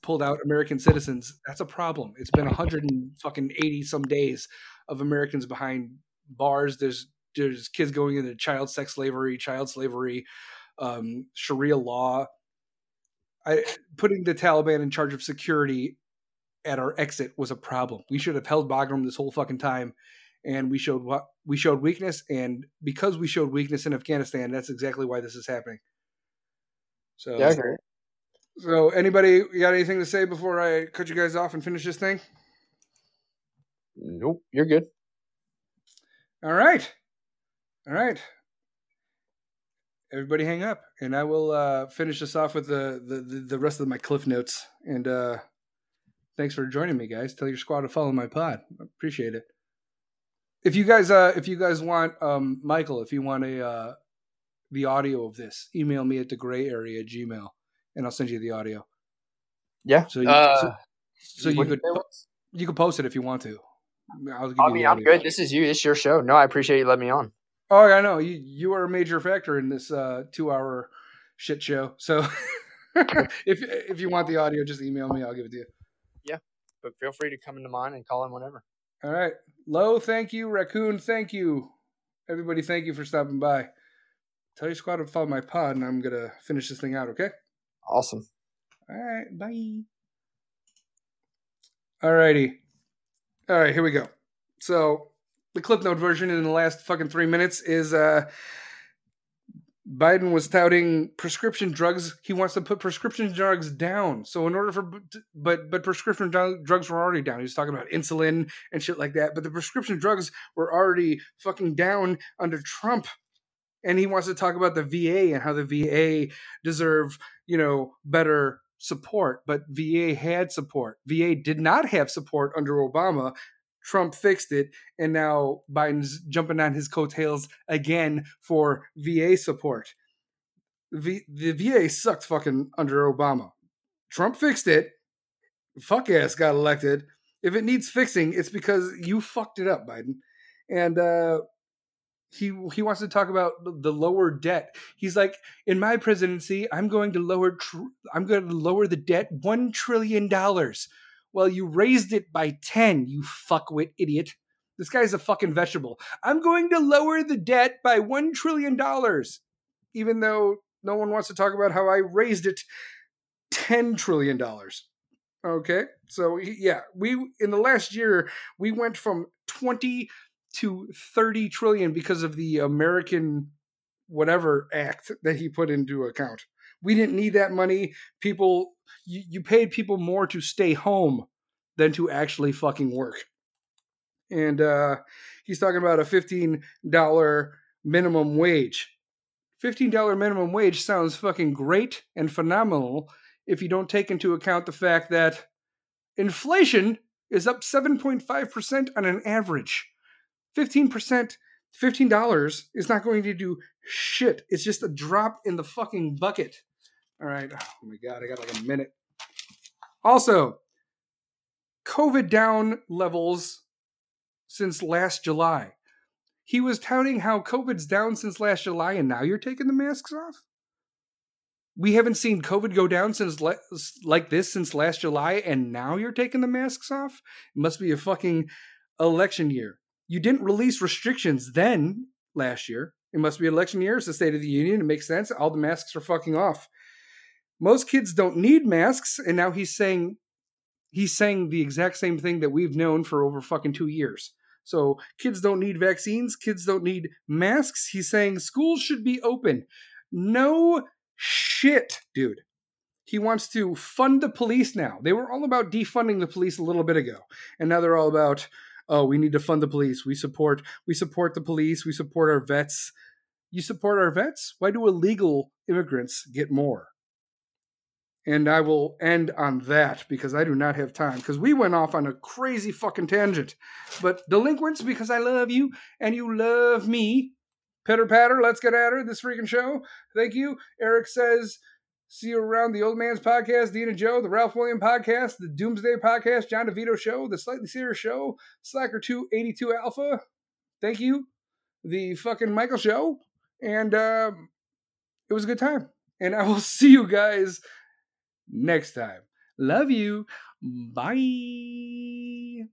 pulled out American citizens, that's a problem. It's been 100 and fucking 80 some days of Americans behind bars. There's there's kids going into child sex slavery, child slavery, um, Sharia law. I, putting the Taliban in charge of security at our exit was a problem. We should have held Bagram this whole fucking time, and we showed what we showed weakness. And because we showed weakness in Afghanistan, that's exactly why this is happening. So, yeah, so anybody got anything to say before I cut you guys off and finish this thing? Nope, you're good. All right, all right. Everybody, hang up, and I will uh, finish this off with the, the the the rest of my cliff notes. And uh, thanks for joining me, guys. Tell your squad to follow my pod. Appreciate it. If you guys, uh, if you guys want, um, Michael, if you want a uh, the audio of this, email me at the gray area Gmail, and I'll send you the audio. Yeah. So you, Uh, so, so you could did you could post it if you want to. I'll give I you mean, I'm good. This is you. It's your show. No, I appreciate you letting me on. Oh, I know you. You are a major factor in this uh, two-hour shit show. So, if if you want the audio, just email me. I'll give it to you. But feel free to come into mine and call in whenever. All right. Low, thank you. Raccoon, thank you. Everybody, thank you for stopping by. Tell your squad to follow my pod, and I'm gonna finish this thing out. Okay. Awesome. All right. Bye. All righty. All right. Here we go. So the clip note version in the last fucking three minutes is uh Biden was touting prescription drugs. He wants to put prescription drugs down. So in order for, but but prescription drugs were already down. He was talking about insulin and shit like that. But the prescription drugs were already fucking down under Trump. And he wants to talk about the VA and how the VA deserve, you know, better support. But VA had support. VA did not have support under Obama. Trump fixed it, and now Biden's jumping on his coattails again for VA support. V- the VA sucked fucking under Obama. Trump fixed it. Fuck ass got elected. If it needs fixing, it's because you fucked it up, Biden. And uh, he he wants to talk about the lower debt. He's like, in my presidency, I'm going to lower tr- I'm going to lower the debt one trillion dollars. Well, you raised it by 10, you fuckwit idiot. This guy's a fucking vegetable. I'm going to lower the debt by $1 trillion, even though no one wants to talk about how I raised it $10 trillion. Okay, so yeah, we in the last year we went from 20 to 30 trillion because of the American whatever act that he put into account. We didn't need that money. People you, you paid people more to stay home than to actually fucking work. And uh, he's talking about a $15 minimum wage. $15 minimum wage sounds fucking great and phenomenal if you don't take into account the fact that inflation is up 7.5% on an average. 15%, $15 is not going to do shit. It's just a drop in the fucking bucket. All right. Oh my God, I got like a minute. Also, COVID down levels since last July. He was touting how COVID's down since last July, and now you're taking the masks off? We haven't seen COVID go down since le- like this since last July, and now you're taking the masks off? It must be a fucking election year. You didn't release restrictions then last year. It must be election year. It's the State of the Union. It makes sense. All the masks are fucking off. Most kids don't need masks, and now he's saying he's saying the exact same thing that we've known for over fucking two years. So kids don't need vaccines, kids don't need masks. He's saying schools should be open. No shit, dude. He wants to fund the police now. They were all about defunding the police a little bit ago. And now they're all about, oh, we need to fund the police. We support we support the police, we support our vets. You support our vets? Why do illegal immigrants get more? And I will end on that because I do not have time. Because we went off on a crazy fucking tangent. But delinquents, because I love you and you love me. Pitter patter, let's get at her. This freaking show. Thank you. Eric says, see you around the Old Man's Podcast, Dina Joe, the Ralph William Podcast, the Doomsday Podcast, John DeVito Show, the Slightly Serious Show, Slacker 282 Alpha. Thank you. The fucking Michael Show. And um, it was a good time. And I will see you guys next time. Love you. Bye.